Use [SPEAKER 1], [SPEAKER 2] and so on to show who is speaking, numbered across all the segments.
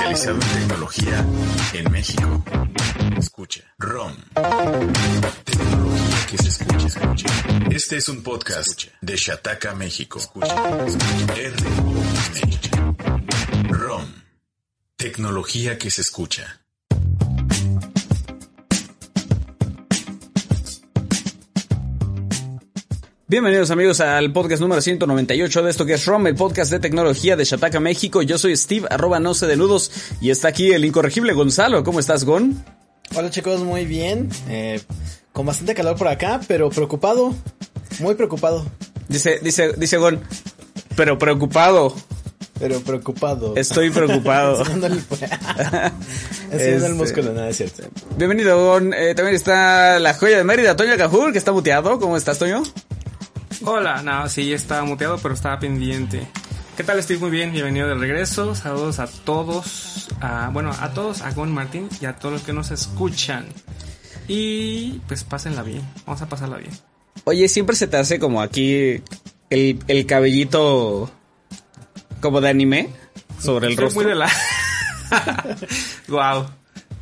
[SPEAKER 1] especializado en tecnología en México. Escucha. ROM. Tecnología que se escucha, escucha. Este es un podcast de Shataka, México. Escucha. R-O-M. ROM. Tecnología que se escucha.
[SPEAKER 2] Bienvenidos amigos al podcast número 198 de esto que es ROM, el podcast de tecnología de Shataka México. Yo soy Steve, arroba no sé de nudos, y está aquí el incorregible Gonzalo. ¿Cómo estás, Gon?
[SPEAKER 3] Hola chicos, muy bien. Eh, con bastante calor por acá, pero preocupado. Muy preocupado.
[SPEAKER 2] Dice, dice, dice Gon, pero preocupado.
[SPEAKER 3] Pero preocupado.
[SPEAKER 2] Estoy preocupado.
[SPEAKER 3] Enseñando el, Enseñando el
[SPEAKER 2] Este-
[SPEAKER 3] músculo, nada es cierto.
[SPEAKER 2] Bienvenido, Gon. Eh, también está la joya de Mérida, Toño Cajur, que está muteado. ¿Cómo estás, Toño?
[SPEAKER 4] Hola, no, sí, estaba muteado, pero estaba pendiente. ¿Qué tal, Steve? Muy bien, bienvenido de regreso. Saludos a todos, a, bueno, a todos, a Gon Martín y a todos los que nos escuchan. Y pues pásenla bien, vamos a pasarla bien.
[SPEAKER 2] Oye, siempre se te hace como aquí el, el cabellito como de anime sobre el
[SPEAKER 4] Estoy
[SPEAKER 2] rostro.
[SPEAKER 4] muy de la... wow.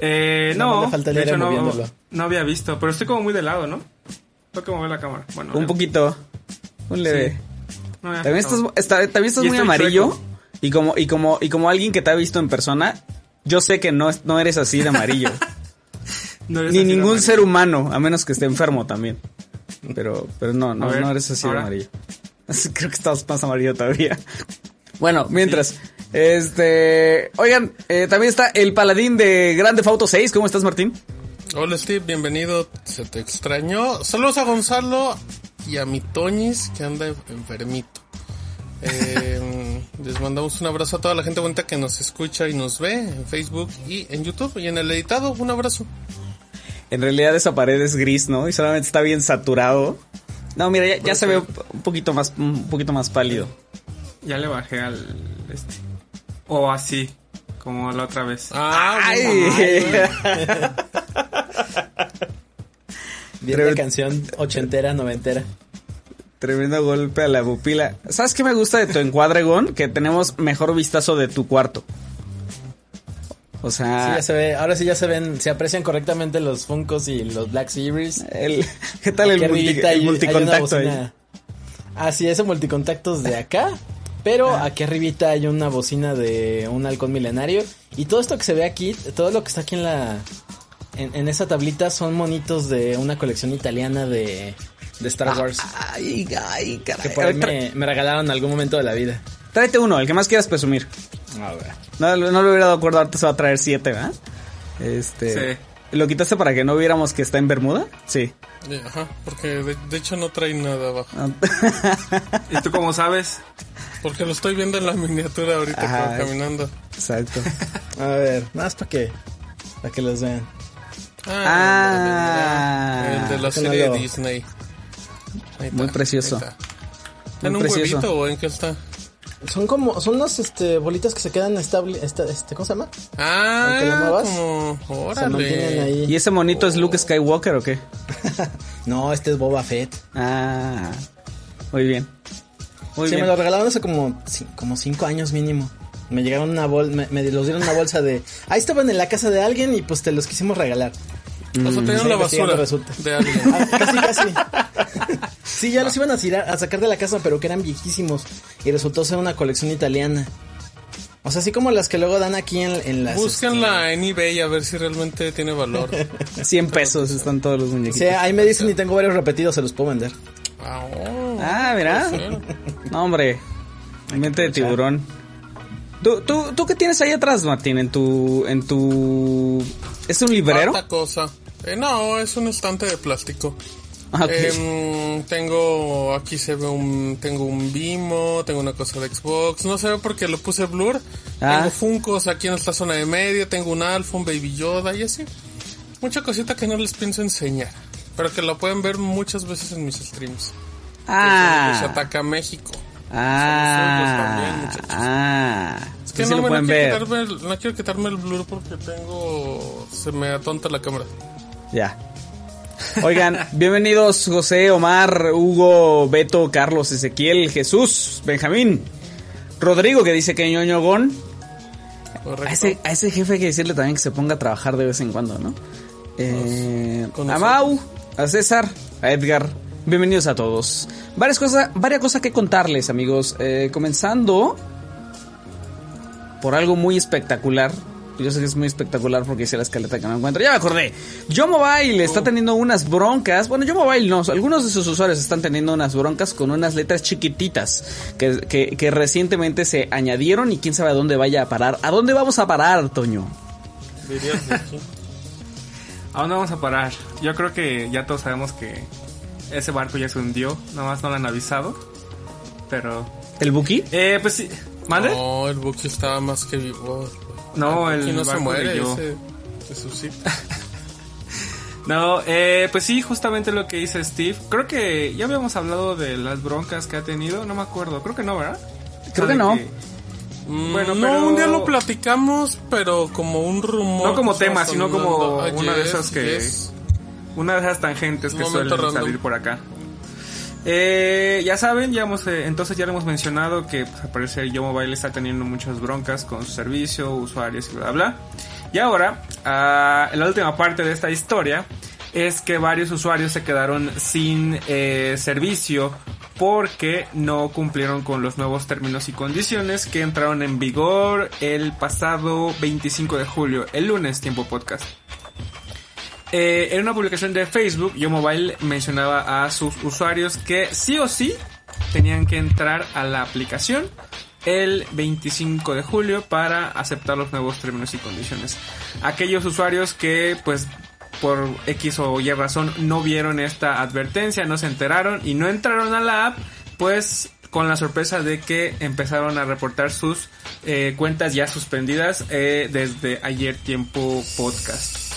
[SPEAKER 4] Eh, no,
[SPEAKER 3] falta
[SPEAKER 4] de hecho no, había visto, pero estoy como muy de lado, ¿no? Tengo que mover la cámara. Bueno,
[SPEAKER 2] Un poquito. Un leve.
[SPEAKER 4] Sí. no
[SPEAKER 2] También estás, está- también estás
[SPEAKER 4] Y
[SPEAKER 2] muy amarillo.
[SPEAKER 4] chueco.
[SPEAKER 2] Y como, y como, y como alguien que te ha visto en persona, yo sé que no, no eres así de amarillo.
[SPEAKER 4] No eres
[SPEAKER 2] Ni
[SPEAKER 4] así
[SPEAKER 2] ningún
[SPEAKER 4] amarillo.
[SPEAKER 2] ser humano, a menos que esté enfermo también. Pero, pero no, no,
[SPEAKER 4] ver,
[SPEAKER 2] no eres así
[SPEAKER 4] ahora.
[SPEAKER 2] de amarillo. Creo que estás más amarillo todavía. Bueno, mientras, este, oigan, eh, también está el paladín de Grande Auto 6. ¿Cómo estás, Martín?
[SPEAKER 5] Hola Steve, bienvenido. Se te extrañó. Saludos a Gonzalo y a mi Toñis que anda enfermito. Eh, les mandamos un abrazo a toda la gente bonita que nos escucha y nos ve en Facebook y en YouTube y en el editado. Un abrazo.
[SPEAKER 2] En realidad esa pared es gris, ¿no? Y solamente está bien saturado. No, mira, ya, ya se ve un poquito más, un poquito más pálido.
[SPEAKER 4] Ya le bajé al este. O así, como la otra vez.
[SPEAKER 5] Ah,
[SPEAKER 2] Ay.
[SPEAKER 3] la canción ochentera, noventera.
[SPEAKER 2] Tremendo golpe a la pupila. ¿Sabes qué me gusta de tu encuadre, Gon? Que tenemos mejor vistazo de tu cuarto. O
[SPEAKER 3] Sí,
[SPEAKER 2] sea,
[SPEAKER 3] ya se ve, ahora sí ya se ven, se aprecian correctamente los Funkos y los Black Series.
[SPEAKER 2] el, ¿qué tal el, multi- el
[SPEAKER 3] hay-
[SPEAKER 2] multicontacto ahí?
[SPEAKER 3] Ah, sí, ese multicontactos de acá. Pero aquí arribita hay una bocina de un halcón milenario. Y todo esto que se ve aquí, todo lo que está aquí en la. En, en esa tablita son monitos de una colección italiana de, de Star Wars.
[SPEAKER 2] Ay, ay,
[SPEAKER 3] que
[SPEAKER 2] caray.
[SPEAKER 3] por
[SPEAKER 2] A
[SPEAKER 3] ahí me, me regalaron en algún momento de la vida.
[SPEAKER 2] Tráete uno, el que más quieras presumir.
[SPEAKER 3] A ver.
[SPEAKER 2] No, no le hubiera dado acuerdo, ahorita se va a traer siete, ¿verdad? Este.
[SPEAKER 4] Sí.
[SPEAKER 2] ¿Lo quitaste para que no viéramos que está en Bermuda? Sí.
[SPEAKER 5] Ajá, porque de, de hecho no trae nada abajo.
[SPEAKER 4] ¿Y tú cómo sabes?
[SPEAKER 5] Porque lo estoy viendo en la miniatura ahorita
[SPEAKER 2] Ajá.
[SPEAKER 5] caminando.
[SPEAKER 2] Exacto.
[SPEAKER 3] A ver, más para que, para que los vean.
[SPEAKER 2] Ah.
[SPEAKER 5] mira, el de la
[SPEAKER 3] no
[SPEAKER 5] serie
[SPEAKER 3] lo-
[SPEAKER 5] Disney. Ahí
[SPEAKER 2] Muy
[SPEAKER 5] está,
[SPEAKER 2] precioso.
[SPEAKER 5] ahí está.
[SPEAKER 2] Muy
[SPEAKER 5] ¿En un
[SPEAKER 2] precioso.
[SPEAKER 5] huevito o en qué está?
[SPEAKER 3] Son como, son unas este, bolitas que se quedan estables, este, este, ¿cómo se llama? Aunque lo
[SPEAKER 5] Ah,
[SPEAKER 3] muevas,
[SPEAKER 5] como, órale.
[SPEAKER 3] ahí.
[SPEAKER 2] ¿Y ese monito es Luke Skywalker o qué?
[SPEAKER 3] No, este es Boba Fett.
[SPEAKER 2] Ah. Muy bien. Muy
[SPEAKER 3] sí,
[SPEAKER 2] bien.
[SPEAKER 3] me lo regalaron hace como, como cinco años mínimo. Me llegaron una bolsa, me, me los dieron una bolsa de... Ahí estaban en la casa de alguien y pues te los quisimos regalar.
[SPEAKER 5] O sea, tenían
[SPEAKER 3] Sí,
[SPEAKER 5] la basura
[SPEAKER 3] resulta.
[SPEAKER 5] de alguien.
[SPEAKER 3] Ah, casi, casi. sí, ya los iban a, tirar, a sacar de la casa, pero que eran viejísimos. Y resultó ser una colección italiana. O sea, así como las que luego dan aquí en, en las...
[SPEAKER 5] Búsquenla en eBay a ver si realmente tiene valor.
[SPEAKER 2] 100 pesos están todos los
[SPEAKER 3] este,
[SPEAKER 2] muñequitos.
[SPEAKER 3] Sí, ahí me dicen y tengo varios repetidos, se los puedo vender.
[SPEAKER 5] Ah, oh.
[SPEAKER 2] Ah, mira. No, hombre. Mente de tiburón. ¿Tú, tú, ¿Tú qué tienes ahí atrás, Martín? En tu... En tu... ¿Es un librero?
[SPEAKER 5] Harta cosa. Eh, no, es un estante de plástico.
[SPEAKER 2] Ah, ok.
[SPEAKER 5] Em, tengo, aquí se ve un, tengo un Vimo, tengo una cosa de Xbox, no se ve porque lo puse blur.
[SPEAKER 2] Ah.
[SPEAKER 5] Tengo Funkos aquí en esta zona de medio, tengo un Alpha, un Baby Yoda y así. Mucha cosita que no les pienso enseñar, pero que la pueden ver muchas veces en mis streams.
[SPEAKER 2] Ah.
[SPEAKER 5] ataca México.
[SPEAKER 2] Ah.
[SPEAKER 5] también, muchachos.
[SPEAKER 2] Ah.
[SPEAKER 5] Es que
[SPEAKER 2] Sí
[SPEAKER 5] no,
[SPEAKER 2] lo
[SPEAKER 5] me- no
[SPEAKER 2] pueden
[SPEAKER 5] quiero
[SPEAKER 2] ver.
[SPEAKER 5] quitarme el- no quiero quitarme el blur porque tengo, se me atonta la cámara.
[SPEAKER 2] Ya. Oigan, bienvenidos José, Omar, Hugo, Beto, Carlos, Ezequiel, Jesús, Benjamín, Rodrigo que dice que ñoño gon.
[SPEAKER 5] Correcto.
[SPEAKER 2] A ese, a ese jefe hay que decirle también que se ponga a trabajar de vez en cuando, ¿no? Eh, a Mau, a César, a Edgar, bienvenidos a todos. Varias cosas, varias cosas que contarles, amigos. Eh, comenzando por algo muy espectacular. Yo sé que es muy espectacular porque hice la escaleta que no encuentro. Ya me acordé. Yo Mobile está teniendo unas broncas. Bueno, Yo Mobile no. Algunos de sus usuarios están teniendo unas broncas con unas letras chiquititas que, que, que recientemente se añadieron y quién sabe a dónde vaya a parar. ¿A dónde vamos a parar, Toño?
[SPEAKER 4] ¿A dónde vamos a parar? Yo creo que ya todos sabemos que ese barco ya se hundió. Nada más no lo han avisado. Pero.
[SPEAKER 2] ¿El Buki?
[SPEAKER 4] Eh, pues sí. ¿Mande?
[SPEAKER 5] No, el Buki estaba más que vivo.
[SPEAKER 4] No,
[SPEAKER 5] Aquí
[SPEAKER 4] el
[SPEAKER 5] no se
[SPEAKER 4] barco
[SPEAKER 5] muere, ese resucita.
[SPEAKER 4] No, eh, pues sí, justamente lo que dice Steve. Creo que ya habíamos hablado de las broncas que ha tenido. No me acuerdo. Creo que no, ¿verdad?
[SPEAKER 2] Creo que no.
[SPEAKER 4] de
[SPEAKER 5] Mm,
[SPEAKER 4] Bueno,
[SPEAKER 5] no,
[SPEAKER 4] pero-
[SPEAKER 5] un día lo platicamos, pero como un rumor.
[SPEAKER 4] No como
[SPEAKER 5] que
[SPEAKER 4] tema, sino como
[SPEAKER 5] sonando. Ah,
[SPEAKER 4] una de esas que-
[SPEAKER 5] yes.
[SPEAKER 4] Una de esas tangentes que suelen
[SPEAKER 5] random.
[SPEAKER 4] salir por acá. Eh, ya saben, ya hemos, eh, entonces ya le hemos mencionado que pues, al parecer Yo Mobile está teniendo muchas broncas con su servicio, usuarios y bla bla. Y ahora, ah, la última parte de esta historia es que varios usuarios se quedaron sin eh, servicio porque no cumplieron con los nuevos términos y condiciones que entraron en vigor el pasado 25 de julio, el lunes, tiempo podcast. Eh, en una publicación de Facebook, Yo Mobile mencionaba a sus usuarios que sí o sí tenían que entrar a la aplicación el 25 de julio para aceptar los nuevos términos y condiciones. Aquellos usuarios que pues por X o Y razón no vieron esta advertencia, no se enteraron y no entraron a la app, pues con la sorpresa de que empezaron a reportar sus eh, cuentas ya suspendidas eh, desde ayer tiempo podcast.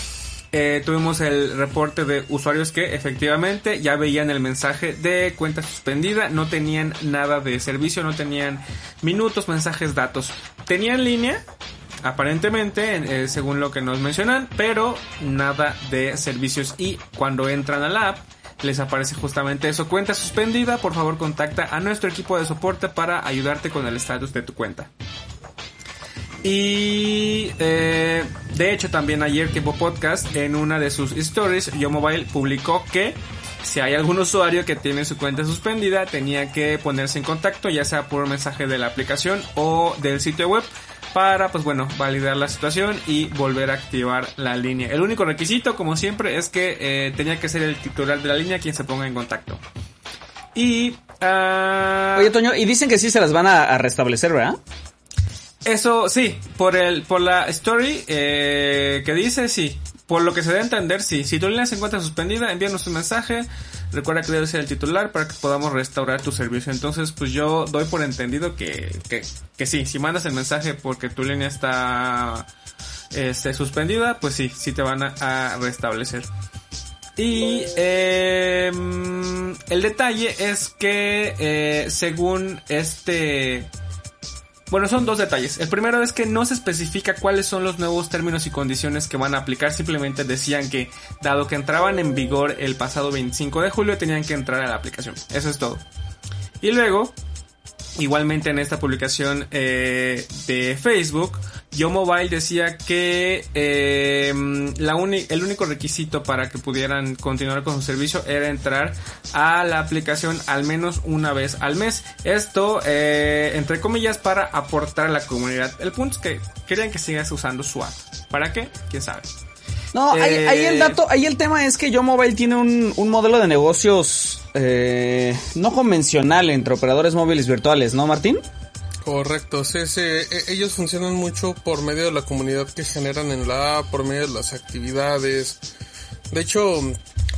[SPEAKER 4] Eh, tuvimos el reporte de usuarios que efectivamente ya veían el mensaje de cuenta suspendida, no tenían nada de servicio, no tenían minutos, mensajes, datos. Tenían línea, aparentemente, en- eh, según lo que nos mencionan, pero nada de servicios y cuando entran a la app les aparece justamente eso, cuenta suspendida, por favor contacta a nuestro equipo de soporte para ayudarte con el estatus de tu cuenta. Y eh, de hecho también ayer Tiempo Podcast en una de sus stories Yo Mobile publicó que si hay algún usuario que tiene su cuenta suspendida tenía que ponerse en contacto ya sea por un mensaje de la aplicación o del sitio web para pues bueno validar la situación y volver a activar la línea. El único requisito como siempre es que eh, tenía que ser el titular de la línea quien se ponga en contacto. Y ah,
[SPEAKER 2] Oye, Toño, y dicen que sí se las van a restablecer, ¿verdad?
[SPEAKER 4] Eso sí, por el, por la story eh, que dice, sí. Por lo que se debe entender, sí. Si tu línea se encuentra suspendida, envíanos un mensaje. Recuerda que debe ser el titular para que podamos restaurar tu servicio. Entonces, pues yo doy por entendido que, que, que sí. Si mandas el mensaje porque tu línea está este, suspendida, pues sí, sí te van a, restablecer. Y eh, el detalle es que eh, según este bueno, son dos detalles. El primero es que no se especifica cuáles son los nuevos términos y condiciones que van a aplicar. Simplemente decían que, dado que entraban en vigor el pasado 25 de julio, tenían que entrar a la aplicación. Eso es todo. Y luego, igualmente en esta publicación eh, de Facebook, Yo Mobile decía que eh, la el único requisito para que pudieran continuar con su servicio era entrar a la aplicación al menos una vez al mes. Esto, eh, entre comillas, para aportar a la comunidad. El punto es que querían que sigas usando su app. ¿Para qué? ¿Quién sabe?
[SPEAKER 2] No, ahí,
[SPEAKER 4] Eh,
[SPEAKER 2] ahí el dato, ahí el tema es que Yo Mobile tiene un, un modelo de negocios eh, no convencional entre operadores móviles virtuales, ¿no, Martín?
[SPEAKER 5] Correcto, sí, sí. E- Ellos funcionan mucho por medio de la comunidad que generan en la app, por medio de las actividades. De hecho,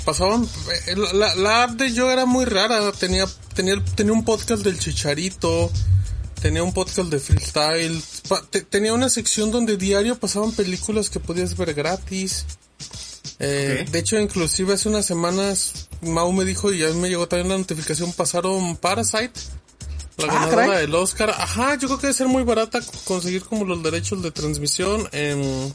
[SPEAKER 5] pasaban... eh, La, la app de Yo era muy rara. Tenía, tenía, tenía un podcast del Chicharito, tenía un podcast de freestyle, pa- te- tenía una sección donde diario pasaban películas que podías ver gratis. Eh. De hecho, inclusive hace unas semanas Mau me dijo y a mí me llegó también la notificación, pasaron Parasite. La
[SPEAKER 2] Ah,
[SPEAKER 5] ganadora del Oscar. Ajá, yo creo que debe ser muy barata conseguir como los derechos de transmisión. em,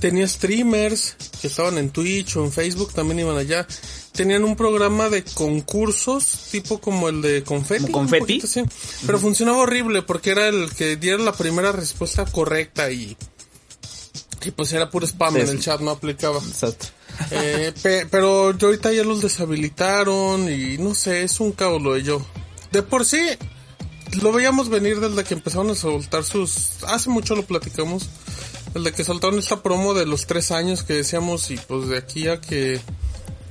[SPEAKER 5] tenía streamers que estaban en Twitch o en Facebook, también iban allá. tenían un programa de concursos, tipo como el de Confetti.
[SPEAKER 2] ¿Como Confetti?
[SPEAKER 5] un poquito así. Pero funcionaba horrible porque era el que diera la primera respuesta correcta y, y pues era puro spam en
[SPEAKER 2] Sí.
[SPEAKER 5] el chat, no aplicaba.
[SPEAKER 2] Exacto.
[SPEAKER 5] Eh, pe- pero yo ahorita ya los deshabilitaron y no sé, es un caos lo de yo. De por sí, lo veíamos venir desde que empezaron a soltar sus... Hace mucho lo platicamos. Desde que soltaron esta promo de los tres años que decíamos y pues de aquí a que...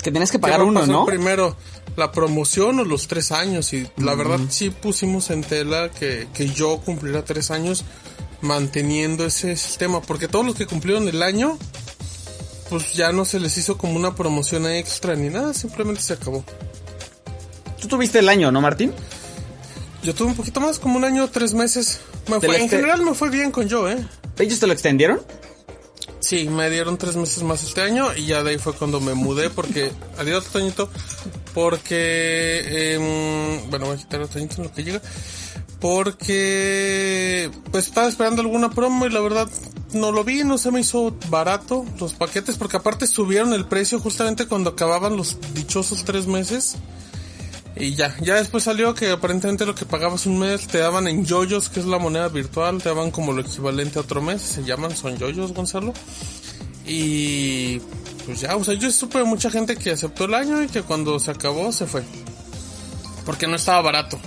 [SPEAKER 2] Que tenías que
[SPEAKER 5] ¿qué
[SPEAKER 2] pagar uno, ¿no?
[SPEAKER 5] Primero, la promoción o los tres años y la verdad sí pusimos en tela que, que yo cumpliera tres años manteniendo ese sistema. Porque todos los que cumplieron el año pues ya no se les hizo como una promoción extra ni nada, simplemente se acabó.
[SPEAKER 2] Tú tuviste el año, ¿no, Martín?
[SPEAKER 5] Yo tuve un poquito más, como un año, tres meses. Me
[SPEAKER 2] ¿Te
[SPEAKER 5] fue-
[SPEAKER 2] la
[SPEAKER 5] en general me fue bien con yo, ¿eh?
[SPEAKER 2] ¿Ellos te lo extendieron?
[SPEAKER 5] Sí, me dieron tres meses más este año y ya de ahí fue cuando me mudé porque, adiós Toñito, porque, em, bueno, voy a quitar a Toñito en lo que llega, porque, pues estaba esperando alguna promo y la verdad no lo vi, no se me hizo barato los paquetes porque aparte subieron el precio justamente cuando acababan los dichosos tres meses. Y ya, ya después salió que aparentemente lo que pagabas un mes te daban en yoyos, que es la moneda virtual, te daban como lo equivalente a otro mes, se llaman, son yoyos, Gonzalo. Y pues ya, o sea, yo supe mucha gente que aceptó el año y que cuando se acabó se fue. Porque no estaba barato.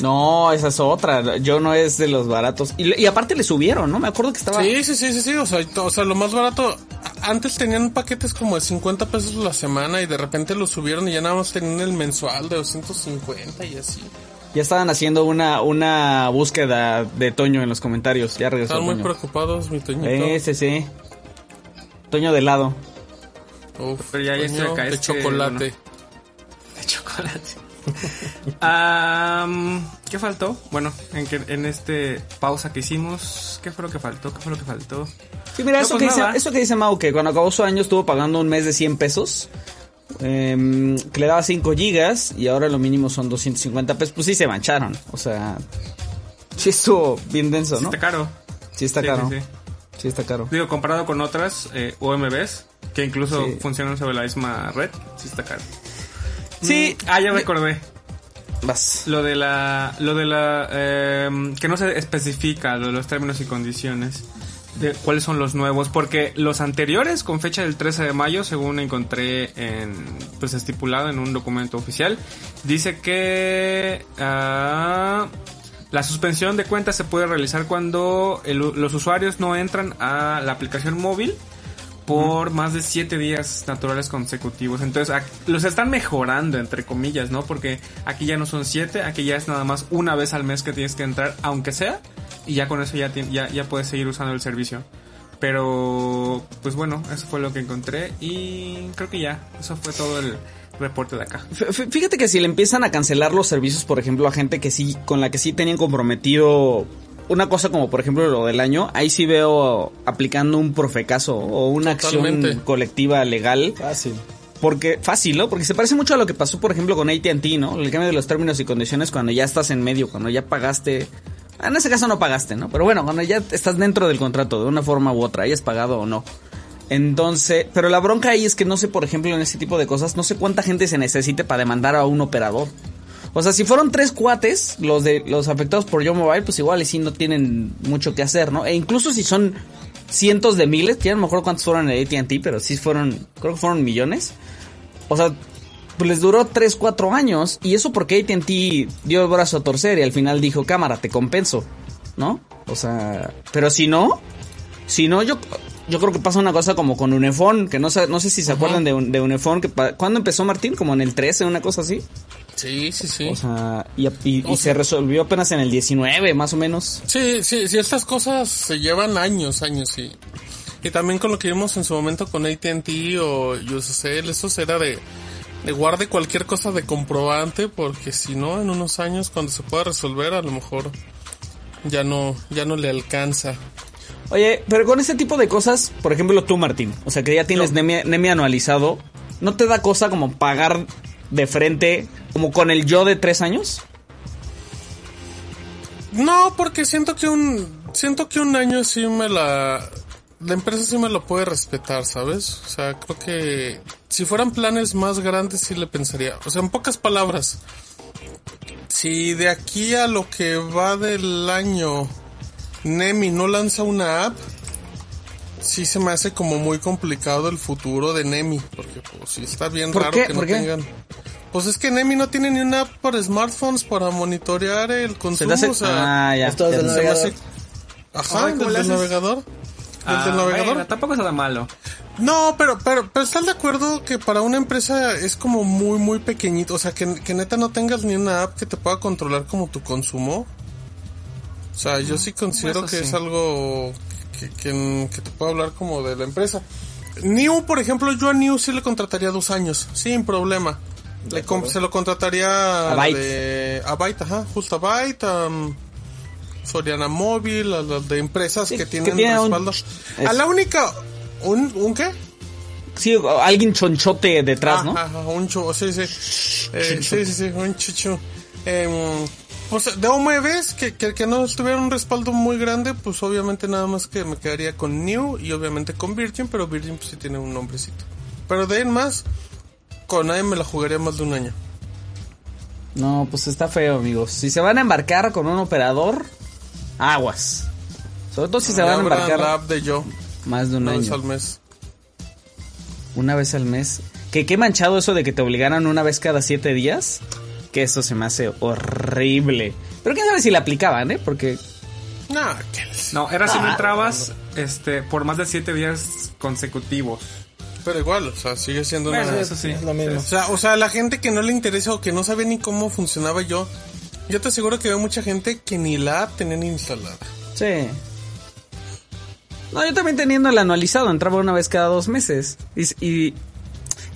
[SPEAKER 2] No, esa es otra. Yo no es de los baratos. Y, y aparte le subieron, ¿no? Me acuerdo que estaba...
[SPEAKER 5] Sí, sí, sí, sí, sí, o sea, o sea, lo más barato, antes tenían paquetes como de 50 pesos la semana y de repente lo subieron y ya nada más tenían el mensual de 250 y así.
[SPEAKER 2] Ya estaban haciendo una, una búsqueda de Toño en los comentarios. Ya regresó
[SPEAKER 5] Estaban muy
[SPEAKER 2] Toño.
[SPEAKER 5] preocupados, mi Toñito.
[SPEAKER 2] Ese sí. Toño de lado.
[SPEAKER 5] Uf,
[SPEAKER 4] Pero ya-
[SPEAKER 5] Toño
[SPEAKER 4] acá,
[SPEAKER 5] de chocolate.
[SPEAKER 4] bueno. de chocolate. Am, ¿Qué faltó? Bueno, en, que, en este pausa que hicimos, ¿qué fue lo que faltó? ¿Qué fue lo que faltó?
[SPEAKER 2] Sí, mira,
[SPEAKER 4] No,
[SPEAKER 2] eso,
[SPEAKER 4] pues
[SPEAKER 2] que dice, eso que dice Mau, que cuando acabó su año estuvo pagando un mes de 100 pesos. em, que le daba 5 gigas y ahora lo mínimo son 250 pesos. Pues sí se mancharon. O sea, sí estuvo bien denso, ¿no?
[SPEAKER 4] Está caro.
[SPEAKER 2] Sí está
[SPEAKER 4] Sí,
[SPEAKER 2] caro.
[SPEAKER 4] sí, sí.
[SPEAKER 2] Sí está caro.
[SPEAKER 4] Digo, comparado con otras eh, OMBs, que incluso
[SPEAKER 2] Sí.
[SPEAKER 4] funcionan sobre la misma red, sí está caro.
[SPEAKER 2] Sí.
[SPEAKER 4] Mm, Ah, ya recordé.
[SPEAKER 2] Vas.
[SPEAKER 4] Lo de la, lo de la, em, que no se especifica lo de los términos y condiciones de cuáles son los nuevos, porque los anteriores con fecha del 13 de mayo, según encontré en, pues estipulado en un documento oficial, dice que ah, la suspensión de cuentas se puede realizar cuando el- los usuarios no entran a la aplicación móvil por más de siete días naturales consecutivos. Entonces, los están mejorando, entre comillas, ¿no? Porque aquí ya no son siete, aquí ya es nada más una vez al mes que tienes que entrar, aunque sea, y ya con eso ya, ya, ya puedes seguir usando el servicio. Pero, pues bueno, eso fue lo que encontré y creo que ya, eso fue todo el reporte de acá.
[SPEAKER 2] Fíjate que si le empiezan a cancelar los servicios, por ejemplo, a gente que sí, con la que sí tenían comprometido una cosa como por ejemplo lo del año, ahí sí veo aplicando un profecaso o una acción colectiva legal.
[SPEAKER 3] Fácil.
[SPEAKER 2] Porque, fácil, ¿no? Porque se parece mucho a lo que pasó, por ejemplo, con AT&T, ¿no? El cambio de los términos y condiciones cuando ya estás en medio, cuando ya pagaste... En ese caso no pagaste, ¿no? Pero bueno, cuando ya estás dentro del contrato de una forma u otra, hayas pagado o no. Entonces, pero la bronca ahí es que no sé, por ejemplo, en ese tipo de cosas, no sé cuánta gente se necesite para demandar a un operador. O sea, si fueron tres cuates, los de los afectados por Yo Mobile, pues igual y sí no tienen mucho que hacer, ¿no? E incluso si son cientos de miles, que ya no me acuerdo cuántos fueron en AT&T, pero sí fueron, creo que fueron millones. O sea, pues les duró 3, 4 años. Y eso porque AT&T dio el brazo a torcer y al final dijo, cámara, te compenso. ¿No? O sea, pero si no, si no, yo, yo creo que pasa una cosa como con Unifón, que no sé, no sé si se acuerdan de, un- de Unifón, que ¿cuándo empezó Martín? Como en el 13, una cosa así.
[SPEAKER 5] Sí, sí, sí.
[SPEAKER 2] O sea, y, y- se resolvió apenas en el 19, más o menos.
[SPEAKER 5] Sí, sí, sí, estas cosas se llevan años, años, sí. Y también con lo que vimos en su momento con AT&T o USCL, eso era de, de guarde cualquier cosa de comprobante, porque si no, en unos años, cuando se pueda resolver, a lo mejor ya no, ya no le alcanza.
[SPEAKER 2] Oye, pero con ese tipo de cosas, por ejemplo tú Martín, o sea que ya tienes Nemi anualizado, ¿no te da cosa como pagar de frente como con el yo de tres años?
[SPEAKER 5] No, porque siento que un, siento que un año sí me la, la empresa sí me lo puede respetar, ¿sabes? O sea, creo que si fueran planes más grandes sí le pensaría. O sea, en pocas palabras, si de aquí a lo que va del año Nemi no lanza una app, sí se me hace como muy complicado el futuro de Nemi, porque pues sí está bien
[SPEAKER 2] ¿Por
[SPEAKER 5] raro
[SPEAKER 2] qué?
[SPEAKER 5] que no tengan. Pues es que Nemi no tiene ni una app para smartphones para monitorear el consumo,
[SPEAKER 2] hace-
[SPEAKER 5] o sea,
[SPEAKER 2] ah, ya.
[SPEAKER 3] Esto
[SPEAKER 2] ya
[SPEAKER 3] del
[SPEAKER 5] se
[SPEAKER 3] navegador.
[SPEAKER 5] hace- Ajá,
[SPEAKER 4] Ay, ¿cómo
[SPEAKER 5] del,
[SPEAKER 4] le
[SPEAKER 5] del
[SPEAKER 4] haces?
[SPEAKER 5] navegador. ¿Del,
[SPEAKER 4] Ah,
[SPEAKER 5] del navegador?
[SPEAKER 4] bueno, tampoco es nada malo.
[SPEAKER 5] No, pero, pero, pero estás de acuerdo que para una empresa es como muy, muy pequeñito. O sea, que, que neta no tengas ni una app que te pueda controlar como tu consumo. O sea, yo sí considero
[SPEAKER 4] Eso
[SPEAKER 5] que
[SPEAKER 4] sí.
[SPEAKER 5] es algo que, que, que te puedo hablar como de la empresa. New, por ejemplo, yo a New sí le contrataría dos años, sin problema. Le com- se lo contrataría
[SPEAKER 2] A Byte.
[SPEAKER 5] de- a Byte, ajá, justo a Byte, a um, Soriana Móvil, a las de empresas
[SPEAKER 2] Sí,
[SPEAKER 5] que
[SPEAKER 2] que
[SPEAKER 5] tienen
[SPEAKER 2] tienen un-
[SPEAKER 5] respaldo.
[SPEAKER 2] es-
[SPEAKER 5] A la única, ¿un, un qué?
[SPEAKER 2] Sí, alguien chonchote detrás, ¿no?
[SPEAKER 5] Ajá, un chu, sí, sí. Eh, sí, sí, sí, un chuchu. Em, pues de OMVs, que, que, que no tuviera un respaldo muy grande, pues obviamente nada más que me quedaría con New y obviamente con Virgin, pero Virgin pues sí tiene un nombrecito. Pero de ahí en más, con nadie me la jugaría más de un año.
[SPEAKER 2] No, pues está feo, amigos. Si se van a embarcar con un operador, aguas. Sobre todo si se van a embarcar
[SPEAKER 5] la app de yo,
[SPEAKER 2] más de un
[SPEAKER 5] una vez
[SPEAKER 2] año.
[SPEAKER 5] al mes.
[SPEAKER 2] Una vez al mes. Que qué manchado eso de que te obligaran una vez cada siete días. Que eso se me hace horrible. Pero quién sabe si la aplicaban, ¿eh? Porque
[SPEAKER 5] les-
[SPEAKER 4] No, era si no
[SPEAKER 2] Ah.
[SPEAKER 4] entrabas este, por más de siete días consecutivos.
[SPEAKER 5] Pero igual, o sea, sigue siendo una...
[SPEAKER 4] Bueno, eso sí.
[SPEAKER 3] Es lo mismo.
[SPEAKER 5] O sea, o sea, a la gente que no le interesa o que no sabe ni cómo funcionaba yo, yo te aseguro que veo mucha gente que ni la app tenían instalada.
[SPEAKER 2] Sí. No, yo también teniendo el anualizado, entraba una vez cada dos meses. Y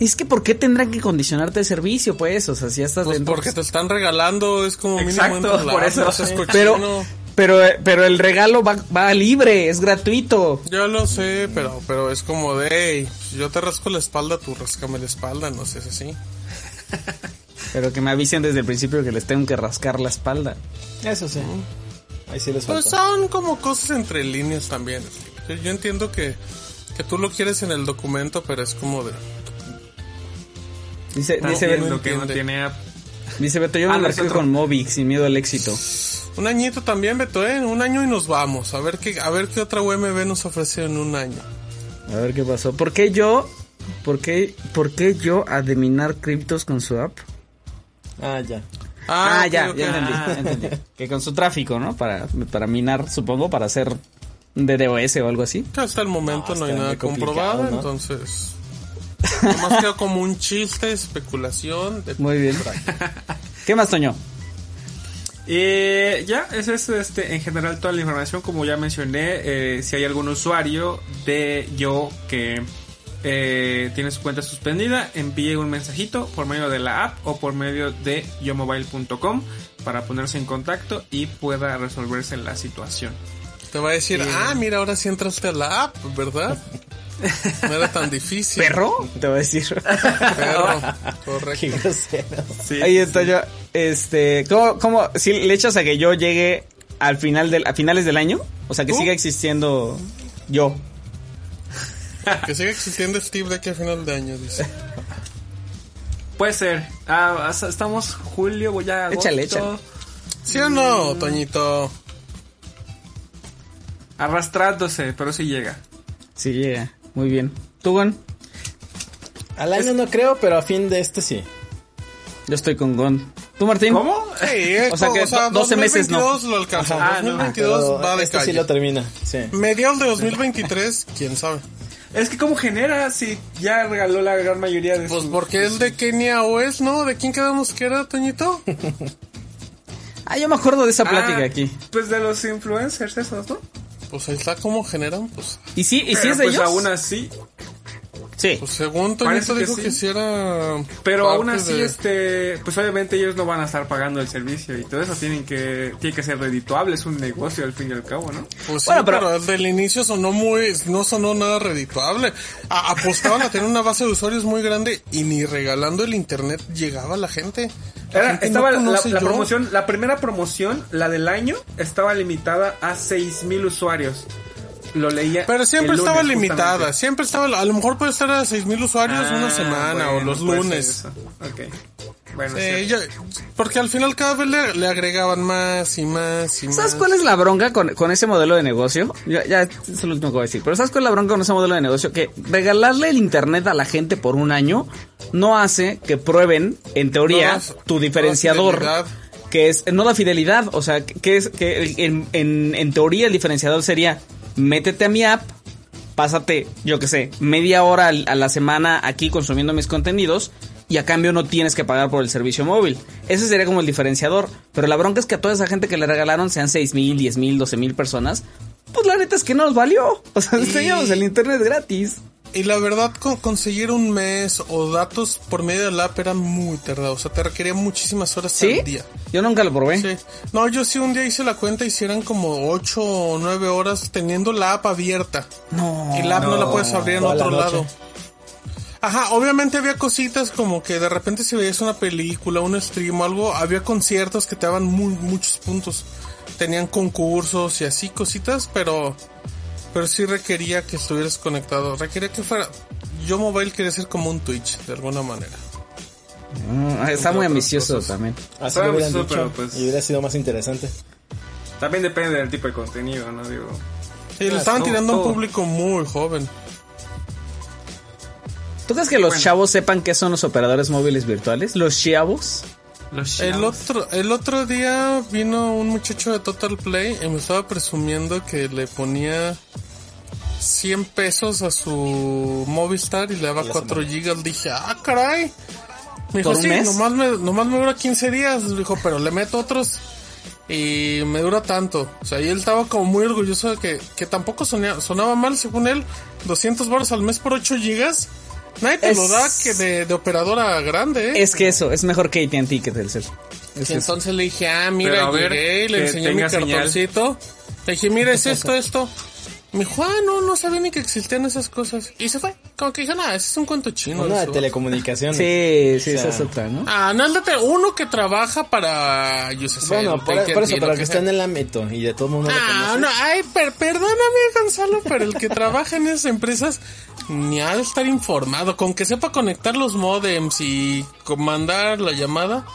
[SPEAKER 2] es que ¿por qué tendrán que condicionarte el servicio, pues? O sea, si ya estás
[SPEAKER 5] Pues
[SPEAKER 2] dentro.
[SPEAKER 5] porque te están regalando, es como mínimo
[SPEAKER 4] Exacto,
[SPEAKER 5] entras la
[SPEAKER 4] por eso.
[SPEAKER 2] Pero, pero, pero el regalo va, va libre, es gratuito.
[SPEAKER 5] Yo lo sé, pero, pero es como de, "Ey, yo te rasco la espalda, tú rascame la espalda, no sé, es así.
[SPEAKER 2] Pero que me avisen desde el principio que les tengo que rascar la espalda.
[SPEAKER 3] Eso sí. Ahí sí les
[SPEAKER 5] Pues
[SPEAKER 3] falta.
[SPEAKER 5] son como cosas entre líneas también. Yo, yo entiendo que, que tú lo quieres en el documento, pero es como de...
[SPEAKER 2] Dice, dice, Beto,
[SPEAKER 4] que no
[SPEAKER 5] entiende.
[SPEAKER 4] tiene app.
[SPEAKER 2] dice Beto, yo me
[SPEAKER 4] Ah,
[SPEAKER 2] marqué
[SPEAKER 4] otro.
[SPEAKER 2] con Movic sin miedo al éxito.
[SPEAKER 5] Un añito también, Beto, ¿eh? Un año y nos vamos. A ver qué, a ver qué otra UMB nos ofrece en un año.
[SPEAKER 2] A ver qué pasó. ¿Por qué yo? ¿Por qué, por qué yo a de minar criptos con su app?
[SPEAKER 3] Ah, ya.
[SPEAKER 2] Ah,
[SPEAKER 5] ok,
[SPEAKER 2] ya, ya entendí, ya entendí. Que con su tráfico, ¿no? Para, para minar, supongo, para hacer DDoS o algo así.
[SPEAKER 5] Que hasta el momento
[SPEAKER 3] No,
[SPEAKER 5] no, hay nada comprobado,
[SPEAKER 3] ¿no?
[SPEAKER 5] entonces... Nomás quedó como un chiste, especulación. de-
[SPEAKER 2] Muy bien. ¿Qué más, Toño?
[SPEAKER 4] Eh, ya, esa es este, en general toda la información. Como ya mencioné, eh, si hay algún usuario de yo que eh, tiene su cuenta suspendida, envíe un mensajito por medio de la app o por medio de yomobile.com para ponerse en contacto y pueda resolverse la situación.
[SPEAKER 5] Te va a decir, ah, mira, ahora sí entraste a la app, ¿verdad? No era tan difícil.
[SPEAKER 2] ¿Perro? Te voy a decir.
[SPEAKER 5] Perro,
[SPEAKER 3] Qué
[SPEAKER 5] correcto.
[SPEAKER 3] grosero.
[SPEAKER 4] Sí,
[SPEAKER 2] Ahí está yo. Este, ¿cómo, cómo, si le echas a que yo llegue al final del, a finales del año? O sea, que
[SPEAKER 5] ¿Tú?
[SPEAKER 2] siga existiendo yo.
[SPEAKER 5] Que siga existiendo Steve de aquí a final de año, dice.
[SPEAKER 4] Puede ser. Ah, estamos julio, voy a agosto.
[SPEAKER 2] Échale, échale.
[SPEAKER 5] ¿Sí o no, Toñito?
[SPEAKER 4] Arrastrándose, pero sí llega.
[SPEAKER 2] Sí, llega. Muy bien. ¿Tú, Gon?
[SPEAKER 3] Al año no creo, pero a fin de este sí.
[SPEAKER 2] Yo estoy con Gon. ¿Tú, Martín?
[SPEAKER 4] ¿Cómo?
[SPEAKER 5] Sí, eh,
[SPEAKER 2] O sea que do- 12 meses no.
[SPEAKER 5] 2022 lo alcanza.
[SPEAKER 4] Ah, no.
[SPEAKER 5] 2022
[SPEAKER 3] Pero
[SPEAKER 5] va de
[SPEAKER 3] este
[SPEAKER 5] calle.
[SPEAKER 3] sí lo termina. Sí.
[SPEAKER 5] Mediados de 2023, quién sabe.
[SPEAKER 4] Es que cómo genera si ya regaló la gran mayoría de
[SPEAKER 5] Pues porque es de Kenia o es, ¿no? ¿De quién quedamos que era, Toñito?
[SPEAKER 2] Ah, yo me acuerdo de esa plática
[SPEAKER 4] Ah,
[SPEAKER 2] aquí.
[SPEAKER 4] Pues de los influencers esos, ¿no?
[SPEAKER 5] Pues ahí está cómo generan, pues.
[SPEAKER 2] ¿Y sí, y sí
[SPEAKER 4] Pero,
[SPEAKER 2] es de
[SPEAKER 4] pues
[SPEAKER 2] ellos?
[SPEAKER 4] aún así.
[SPEAKER 2] Sí.
[SPEAKER 5] Pues según Toñito
[SPEAKER 4] que
[SPEAKER 5] dijo
[SPEAKER 4] sí.
[SPEAKER 5] que sí era.
[SPEAKER 4] Pero aún así,
[SPEAKER 5] de-
[SPEAKER 4] este, pues obviamente ellos no van a estar pagando el servicio y todo eso tienen que, tiene que ser redituable, es un negocio al fin y al cabo, ¿no?
[SPEAKER 5] Pues
[SPEAKER 2] Bueno,
[SPEAKER 5] sí,
[SPEAKER 2] pero-
[SPEAKER 5] pero... desde el inicio sonó muy, no sonó nada redituable. A- apostaban a tener una base de usuarios muy grande y ni regalando el internet llegaba la gente. La
[SPEAKER 4] Era,
[SPEAKER 5] gente
[SPEAKER 4] estaba
[SPEAKER 5] no
[SPEAKER 4] la, la promoción, la primera promoción, la del año, estaba limitada a 6000 usuarios. Lo leía.
[SPEAKER 5] Pero siempre estaba limitada,
[SPEAKER 4] justamente.
[SPEAKER 5] siempre estaba, a lo mejor puede estar a 6000 usuarios
[SPEAKER 4] Ah,
[SPEAKER 5] una semana o los lunes.
[SPEAKER 4] eso. Ok. Bueno,
[SPEAKER 5] yo- porque al final cada vez le, le agregaban más y más y más.
[SPEAKER 2] ¿Sabes cuál es la bronca con, con ese modelo de negocio? Ya, ya es lo último que voy a decir. Pero ¿sabes cuál es la bronca con ese modelo de negocio? Que regalarle el internet a la gente por un año no hace que prueben, en teoría,
[SPEAKER 5] No das-
[SPEAKER 2] tu diferenciador. que es, no da fidelidad. O sea, que, que es, que en, en, en teoría el diferenciador sería, métete a mi app, pásate, yo qué sé, media hora a la semana aquí consumiendo mis contenidos y a cambio no tienes que pagar por el servicio móvil. Ese sería como el diferenciador. Pero la bronca es que a toda esa gente que le regalaron, sean 6 mil, 10 mil, 12 mil personas, pues la neta es que no nos valió. O sea, teníamos el internet gratis.
[SPEAKER 5] Y la verdad, con conseguir un mes o datos por medio del app era muy tardado. O sea, te requería muchísimas horas
[SPEAKER 2] ¿Sí?
[SPEAKER 5] al día.
[SPEAKER 2] Yo nunca lo probé.
[SPEAKER 5] Sí. No, yo sí un día hice la cuenta y si eran como 8 o 9 horas teniendo la app abierta.
[SPEAKER 2] No.
[SPEAKER 5] Y la app no, la puedes abrir en
[SPEAKER 3] la
[SPEAKER 5] otro lado. Ajá, obviamente había cositas como que de repente si veías una película, un stream o algo, había conciertos que te daban muy, muchos puntos. Tenían concursos y así cositas, pero pero sí requería que estuvieras conectado. Requería que fuera yo mobile quería ser como un Twitch de alguna manera.
[SPEAKER 2] Mm, está muy ambicioso
[SPEAKER 5] cosas.
[SPEAKER 2] también.
[SPEAKER 3] Así lo hubieran
[SPEAKER 4] pues,
[SPEAKER 3] dicho
[SPEAKER 4] pero, pues-
[SPEAKER 3] y hubiera sido más interesante.
[SPEAKER 4] También depende del tipo de contenido, ¿no? Digo.
[SPEAKER 5] Sí, le estaban
[SPEAKER 4] todo,
[SPEAKER 5] tirando a un público muy joven.
[SPEAKER 2] ¿Tú crees que los
[SPEAKER 4] Bueno.
[SPEAKER 2] chavos sepan qué son los operadores móviles virtuales? ¿Los chavos?
[SPEAKER 4] Los
[SPEAKER 5] El otro, el otro día vino un muchacho de Total Play y me estaba presumiendo que le ponía 100 pesos a su Movistar y le daba 4 gigas. Dije, ah, caray. Me dijo,
[SPEAKER 2] ¿Por un
[SPEAKER 5] sí,
[SPEAKER 2] mes?
[SPEAKER 5] nomás me, nomás me dura 15 días. Dijo, pero le meto otros y me dura tanto. O sea, y él estaba como muy orgulloso de que, que tampoco sonía- sonaba mal, según él, 200 baros al mes por 8 gigas. Nadie te
[SPEAKER 2] Es-
[SPEAKER 5] lo da que de, de operadora grande, ¿eh?
[SPEAKER 2] Es que eso, es mejor que AT&T que Telcel. Es
[SPEAKER 5] Y
[SPEAKER 2] eso.
[SPEAKER 5] entonces le dije, ah, mira,
[SPEAKER 4] ver,
[SPEAKER 5] llegué y le enseñé mi
[SPEAKER 4] tenga señal.
[SPEAKER 5] cartoncito. Le dije, mira, es esto, esto. Me dijo, ah, no, no sabía ni que existían esas cosas. Y se fue. Como que dije, nada, ese es un cuento chino.
[SPEAKER 3] Una de
[SPEAKER 5] eso".
[SPEAKER 3] telecomunicaciones.
[SPEAKER 2] Sí, sí,
[SPEAKER 3] O sea,
[SPEAKER 2] esa es otra, ¿no?
[SPEAKER 5] Ah, no, es de uno que trabaja para UCC.
[SPEAKER 3] Bueno, por, por eso,
[SPEAKER 5] lo
[SPEAKER 3] pero que
[SPEAKER 5] sea.
[SPEAKER 3] está en el ámbito y de todo mundo lo
[SPEAKER 5] Ah,
[SPEAKER 3] conoce.
[SPEAKER 5] no, ay, per- perdóname, Gonzalo, pero el que trabaja en esas empresas ni ha de estar informado. Con que sepa conectar los modems y comandar la llamada.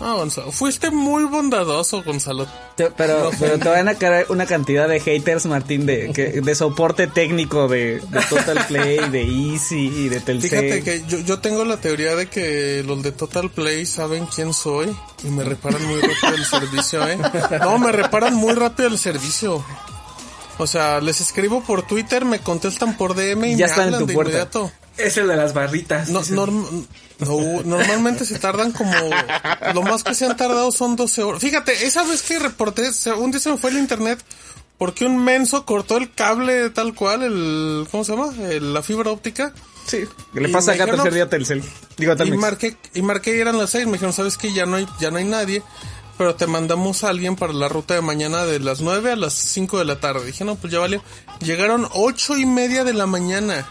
[SPEAKER 5] Ah, Gonzalo, fuiste muy bondadoso, Gonzalo.
[SPEAKER 2] Te- pero, pero te van a caer una cantidad de haters, Martín, de, que, de soporte técnico de, de Total Play, de Easy y de Telcel.
[SPEAKER 5] Fíjate que yo, yo tengo la teoría de que los de Total Play saben quién soy y me reparan muy rápido el servicio, ¿eh? No, me reparan muy rápido el servicio. O sea, les escribo por Twitter, me contestan por DM y
[SPEAKER 2] Ya
[SPEAKER 5] me
[SPEAKER 2] están en
[SPEAKER 5] hablan
[SPEAKER 2] tu
[SPEAKER 5] de
[SPEAKER 2] puerta.
[SPEAKER 5] inmediato.
[SPEAKER 4] Es el de las barritas.
[SPEAKER 5] No,
[SPEAKER 4] dicen.
[SPEAKER 5] norm- no, normalmente se tardan como... Lo más que se han tardado son 12 horas. Fíjate, esa vez que reporté, un día se me fue el internet porque un menso cortó el cable tal cual, el... ¿Cómo se llama? El- la fibra óptica.
[SPEAKER 2] Sí, que le pasa acá tercer día a Telcel. Digo, a
[SPEAKER 5] Y marqué, y marqué y eran las seis. Me dijeron, ¿sabes qué? Ya no hay, ya no hay nadie. Pero te mandamos a alguien para la ruta de mañana de las 9 a las 5 de la tarde. Dije, no, pues ya valió. Llegaron ocho y media de la mañana.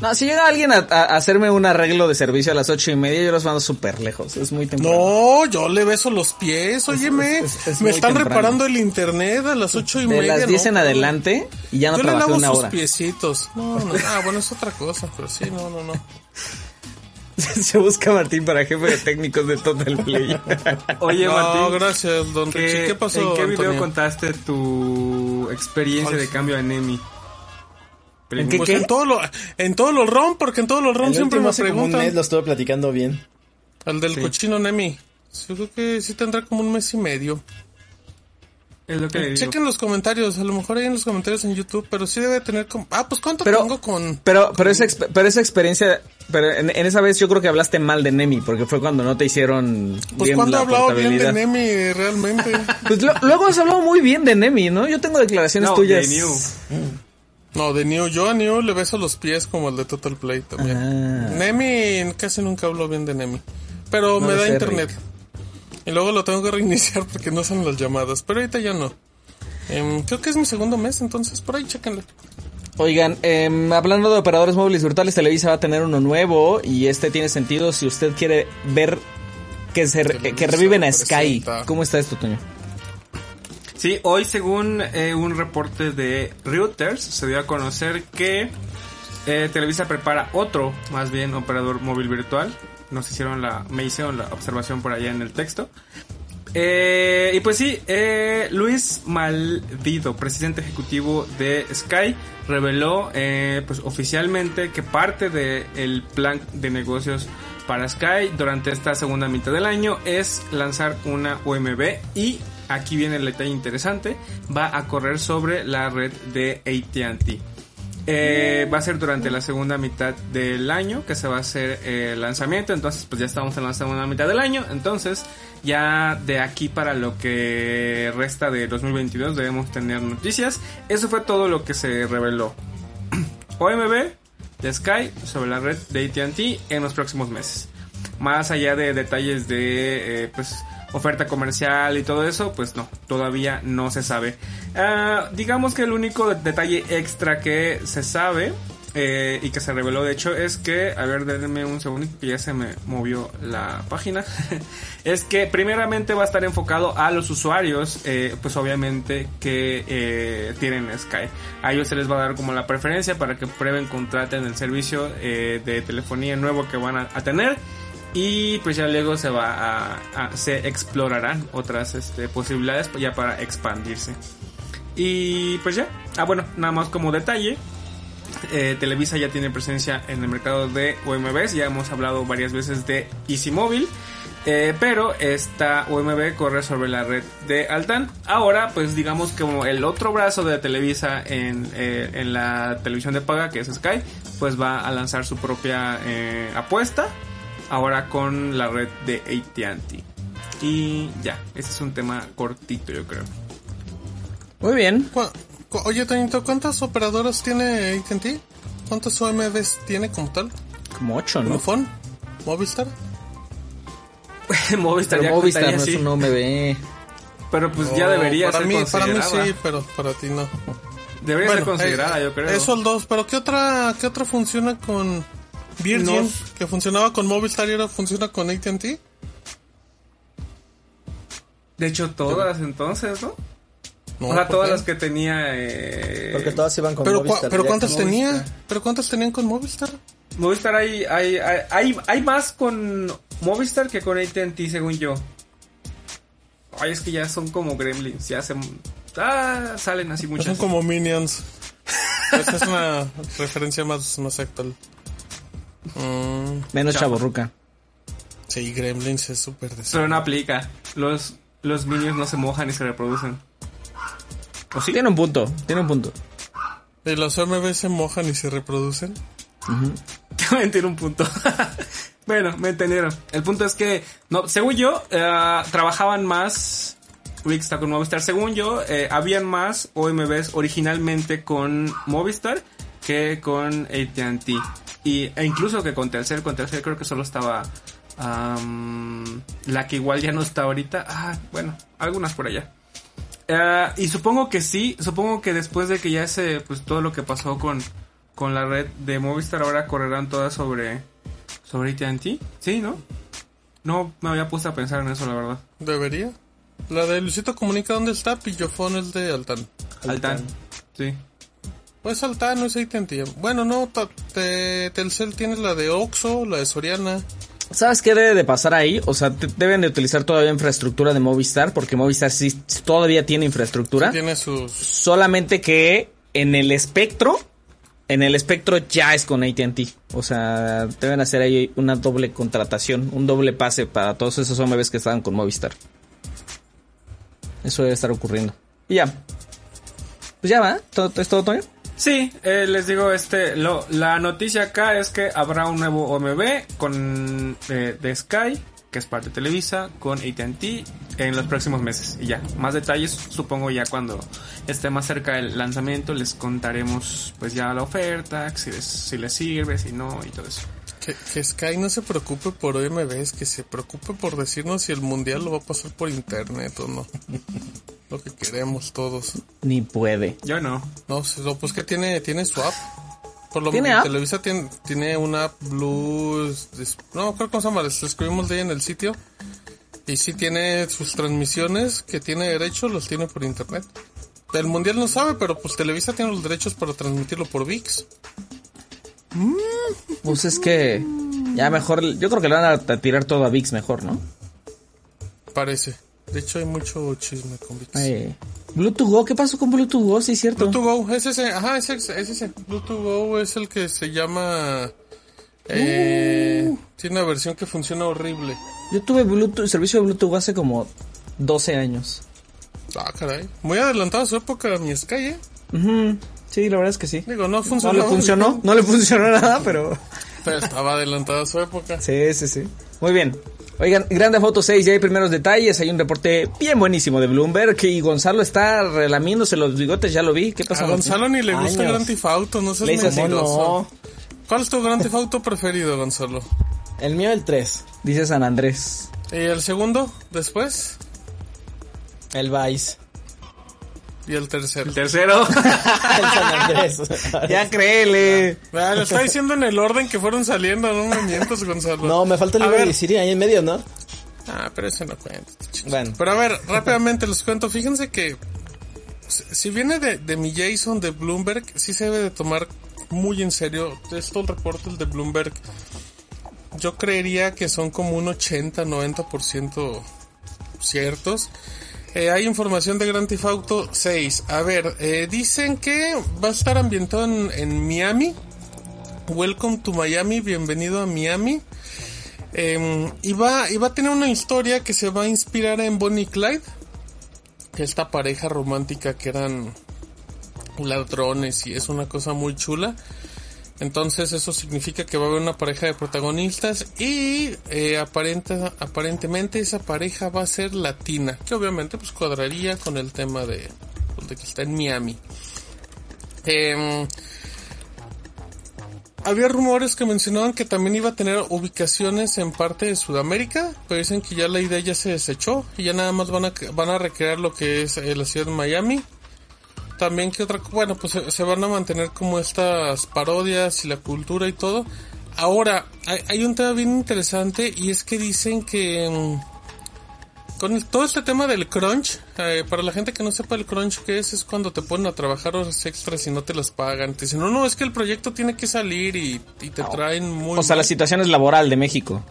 [SPEAKER 2] No, si llega alguien a, a hacerme un arreglo de servicio a las ocho y media, yo los mando súper lejos. Es muy temprano.
[SPEAKER 5] No, yo le beso los pies, óyeme.
[SPEAKER 2] es- es
[SPEAKER 5] me están
[SPEAKER 2] temprano.
[SPEAKER 5] reparando el internet a las ocho y
[SPEAKER 2] de
[SPEAKER 5] media.
[SPEAKER 2] las 10
[SPEAKER 5] no,
[SPEAKER 2] en adelante y ya no
[SPEAKER 5] yo le
[SPEAKER 2] trabajé
[SPEAKER 5] lavo
[SPEAKER 2] una
[SPEAKER 5] sus
[SPEAKER 2] hora.
[SPEAKER 5] piecitos. No, no, ah, bueno, es otra cosa, pero sí, no, no, no.
[SPEAKER 2] Se busca Martín para jefe de técnicos de Total Play.
[SPEAKER 4] Oye,
[SPEAKER 5] no,
[SPEAKER 4] Martín.
[SPEAKER 5] gracias, don
[SPEAKER 4] ¿qué,
[SPEAKER 5] Richie. ¿Qué pasó,
[SPEAKER 4] ¿En qué video
[SPEAKER 5] Antonio?
[SPEAKER 4] contaste tu experiencia de cambio a Nemi?
[SPEAKER 2] ¿En qué
[SPEAKER 5] Pues
[SPEAKER 2] qué?
[SPEAKER 5] en todo lo, en todo lo ROM, porque en todo lo ROM
[SPEAKER 3] El
[SPEAKER 5] siempre me
[SPEAKER 3] hace como un
[SPEAKER 5] preguntan.
[SPEAKER 3] mes lo estuve platicando bien.
[SPEAKER 5] Al del cochino Nemi. Yo creo que sí tendrá como un mes y medio.
[SPEAKER 4] Es lo que le digo.
[SPEAKER 5] Chequen los comentarios, a lo mejor hay en los comentarios en YouTube, pero sí debe tener como... Ah, pues ¿cuánto
[SPEAKER 2] Pero-
[SPEAKER 5] tengo con...?
[SPEAKER 2] Pero, pero esa, pero esa experiencia, pero en, en esa vez yo creo que hablaste mal de Nemi, porque fue cuando no te hicieron
[SPEAKER 5] Pues
[SPEAKER 2] bien
[SPEAKER 5] ¿cuándo he
[SPEAKER 2] la
[SPEAKER 5] hablado bien de. Nemi realmente?
[SPEAKER 2] Pues lo- luego has hablado muy bien de Nemi, ¿no? Yo tengo declaraciones
[SPEAKER 4] No,
[SPEAKER 2] tuyas.
[SPEAKER 4] de New.
[SPEAKER 5] No, de New. Yo a New le beso los pies como el de Total Play también.
[SPEAKER 2] Ah.
[SPEAKER 5] Nemi, casi nunca hablo bien de Nemi. Pero
[SPEAKER 2] No
[SPEAKER 5] me da internet. Y luego lo tengo que reiniciar porque no son las llamadas. Pero ahorita ya no. Em, creo que es mi segundo mes, entonces por ahí chequenlo.
[SPEAKER 2] Oigan, em, hablando de operadores móviles virtuales, Televisa va a tener uno nuevo y este tiene sentido si usted quiere ver que, se que reviven a Sky. ¿Cómo está esto, Toño?
[SPEAKER 4] Sí, hoy según eh, un reporte de Reuters se dio a conocer que eh, Televisa prepara otro, más bien operador móvil virtual. Nos hicieron la, me hicieron la observación por allá en el texto. Eh, y pues sí, Luis Malvido, presidente ejecutivo de Sky, reveló pues oficialmente que parte del plan de negocios para Sky durante esta segunda mitad del año es lanzar una OMB y aquí viene el detalle interesante, va a correr sobre la red de ATT. Eh, va a ser durante la segunda mitad del año que se va a hacer el lanzamiento. Entonces, pues ya estamos en la segunda mitad del año. Entonces, ya de aquí para lo que resta de 2022 debemos tener noticias. Eso fue todo lo que se reveló. OMB de Sky sobre la red de ATT en los próximos meses. Más allá de detalles de eh, pues oferta comercial y todo eso, pues no, todavía no se sabe. Ah, digamos que el único detalle extra que se sabe eh, y que se reveló de hecho es que, a ver, denme un segundo que ya se me movió la página, es que primeramente va a estar enfocado a los usuarios, eh, pues obviamente que eh, tienen Sky. A ellos se les va a dar como la preferencia para que prueben, contraten el servicio eh, de telefonía nuevo que van a, a tener y pues ya luego se va a, se explorarán otras este, posibilidades ya para expandirse y pues ya ah bueno nada más como detalle eh, Televisa ya tiene presencia en el mercado de OMBs ya hemos hablado varias veces de Easy Móvil eh, pero esta OMB corre sobre la red de Altan. Ahora, pues digamos que como el otro brazo de Televisa en, eh, en la televisión de paga, que es Sky, pues va a lanzar su propia apuesta. Ahora con la red de ATT. Y ya, ese es un tema cortito, yo creo.
[SPEAKER 2] Muy bien.
[SPEAKER 5] Oye, Toñito, ¿cuántas operadoras tiene AT&T? ¿Cuántas OMBs tiene como tal?
[SPEAKER 2] Como ocho, ¿no?
[SPEAKER 5] ¿Vodafone? ¿Movistar?
[SPEAKER 4] Movistar
[SPEAKER 2] Pero
[SPEAKER 4] ya
[SPEAKER 2] Movistar
[SPEAKER 4] contaría
[SPEAKER 2] no es
[SPEAKER 4] así,
[SPEAKER 2] un OMB.
[SPEAKER 4] Pero pues ya
[SPEAKER 5] Oh,
[SPEAKER 4] debería
[SPEAKER 5] para
[SPEAKER 4] ser
[SPEAKER 5] mí, Para mí sí, pero para ti no.
[SPEAKER 4] Debería ser considerada,
[SPEAKER 5] eh,
[SPEAKER 4] yo creo.
[SPEAKER 5] Eso el 2, pero ¿qué otra, ¿qué otra funciona con Virgin?
[SPEAKER 4] No.
[SPEAKER 5] Que funcionaba con Movistar y ahora funciona con AT&T.
[SPEAKER 4] De hecho, todas entonces, ¿no?
[SPEAKER 5] No,
[SPEAKER 4] o sea,
[SPEAKER 5] ¿por
[SPEAKER 4] todas
[SPEAKER 5] qué?
[SPEAKER 4] las que tenía... Eh...
[SPEAKER 3] Porque todas iban con
[SPEAKER 5] Pero,
[SPEAKER 3] Movistar
[SPEAKER 5] pero. ¿cuántas tenía?
[SPEAKER 4] Movistar.
[SPEAKER 5] ¿Pero cuántas tenían con Movistar?
[SPEAKER 4] Movistar hay, hay, hay, hay, hay más con Movistar que con AT&T, según yo. Ay, es que ya son como gremlins, ya se... Ah, salen así
[SPEAKER 5] Son
[SPEAKER 4] muchas.
[SPEAKER 5] como Minions. Esa es una referencia más, más actual. Mm,
[SPEAKER 2] Menos
[SPEAKER 4] Chavo.
[SPEAKER 2] chaborruca.
[SPEAKER 5] sí, Gremlins es súper
[SPEAKER 4] Pero no aplica. Los, los minions no se mojan y se reproducen. ¿O sí?
[SPEAKER 2] Tiene un punto, tiene un punto.
[SPEAKER 5] ¿Y los OMB se mojan y se reproducen?
[SPEAKER 4] A mentir un punto. bueno, me entendieron. El punto es que, no, según yo, eh, trabajaban más. Está con Movistar. Según yo, eh, habían más OMBs originalmente con Movistar que con ATT. Y, e incluso que con Telcel. Con Telcel creo que solo estaba. am, la que igual ya no está ahorita. Ah, bueno, algunas por allá. Eh, y supongo que sí, supongo que después de que ya se, pues todo lo que pasó con, con la red de Movistar, ahora correrán todas sobre, sobre AT&T, sí, ¿no? No me había puesto a pensar en eso, la verdad.
[SPEAKER 5] ¿Debería? La de Luisito Comunica, ¿dónde está? Pillofón es de Altan.
[SPEAKER 4] Altan, sí.
[SPEAKER 5] Pues Altan no es AT&T. Bueno, no, te- Telcel tiene la de Oxxo, la de Soriana.
[SPEAKER 2] ¿Sabes qué debe de pasar ahí? O sea, te- deben de utilizar todavía infraestructura de Movistar, porque Movistar sí todavía tiene infraestructura.
[SPEAKER 5] Tiene sus...
[SPEAKER 2] Solamente que en el espectro, en el espectro ya es con AT&T. O sea, deben hacer ahí una doble contratación, un doble pase para todos esos hombres que estaban con Movistar. Eso debe estar ocurriendo. Y ya. Pues ya va, ¿Todo, ¿es todo, Toño?
[SPEAKER 4] Sí, eh, les digo, este, lo, la noticia acá es que habrá un nuevo OMB con eh, de Sky, que es parte de Televisa, con AT&T en los próximos meses. Y ya, más detalles supongo ya cuando esté más cerca del lanzamiento les contaremos pues ya la oferta, si les, si les sirve, si no y todo eso.
[SPEAKER 5] Que, que Sky no se preocupe por OMBs, que se preocupe por decirnos si el mundial lo va a pasar por internet o no. lo que queremos todos.
[SPEAKER 2] Ni puede.
[SPEAKER 4] Yo no.
[SPEAKER 5] No, no, pues que tiene, tiene su app. Por lo
[SPEAKER 2] ¿Tiene
[SPEAKER 5] menos
[SPEAKER 2] app?
[SPEAKER 5] Televisa tiene, tiene una app Blues. dis- No, creo que se llama. Les escribimos de ahí en el sitio. Y sí tiene sus transmisiones que tiene derecho, los tiene por internet. El mundial no sabe, pero pues Televisa tiene los derechos para transmitirlo por VIX.
[SPEAKER 2] Pues es que ya mejor, yo creo que le van a tirar todo a VIX mejor, ¿no?
[SPEAKER 5] Parece. De hecho hay mucho chisme con VIX.
[SPEAKER 2] Bluetooth Go, ¿qué pasó con Bluetooth Go? Sí, es cierto.
[SPEAKER 5] Bluetooth Go, es ese, ajá, es ese, es ese. Bluetooth Go es el que se llama... Eh, Tiene una versión que funciona horrible.
[SPEAKER 2] Yo tuve Bluetooth, servicio de Bluetooth hace como 12 años.
[SPEAKER 5] Ah, caray. Muy adelantado a su época mi Sky, ¿eh?
[SPEAKER 2] Ujú, Sí, la verdad es que sí.
[SPEAKER 5] Digo, no
[SPEAKER 2] No
[SPEAKER 5] funcionó.
[SPEAKER 2] le funcionó, no le funcionó nada, pero...
[SPEAKER 5] Pero estaba adelantado a su época.
[SPEAKER 2] Sí, sí, sí. Muy bien. Oigan, Grande Foto 6, ya hay primeros detalles, hay un reporte bien buenísimo de Bloomberg y Gonzalo está relamiéndose los bigotes, ya lo vi. ¿Qué
[SPEAKER 5] A
[SPEAKER 2] pasa,
[SPEAKER 5] Gonzalo ni le gusta
[SPEAKER 3] Años.
[SPEAKER 5] Grand Theft Auto, no seas mentiroso.
[SPEAKER 3] No,
[SPEAKER 5] ¿Cuál es tu Grand Theft Auto preferido, Gonzalo?
[SPEAKER 3] el mío el 3,
[SPEAKER 2] Dice San Andrés.
[SPEAKER 5] ¿Y el segundo después?
[SPEAKER 3] el Vice,
[SPEAKER 5] Y el tercero.
[SPEAKER 4] El tercero.
[SPEAKER 3] el San Andrés.
[SPEAKER 2] Ya créele.
[SPEAKER 5] Ah, lo está diciendo en el orden que fueron saliendo, no me mientas, Gonzalo.
[SPEAKER 3] No, me falta el
[SPEAKER 5] A ver.
[SPEAKER 3] Liberty City ahí en medio, ¿no?
[SPEAKER 5] Ah, pero ese no cuenta. este.
[SPEAKER 3] Bueno.
[SPEAKER 5] Pero a ver, rápidamente les cuento. Fíjense que si si viene de, de mi Jason de Bloomberg, sí se debe de tomar muy en serio. Estos reportes de Bloomberg, yo creería que son como un 80-90% ciertos. Eh, hay información de Grand Theft Auto 6. A ver, eh, dicen que va a estar ambientado en, Miami. Welcome to Miami, bienvenido a Miami. Eh, y, va, y va a tener una historia que se va a inspirar en Bonnie y Clyde. Esta pareja romántica que eran ladrones y es una cosa muy chula. Entonces eso significa que va a haber una pareja de protagonistas y eh, aparenta, aparentemente esa pareja va a ser latina, que obviamente pues cuadraría con el tema de, pues, de que está en Miami. Em, había rumores que mencionaban que también iba a tener ubicaciones en parte de Sudamérica, pero dicen que ya la idea ya se desechó y ya nada más van a, van a recrear lo que es eh, la ciudad de Miami. También que otra, bueno, pues se, se van a mantener como estas parodias y la cultura y todo. Ahora, hay, hay un tema bien interesante y es que dicen que mm, con el- todo este tema del crunch, eh, para la gente que no sepa el crunch que es, es cuando te ponen a trabajar horas extras y no te las pagan. Te dicen, no, no, es que el proyecto tiene que salir y, y te traen muy...
[SPEAKER 2] O sea, la
[SPEAKER 5] mal".
[SPEAKER 2] situación es laboral de México.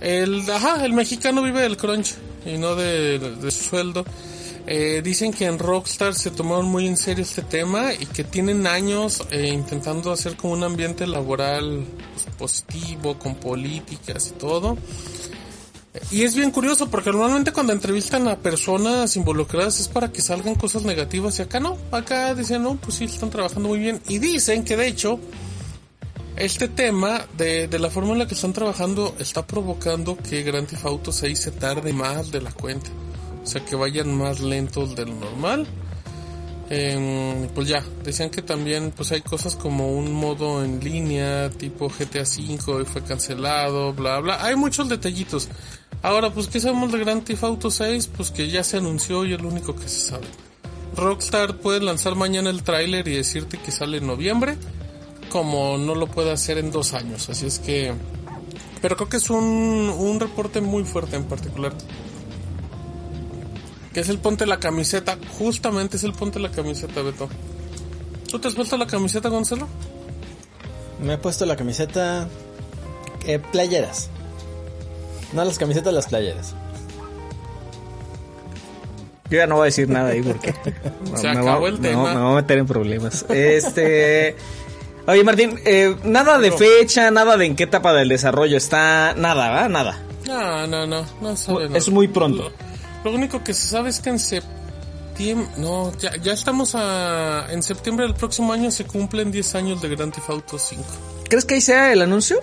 [SPEAKER 5] El, ajá, el mexicano vive del crunch y no de, de su sueldo. Eh, dicen que en Rockstar se tomaron muy en serio este tema y que tienen años eh, intentando hacer como un ambiente laboral pues, positivo, con políticas y todo. Y es bien curioso porque normalmente cuando entrevistan a personas involucradas es para que salgan cosas negativas y acá no, acá dicen no, pues sí, están trabajando muy bien. Y dicen que de hecho este tema de, de la forma en la que están trabajando está provocando que Grand Theft Auto 6 se tarde más de la cuenta. O sea, que vayan más lentos de lo normal. Em, pues ya, decían que también pues hay cosas como un modo en línea tipo GTA V y fue cancelado, bla bla. Hay muchos detallitos. Ahora, pues ¿qué sabemos de Grand Theft Auto 6? Pues que ya se anunció y es lo único que se sabe. Rockstar puede lanzar mañana el tráiler y decirte que sale en noviembre, como no lo puede hacer en dos años. Así es que... Pero creo que es un, un reporte muy fuerte en particular. Que es el ponte la camiseta. Justamente es el ponte la camiseta, Beto. ¿Tú te has puesto la camiseta, Gonzalo?
[SPEAKER 3] Me he puesto la camiseta. Eh, playeras. No las camisetas, las playeras.
[SPEAKER 2] Yo ya no voy a decir nada ahí porque
[SPEAKER 5] Se
[SPEAKER 2] me,
[SPEAKER 5] acabó
[SPEAKER 2] voy,
[SPEAKER 5] el tema.
[SPEAKER 2] voy- me voy a meter en problemas. Este, oye Martín, eh, nada de fecha, nada de en qué etapa del desarrollo está, nada, ¿verdad? Nada.
[SPEAKER 5] No, no, no. No sabe.
[SPEAKER 2] Es muy pronto.
[SPEAKER 5] Lo, único que se sabe es que en septiembre... No, ya, ya estamos a... En septiembre del próximo año se cumplen 10 años de Grand Theft Auto 5.
[SPEAKER 2] ¿Crees que ahí sea el anuncio?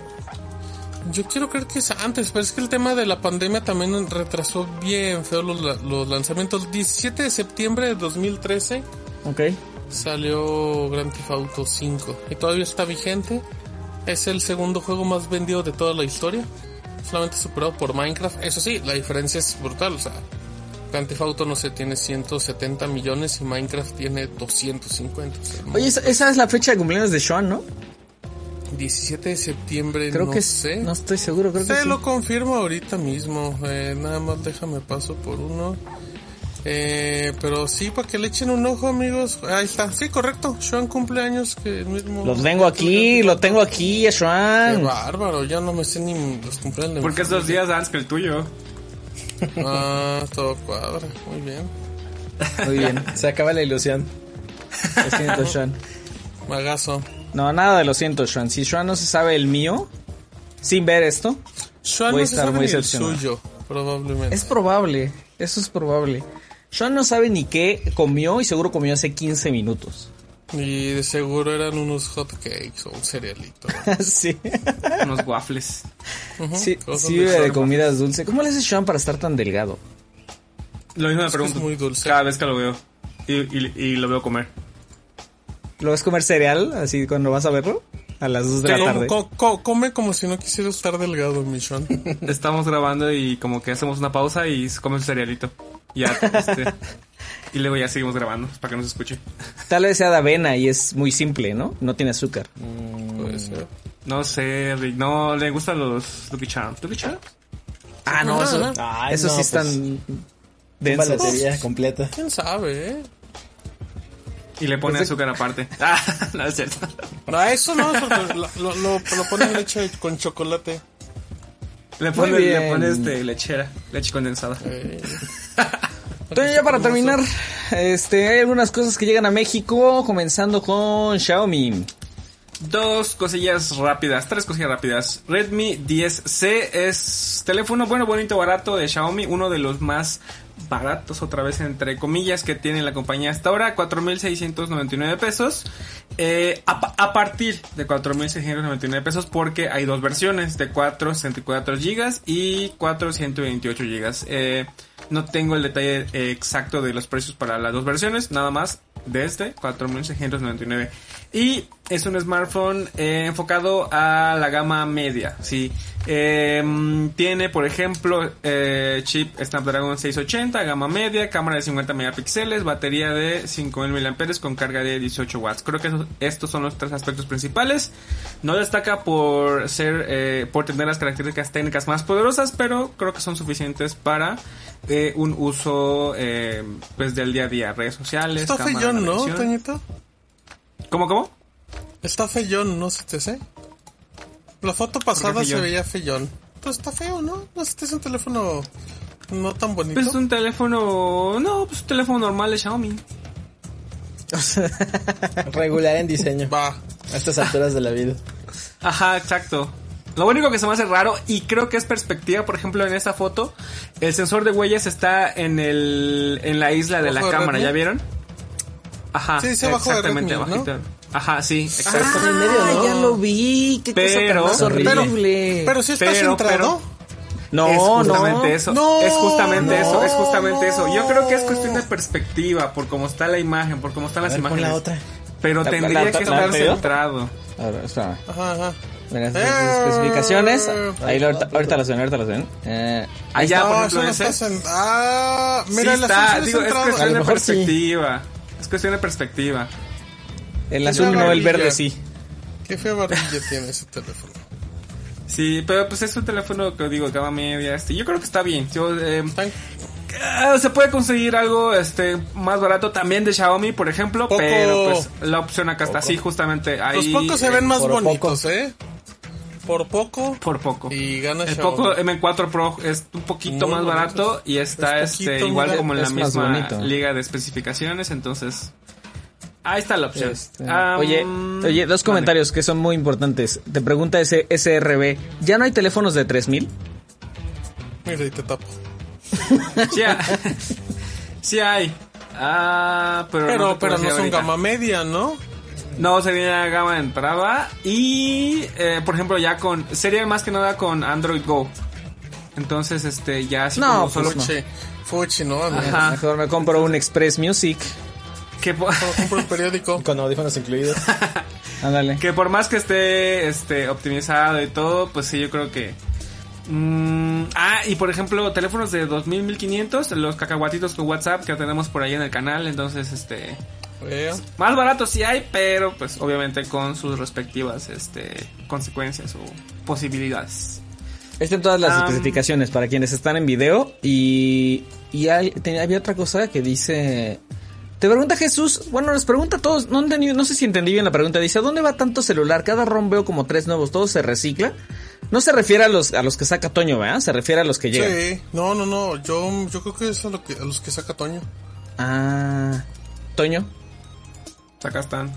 [SPEAKER 5] Yo quiero creer que es antes, pero es que el tema de la pandemia también retrasó bien feo los, los lanzamientos. 17 de septiembre de 2013
[SPEAKER 2] Ok.
[SPEAKER 5] salió Grand Theft Auto 5 y todavía está vigente. Es el segundo juego más vendido de toda la historia, solamente superado por Minecraft. Eso sí, la diferencia es brutal, o sea, Grand Theft Auto no sé, tiene 170 millones y Minecraft tiene 250. o sea,
[SPEAKER 2] Oye, esa, esa es la fecha de cumpleaños de Sean, ¿no?
[SPEAKER 5] 17 de septiembre,
[SPEAKER 2] Creo
[SPEAKER 5] no
[SPEAKER 2] que
[SPEAKER 5] sé.
[SPEAKER 2] No estoy seguro, creo que
[SPEAKER 5] Te
[SPEAKER 2] sí.
[SPEAKER 5] lo confirmo ahorita mismo. Eh, nada más déjame paso por uno. Eh, pero sí, para que le echen un ojo, amigos. Ahí está. Sí, correcto. Sean cumpleaños que el mismo.
[SPEAKER 2] Lo tengo aquí, lo tengo aquí,
[SPEAKER 5] Qué
[SPEAKER 2] Shuan.
[SPEAKER 5] bárbaro. Ya no me sé ni los cumpleaños
[SPEAKER 4] Porque es dos días antes que el tuyo.
[SPEAKER 5] Ah, todo cuadra. Muy bien.
[SPEAKER 2] Muy bien.
[SPEAKER 3] Se acaba la ilusión.
[SPEAKER 2] Lo siento, Shuan.
[SPEAKER 5] Magazo.
[SPEAKER 2] No, nada de lo siento, Shuan. Si Shuan no se sabe el mío, sin ver esto,
[SPEAKER 5] Sean
[SPEAKER 2] Voy a
[SPEAKER 5] no
[SPEAKER 2] estar
[SPEAKER 5] sabe
[SPEAKER 2] muy
[SPEAKER 5] ni el
[SPEAKER 2] decepcionado.
[SPEAKER 5] suyo, probablemente.
[SPEAKER 2] es probable. Eso es probable. Shuan no sabe ni qué comió y seguro comió hace 15 minutos.
[SPEAKER 5] Y de seguro eran unos hot cakes o un cerealito.
[SPEAKER 2] sí.
[SPEAKER 4] Unos waffles.
[SPEAKER 2] Sí, sí de
[SPEAKER 5] forma.
[SPEAKER 2] comidas dulces. ¿Cómo le hace Shuan para estar tan delgado?
[SPEAKER 4] Lo mismo me pregunto
[SPEAKER 5] es muy dulce.
[SPEAKER 4] cada vez que lo veo. Y, y- y lo veo comer.
[SPEAKER 2] ¿Lo ves comer cereal así cuando vas a verlo? A las 2 de la tarde.
[SPEAKER 5] co- co- come como si no quisiera estar delgado, mi Sean.
[SPEAKER 4] Estamos grabando y como que hacemos una pausa y se come un cerealito. Ya, este, y luego ya seguimos grabando para que no se escuche.
[SPEAKER 2] Tal vez sea de avena y es muy simple, ¿no? No tiene azúcar.
[SPEAKER 5] Puede ser.
[SPEAKER 4] No sé, Rick, no le gustan los Lucky Charms. ¿Lucky Charms?
[SPEAKER 2] Ah, no, eso,
[SPEAKER 3] Ay,
[SPEAKER 2] eso
[SPEAKER 3] no,
[SPEAKER 2] sí
[SPEAKER 3] pues,
[SPEAKER 2] están densos.
[SPEAKER 3] Balatería completa.
[SPEAKER 5] ¿Quién sabe, eh?
[SPEAKER 4] Y le pone azúcar aparte. Ah, no es cierto.
[SPEAKER 5] No, eso no, eso lo, lo, lo, lo ponen leche con chocolate.
[SPEAKER 4] Le pone, le pone este, lechera, leche condensada.
[SPEAKER 5] Eh,
[SPEAKER 2] Entonces ya para terminar, este, hay algunas cosas que llegan a México, comenzando con Xiaomi.
[SPEAKER 4] Dos cosillas rápidas, tres cosillas rápidas. Redmi 10C es teléfono bueno, bonito, barato de Xiaomi, uno de los más baratos, otra vez entre comillas, que tiene la compañía hasta ahora, 4.699 pesos. Eh, a, a partir de 4.699 pesos porque hay dos versiones, de 464 GB y 428 GB. Eh, no tengo el detalle exacto de los precios para las dos versiones, nada más desde 4.699. Y es un smartphone eh, enfocado a la gama media, sí. Eh, tiene, por ejemplo, eh, chip Snapdragon 680, gama media, cámara de 50 megapíxeles, batería de 5000 mAh con carga de 18 watts. Creo que estos son los tres aspectos principales. No destaca por ser, eh, por tener las características técnicas más poderosas, pero creo que son suficientes para eh, un uso, eh, pues del día a día, redes sociales.
[SPEAKER 5] Está ¿no. Toñito?
[SPEAKER 4] ¿Cómo, cómo?
[SPEAKER 5] Está feyón, ¿no se te sé? La foto pasada se veía feyón. Pues está feo, ¿no? No sé, es un teléfono no tan bonito.
[SPEAKER 4] Pues es un teléfono, no, pues un teléfono normal de Xiaomi.
[SPEAKER 3] Regular en diseño.
[SPEAKER 5] Va.
[SPEAKER 3] A estas alturas de la vida.
[SPEAKER 4] Ajá, exacto. Lo único que se me hace raro, y creo que es perspectiva, por ejemplo, en esta foto, el sensor de huellas está en el en la isla de la
[SPEAKER 5] ¿Abajo de
[SPEAKER 4] cámara,
[SPEAKER 5] Redmi?
[SPEAKER 4] ¿ya vieron? Ajá,
[SPEAKER 5] Sí, sí, abajo de
[SPEAKER 4] exactamente,
[SPEAKER 5] Redmi, ¿no?
[SPEAKER 4] abajito. Ajá, sí, exacto.
[SPEAKER 3] Está en el medio, ¿no?
[SPEAKER 2] Ah, ya lo vi. Qué
[SPEAKER 4] Pero-
[SPEAKER 2] cosa tan más
[SPEAKER 5] Pero, pero si está
[SPEAKER 4] Pero,
[SPEAKER 5] centrado.
[SPEAKER 2] no,
[SPEAKER 4] es justamente
[SPEAKER 2] no.
[SPEAKER 4] eso.
[SPEAKER 5] No,
[SPEAKER 4] es justamente
[SPEAKER 5] no,
[SPEAKER 4] eso, es justamente
[SPEAKER 5] no.
[SPEAKER 4] eso. Yo creo que es cuestión de perspectiva, por cómo está la imagen, por cómo están
[SPEAKER 3] A
[SPEAKER 4] las
[SPEAKER 3] ver,
[SPEAKER 4] imágenes.
[SPEAKER 3] la otra.
[SPEAKER 4] Pero
[SPEAKER 2] La-
[SPEAKER 4] tendría
[SPEAKER 2] la-
[SPEAKER 4] que
[SPEAKER 2] la-
[SPEAKER 4] estar centrado.
[SPEAKER 2] A ver, espérame.
[SPEAKER 5] Ajá, ajá.
[SPEAKER 2] Mira, estas
[SPEAKER 5] Eh.
[SPEAKER 2] especificaciones. Ahí lo- ahorita, ahorita las ven, ahorita las ven. Eh,
[SPEAKER 4] Allá,
[SPEAKER 5] no,
[SPEAKER 4] por ejemplo,
[SPEAKER 5] no
[SPEAKER 4] ese.
[SPEAKER 5] Ah, mira,
[SPEAKER 4] sí está, digo, es cuestión de
[SPEAKER 3] sí.
[SPEAKER 4] perspectiva. Es cuestión de perspectiva.
[SPEAKER 2] El azul no, el verde sí.
[SPEAKER 5] Qué fea barbilla tiene ese teléfono.
[SPEAKER 4] Sí, pero pues es un teléfono que digo, gama media, este, yo creo que está bien. Yo, eh,
[SPEAKER 5] Tan-
[SPEAKER 4] ah, se puede conseguir algo este más barato también de Xiaomi, por ejemplo,
[SPEAKER 5] Poco.
[SPEAKER 4] pero pues la opción acá está así justamente ahí.
[SPEAKER 5] Los pocos se
[SPEAKER 4] eh,
[SPEAKER 5] ven más
[SPEAKER 3] por
[SPEAKER 5] bonitos, ¿eh? Por poco.
[SPEAKER 4] por poco.
[SPEAKER 5] Y gana
[SPEAKER 4] el
[SPEAKER 5] Xiaomi.
[SPEAKER 4] poco M4 Pro es un poquito
[SPEAKER 5] Muy
[SPEAKER 4] más
[SPEAKER 5] bonito.
[SPEAKER 4] barato y está
[SPEAKER 5] Es
[SPEAKER 4] este
[SPEAKER 5] poquito,
[SPEAKER 4] igual como en la
[SPEAKER 2] Es
[SPEAKER 4] misma
[SPEAKER 2] bonito.
[SPEAKER 4] liga de especificaciones, entonces ahí está la opción.
[SPEAKER 2] Este,
[SPEAKER 4] Ah,
[SPEAKER 2] oye, oye, dos
[SPEAKER 4] vale.
[SPEAKER 2] comentarios que son muy importantes. Te pregunta ese SRB, ¿ya no hay teléfonos de 3000?
[SPEAKER 5] Mira, y te tapo.
[SPEAKER 4] Sí, hay. sí hay. Ah, pero, puedo
[SPEAKER 5] pero no son
[SPEAKER 4] ahorita.
[SPEAKER 5] gama media, ¿no?
[SPEAKER 4] No, sería gama de entrada. Y, eh, por ejemplo, ya con. Sería más que nada con Android Go. Entonces, este, ya así
[SPEAKER 2] No,
[SPEAKER 4] como
[SPEAKER 2] pues
[SPEAKER 4] solo.
[SPEAKER 2] no.
[SPEAKER 5] Fuchi. ¿no?
[SPEAKER 4] Ajá.
[SPEAKER 2] Mejor me compro un Express Music.
[SPEAKER 4] Que, po-
[SPEAKER 5] Solo compro el periódico.
[SPEAKER 3] Con audífonos incluidos.
[SPEAKER 2] Ándale.
[SPEAKER 4] que por más que esté este, optimizado y todo, pues sí, yo creo que. mm, ah, y por ejemplo, teléfonos de 2000, 1500, los cacahuatitos con WhatsApp que tenemos por ahí en el canal. Entonces, este. Más baratos sí hay, pero pues obviamente con sus respectivas este, consecuencias o posibilidades.
[SPEAKER 2] Están todas las especificaciones para quienes están en video. Y, y hay- te- había otra cosa que dice... Te pregunta Jesús, bueno, nos pregunta a todos, no, entendí, no sé si entendí bien la pregunta, dice, ¿a dónde va tanto celular? Cada ROM veo como tres nuevos, ¿todo se recicla? No se refiere a los, a los que saca Toño, ¿verdad? Se refiere a los que llegan.
[SPEAKER 5] Sí, no, no, no, yo, yo creo que es a, lo que, a los que saca Toño.
[SPEAKER 2] Ah, Toño.
[SPEAKER 4] Acá están.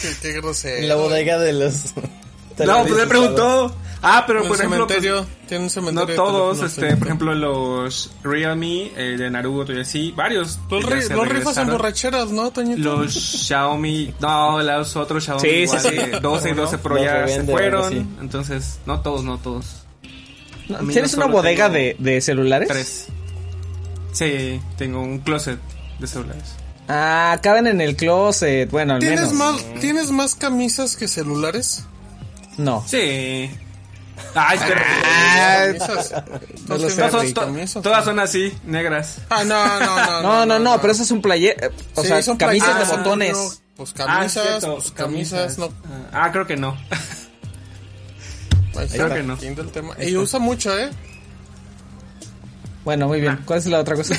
[SPEAKER 5] qué, qué grosero.
[SPEAKER 3] En la bodega de los...
[SPEAKER 4] No, pues él preguntó. Ah, pero por ejemplo, pues,
[SPEAKER 5] cementerio, tiene un
[SPEAKER 4] no
[SPEAKER 5] cementerio. de
[SPEAKER 4] todos, este, por ejemplo, los Realme eh, de Naruto y así, varios.
[SPEAKER 5] Los,
[SPEAKER 4] se
[SPEAKER 5] los rifas en borracheras, ¿no, Toñito?
[SPEAKER 4] Los Xiaomi, no, los otros Xiaomi
[SPEAKER 2] Sí,
[SPEAKER 4] igual
[SPEAKER 2] sí, sí.
[SPEAKER 4] de 12 y 12 Pro ya se fueron. Entonces, no todos, no todos.
[SPEAKER 2] No, ¿Tienes
[SPEAKER 4] no
[SPEAKER 2] una bodega de, de celulares?
[SPEAKER 4] Tres. Sí, tengo un closet de celulares.
[SPEAKER 2] Ah, caben en el closet, bueno, al
[SPEAKER 5] ¿Tienes
[SPEAKER 2] menos.
[SPEAKER 5] más, ¿Tienes más camisas que celulares?
[SPEAKER 2] No.
[SPEAKER 4] Sí. Ay, espera.
[SPEAKER 5] Camisas.
[SPEAKER 3] No lo
[SPEAKER 5] Todos
[SPEAKER 3] sé,
[SPEAKER 5] tienen
[SPEAKER 4] Todas- to- son así, negras.
[SPEAKER 5] Ah, no, no, no.
[SPEAKER 2] No, no, no, pero eso es un player, eh, o
[SPEAKER 5] Sí,
[SPEAKER 2] sea,
[SPEAKER 5] son
[SPEAKER 2] camisas de
[SPEAKER 5] no,
[SPEAKER 2] botones.
[SPEAKER 5] Pues
[SPEAKER 4] Ah,
[SPEAKER 5] camisas,
[SPEAKER 4] cierto,
[SPEAKER 5] pues camisas, no.
[SPEAKER 4] Ah, creo que no.
[SPEAKER 5] Ahí
[SPEAKER 4] Creo
[SPEAKER 5] está,
[SPEAKER 4] que no.
[SPEAKER 5] tema. Y usa mucho, ¿eh?
[SPEAKER 2] Bueno, muy bien.
[SPEAKER 4] Ah.
[SPEAKER 2] ¿Cuál es la otra cosa?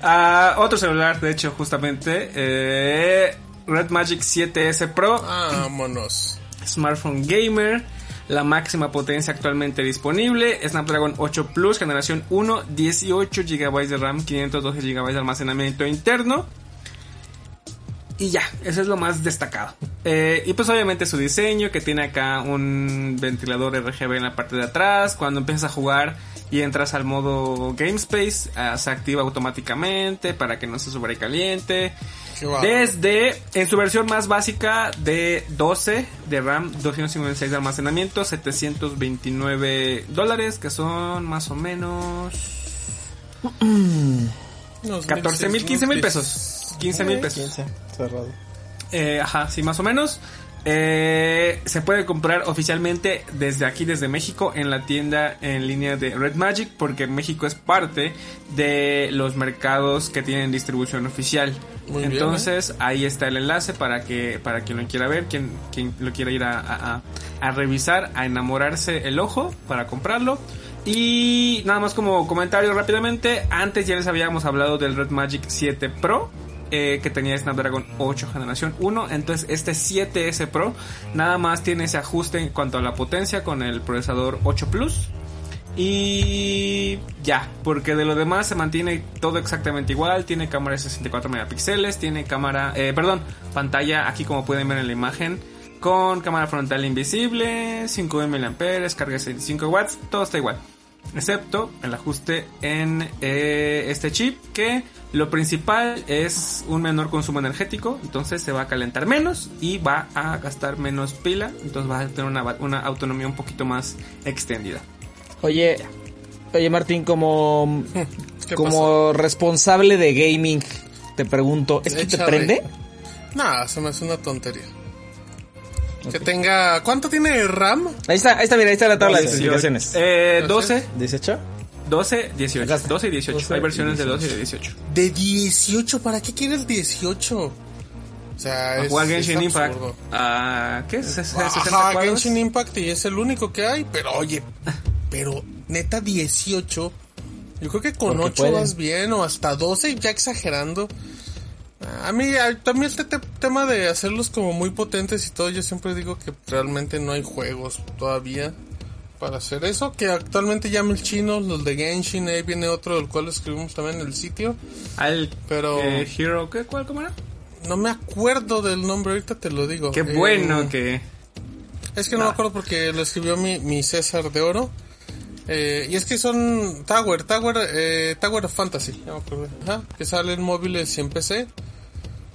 [SPEAKER 4] Ah, otro celular, de hecho, justamente. Eh, Red Magic 7S Pro.
[SPEAKER 5] Vámonos.
[SPEAKER 4] Smartphone gamer. La máxima potencia actualmente disponible. Snapdragon 8 Plus, generación 1, 18 GB de RAM, 512 GB de almacenamiento interno. Y ya, eso es lo más destacado. Eh, y pues obviamente su diseño, que tiene acá un ventilador RGB en la parte de atrás. Cuando empiezas a jugar y entras al modo Game Space, ah, se activa automáticamente para que no se sobrecaliente. Desde, en su versión más básica de 12 de RAM, 256 de almacenamiento, 729 dólares, que son más o menos
[SPEAKER 5] Unos
[SPEAKER 4] 14 mil, 15 mil pesos. 15 mil pesos.
[SPEAKER 3] 15, cerrado.
[SPEAKER 4] Eh, ajá, sí, más o menos. Eh, se puede comprar oficialmente desde aquí, desde México, en la tienda en línea de Red Magic, porque México es parte de los mercados que tienen distribución oficial.
[SPEAKER 5] Muy bien,
[SPEAKER 4] Entonces, ahí está el enlace para que para quien lo quiera ver, quien, quien lo quiera ir a- a revisar, a enamorarse el ojo para comprarlo. Y nada más como comentario rápidamente, antes ya les habíamos hablado del Red Magic 7 Pro, eh, que tenía Snapdragon 8 generación 1. Entonces este 7S Pro nada más tiene ese ajuste en cuanto a la potencia con el procesador 8 Plus. Y ya, porque de lo demás se mantiene todo exactamente igual. Tiene cámara de 64 megapíxeles, tiene cámara, eh, perdón, pantalla aquí como pueden ver en la imagen. Con cámara frontal invisible, 5000 mAh, carga de 65 watts, todo está igual. Excepto el ajuste en eh, este chip que lo principal es un menor consumo energético, entonces se va a calentar menos y va a gastar menos pila, entonces va a tener una, una autonomía un poquito más extendida.
[SPEAKER 2] Oye, oye Martín, como,
[SPEAKER 5] ¿Qué
[SPEAKER 2] como responsable de gaming, te pregunto, ¿esto te
[SPEAKER 5] Échale.
[SPEAKER 2] prende?
[SPEAKER 5] Nah, se me hace una tontería. Que tenga. ¿Cuánto tiene de RAM?
[SPEAKER 2] Ahí está, ahí está, mira, ahí está la tabla de
[SPEAKER 4] 18,
[SPEAKER 2] especificaciones.
[SPEAKER 4] Eh, 12,
[SPEAKER 3] ¿18?
[SPEAKER 4] 12, 18.
[SPEAKER 2] Acá está.
[SPEAKER 4] 12 y 18.
[SPEAKER 3] 12
[SPEAKER 4] Hay versiones
[SPEAKER 3] y
[SPEAKER 4] de 12 y de 18.
[SPEAKER 5] De 18. ¿Para qué quieres 18? O sea,
[SPEAKER 4] A
[SPEAKER 5] es,
[SPEAKER 4] jugar
[SPEAKER 5] es
[SPEAKER 4] Genshin Impact.
[SPEAKER 5] absurdo.
[SPEAKER 4] Ah, ¿Qué? ¿Ses- 60
[SPEAKER 5] Ajá? Genshin Impact y es el único que hay. Pero oye, pero neta 18. Yo creo que con
[SPEAKER 3] Porque
[SPEAKER 5] 8
[SPEAKER 3] pueden.
[SPEAKER 5] vas bien o hasta 12 ya exagerando. A mí a- también este te- tema de hacerlos como muy potentes y todo, yo siempre digo que realmente no hay juegos todavía para hacer eso. Que actualmente llama el chino, los de Genshin, ahí viene otro del cual escribimos también en el sitio.
[SPEAKER 4] Al
[SPEAKER 5] Pero-
[SPEAKER 4] eh, Hero, ¿qué? ¿Cuál? ¿Cómo era?
[SPEAKER 5] No me acuerdo del nombre, ahorita te lo digo.
[SPEAKER 4] Qué
[SPEAKER 5] Eh,
[SPEAKER 4] bueno que...
[SPEAKER 5] Es que no me acuerdo porque lo escribió mi, mi César de Oro. Eh, y es que son Tower, Tower, eh, Tower of Fantasy, ya me acordé. Ajá, que salen móviles y en PC.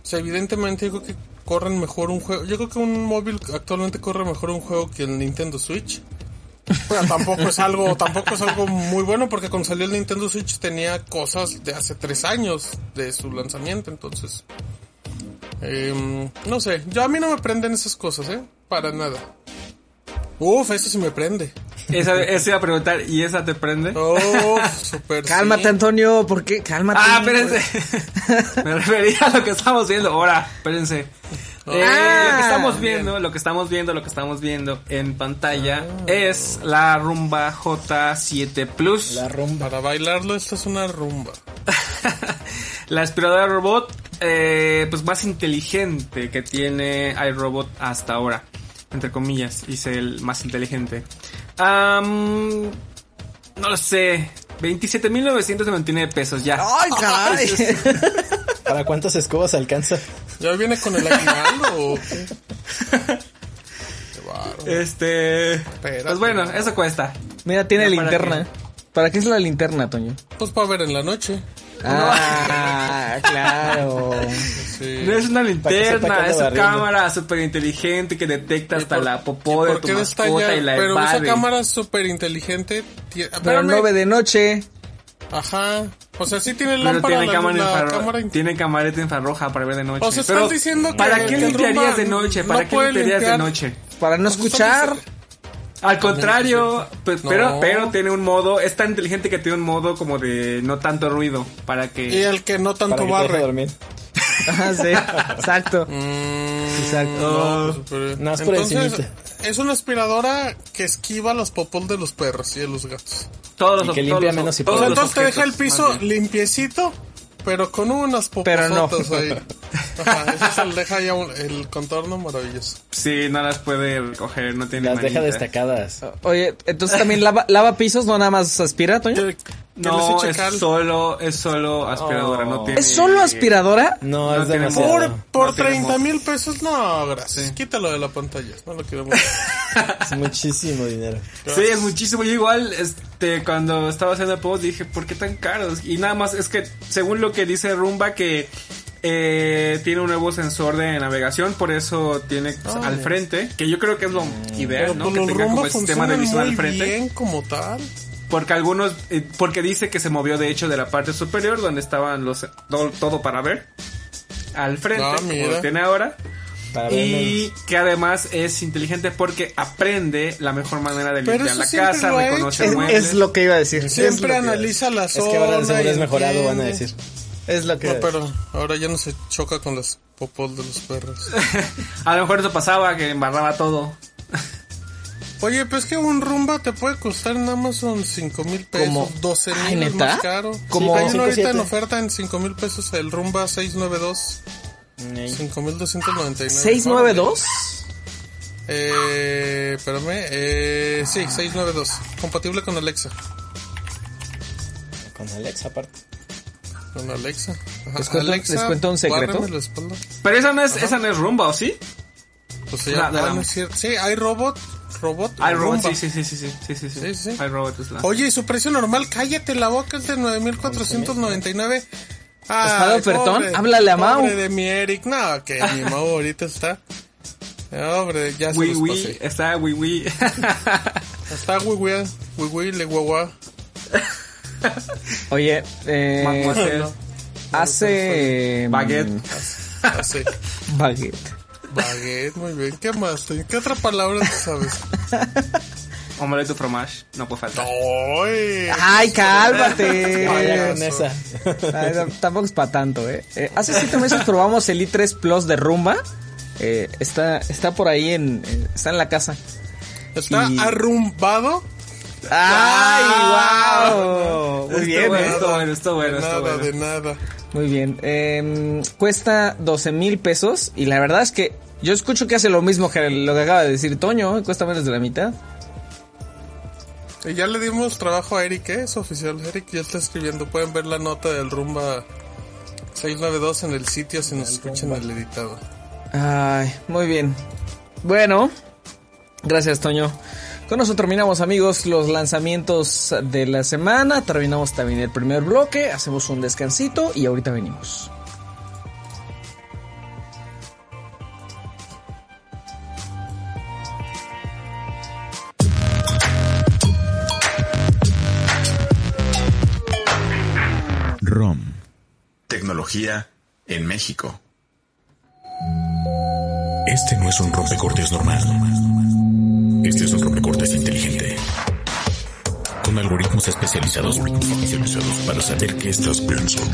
[SPEAKER 5] O sea, evidentemente yo creo que corren mejor un juego. Yo creo que un móvil actualmente corre mejor un juego que el Nintendo Switch. Bueno, tampoco es algo, tampoco es algo muy bueno porque cuando salió el Nintendo Switch tenía cosas de hace tres años de su lanzamiento, entonces. em, no sé, yo a mí no me prenden esas cosas, eh, para nada. Uf, eso sí me prende.
[SPEAKER 4] Esa, esa iba a preguntar, ¿y esa te prende?
[SPEAKER 5] Oh, super
[SPEAKER 2] Cálmate,
[SPEAKER 5] sí.
[SPEAKER 2] Antonio, ¿por qué? Cálmate.
[SPEAKER 4] Ah, espérense. Me refería a lo que estamos viendo. Ahora, espérense. Eh,
[SPEAKER 2] Ah,
[SPEAKER 4] lo que estamos viendo, lo que estamos viendo, lo que estamos viendo en pantalla es la Rumba J7 Plus.
[SPEAKER 3] La rumba.
[SPEAKER 5] Para bailarlo, esta es una rumba.
[SPEAKER 4] La aspiradora robot, eh, pues más inteligente que tiene iRobot hasta ahora. Entre comillas, hice el más inteligente. No lo sé. 27.999 pesos ya.
[SPEAKER 2] Ay, caray.
[SPEAKER 3] ¿Para cuántas escobas alcanza?
[SPEAKER 5] ¿Ya viene con el aguinaldo.
[SPEAKER 4] Este.
[SPEAKER 5] Espérate.
[SPEAKER 4] Pues bueno, eso cuesta.
[SPEAKER 2] Mira, tiene
[SPEAKER 4] Ya, ¿para
[SPEAKER 2] linterna. ¿Para qué es la linterna, Toño?
[SPEAKER 5] Pues para ver en la noche.
[SPEAKER 2] Ah, claro.
[SPEAKER 5] Sí.
[SPEAKER 4] No es una linterna, es una cámara súper inteligente que detecta hasta
[SPEAKER 5] por-
[SPEAKER 4] la popó de
[SPEAKER 5] ¿Por
[SPEAKER 4] tu
[SPEAKER 5] qué
[SPEAKER 4] mascota y la
[SPEAKER 5] Pero esa
[SPEAKER 4] evade.
[SPEAKER 5] cámara es súper inteligente.
[SPEAKER 2] Pero no ve de noche.
[SPEAKER 5] Ajá. O sea, sí tiene
[SPEAKER 4] Pero
[SPEAKER 5] lámpara
[SPEAKER 4] tiene
[SPEAKER 5] la,
[SPEAKER 4] cámara,
[SPEAKER 5] la
[SPEAKER 4] infrarroja,
[SPEAKER 5] cámara in-
[SPEAKER 4] tiene camareta infrarroja para ver de noche.
[SPEAKER 5] O sea,
[SPEAKER 4] Pero,
[SPEAKER 5] estás diciendo que-
[SPEAKER 4] ¿Para qué limpiarías de noche?
[SPEAKER 5] no
[SPEAKER 4] ¿Para qué
[SPEAKER 5] puede
[SPEAKER 4] limpiarías de noche?
[SPEAKER 2] Para no escuchar.
[SPEAKER 4] Al contrario, pues,
[SPEAKER 5] No.
[SPEAKER 4] pero, pero tiene un modo, es tan inteligente que tiene un modo como de no tanto ruido para que...
[SPEAKER 5] Y el que no tanto
[SPEAKER 3] que
[SPEAKER 5] barre.
[SPEAKER 3] dormir.
[SPEAKER 2] Ah, sí, exacto.
[SPEAKER 5] Mm,
[SPEAKER 2] Exacto.
[SPEAKER 5] no, pues, pero-
[SPEAKER 3] Nada más por
[SPEAKER 5] Entonces, es una aspiradora que esquiva los popol de los perros y de los gatos.
[SPEAKER 4] todos
[SPEAKER 3] Y
[SPEAKER 4] los
[SPEAKER 3] que
[SPEAKER 4] todos
[SPEAKER 3] limpia
[SPEAKER 4] los-
[SPEAKER 3] menos y
[SPEAKER 4] todos
[SPEAKER 5] O sea,
[SPEAKER 4] los
[SPEAKER 5] entonces te deja el piso limpiecito, pero con unas
[SPEAKER 2] Pero no.
[SPEAKER 5] ahí. Ajá, eso se le deja ya un- el contorno maravilloso.
[SPEAKER 4] Sí, no las puede recoger, no tiene
[SPEAKER 3] Las deja
[SPEAKER 4] manita.
[SPEAKER 3] destacadas.
[SPEAKER 2] Oye, entonces también lava, lava pisos, no nada más aspira, Toño.
[SPEAKER 4] No, es solo, es solo aspiradora, no tiene...
[SPEAKER 2] ¿Es solo aspiradora?
[SPEAKER 3] No,
[SPEAKER 4] No
[SPEAKER 3] es demasiado.
[SPEAKER 5] Por, por
[SPEAKER 4] No tenemos.
[SPEAKER 5] 30 mil pesos, no, gracias. Quítalo de la pantalla, no lo quiero mucho.
[SPEAKER 3] Es muchísimo dinero.
[SPEAKER 4] Sí, es muchísimo. Yo igual, este, cuando estaba haciendo el post dije, ¿por qué tan caros? Y nada más, es que según lo que dice Rumba, que eh, tiene un nuevo sensor de navegación, por eso tiene pues, al frente, que yo creo que es lo ideal,
[SPEAKER 5] Pero
[SPEAKER 4] ¿no?
[SPEAKER 5] pues
[SPEAKER 4] Que tenga como el sistema de
[SPEAKER 5] muy
[SPEAKER 4] al frente.
[SPEAKER 5] bien como tal.
[SPEAKER 4] Porque algunos, eh, porque dice que se movió de hecho de la parte superior, donde estaban los, todo, todo para ver, al frente,
[SPEAKER 5] Ah,
[SPEAKER 4] como lo tiene ahora.
[SPEAKER 3] Para
[SPEAKER 4] Y
[SPEAKER 3] menos.
[SPEAKER 4] que además es inteligente porque aprende la mejor manera de limpiar la casa, reconoce
[SPEAKER 2] Es,
[SPEAKER 4] muebles.
[SPEAKER 2] es lo que iba a decir.
[SPEAKER 5] Siempre analiza la
[SPEAKER 3] Es que ahora de seguro es mejorado, van a decir.
[SPEAKER 2] Es lo que
[SPEAKER 5] No, pero ahora ya no se choca con los popol de los perros.
[SPEAKER 4] A lo mejor eso pasaba, que embarraba todo.
[SPEAKER 5] Oye, pues que un rumba te puede costar en Amazon 5 mil pesos,
[SPEAKER 2] ¿Cómo?
[SPEAKER 5] 12
[SPEAKER 2] Ay,
[SPEAKER 5] mil es
[SPEAKER 2] ¿neta?
[SPEAKER 5] más caro.
[SPEAKER 2] ¿Cómo?
[SPEAKER 5] Sí, hay uno ahorita en oferta en 5 mil pesos, el rumba 692, 5 mil 299.
[SPEAKER 2] 692.
[SPEAKER 5] Eh, espérame, eh, sí, 692, compatible con Alexa.
[SPEAKER 3] Con Alexa aparte.
[SPEAKER 5] Con Alexa. Ajá,
[SPEAKER 2] ¿Les cuento-
[SPEAKER 5] Alexa,
[SPEAKER 2] les cuento un secreto?
[SPEAKER 5] bárrame la espalda.
[SPEAKER 4] Pero esa no es, esa no es rumba, ¿o sí?
[SPEAKER 5] Pues ya,
[SPEAKER 4] La- la-
[SPEAKER 5] ah, no es cierto. Sí, hay robot, robot.
[SPEAKER 4] Hay robot,
[SPEAKER 5] rumba.
[SPEAKER 4] sí, sí, sí, sí, sí, sí, sí, sí.
[SPEAKER 5] Sí, sí.
[SPEAKER 4] Hay robot, es la-
[SPEAKER 5] Oye, y su precio normal, cállate la boca, es de 9,499. Ay,
[SPEAKER 2] Espada ofertón,
[SPEAKER 5] pobre-
[SPEAKER 2] háblale a Mau.
[SPEAKER 5] Pobre de mi Eric, no, que mi Mau ahorita está. Hombre, ya se
[SPEAKER 4] Wii
[SPEAKER 5] los pasé.
[SPEAKER 4] está Wii Wii.
[SPEAKER 5] Está Wii Wii, le guagua.
[SPEAKER 2] Oye, eh, hace.
[SPEAKER 4] Baguette.
[SPEAKER 5] Así.
[SPEAKER 2] Baguette.
[SPEAKER 5] Baguette, muy bien. ¿Qué más? ¿Qué otra palabra tú sabes?
[SPEAKER 4] Omelette de fromage, no puede faltar.
[SPEAKER 5] ¡Ay!
[SPEAKER 2] Ay, cálmate.
[SPEAKER 3] Vaya con esa.
[SPEAKER 2] Ay, tampoco es para tanto, ¿eh? Eh, Hace siete meses probamos el i3 Plus de Rumba. Eh, está, está por ahí en, está en la casa.
[SPEAKER 5] Está
[SPEAKER 2] Y-
[SPEAKER 5] arrumbado.
[SPEAKER 2] ¡Ay, wow! Muy
[SPEAKER 4] Está
[SPEAKER 2] bien,
[SPEAKER 4] bueno,
[SPEAKER 2] ¿eh?
[SPEAKER 4] está bueno, está
[SPEAKER 5] De
[SPEAKER 4] bueno,
[SPEAKER 5] nada,
[SPEAKER 4] bueno.
[SPEAKER 5] de nada.
[SPEAKER 2] Muy bien. Eh, cuesta 12 mil pesos. Y la verdad es que yo escucho que hace lo mismo que lo que acaba de decir Toño. ¿eh? Cuesta menos de la mitad.
[SPEAKER 5] Y ya le dimos trabajo a Eric, ¿eh? es oficial. Eric ya está escribiendo. Pueden ver la nota del Rumba 692 en el sitio si nos escuchan el editado.
[SPEAKER 2] Ay, muy bien. Bueno, gracias Toño. Con eso terminamos amigos los lanzamientos de la semana. Terminamos también el primer bloque. Hacemos un descansito y ahorita venimos.
[SPEAKER 1] ROM. Tecnología en México.
[SPEAKER 6] Este no es un rompecortes normal. Este es un rompecortes inteligente.
[SPEAKER 1] con algoritmos especializados para saber qué estás pensando.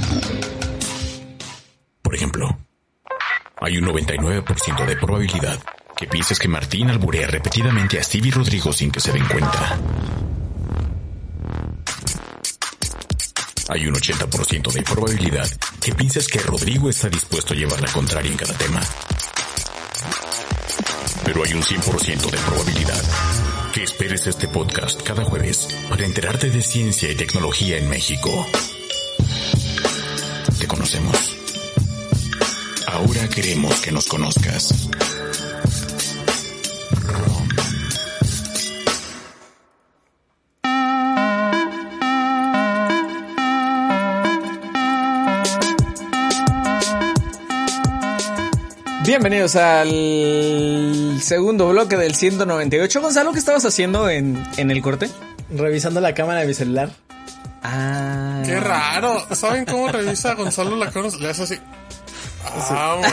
[SPEAKER 1] Por ejemplo, hay un 99% de probabilidad que pienses que Martín alburea repetidamente a Stevie Rodrigo sin que se den cuenta. Hay un 80% de probabilidad que pienses que Rodrigo está dispuesto a llevar la contraria en cada tema. Pero hay un 100% de probabilidad que esperes este podcast cada jueves para enterarte de ciencia y tecnología en México. Te conocemos. Ahora queremos que nos conozcas.
[SPEAKER 2] Bienvenidos al segundo bloque del 198. Gonzalo, ¿qué estabas haciendo en, en el corte?
[SPEAKER 3] Revisando la cámara de mi celular.
[SPEAKER 2] Ah.
[SPEAKER 5] Qué raro. ¿Saben cómo revisa Gonzalo la cámara? Le hace así. Vámonos,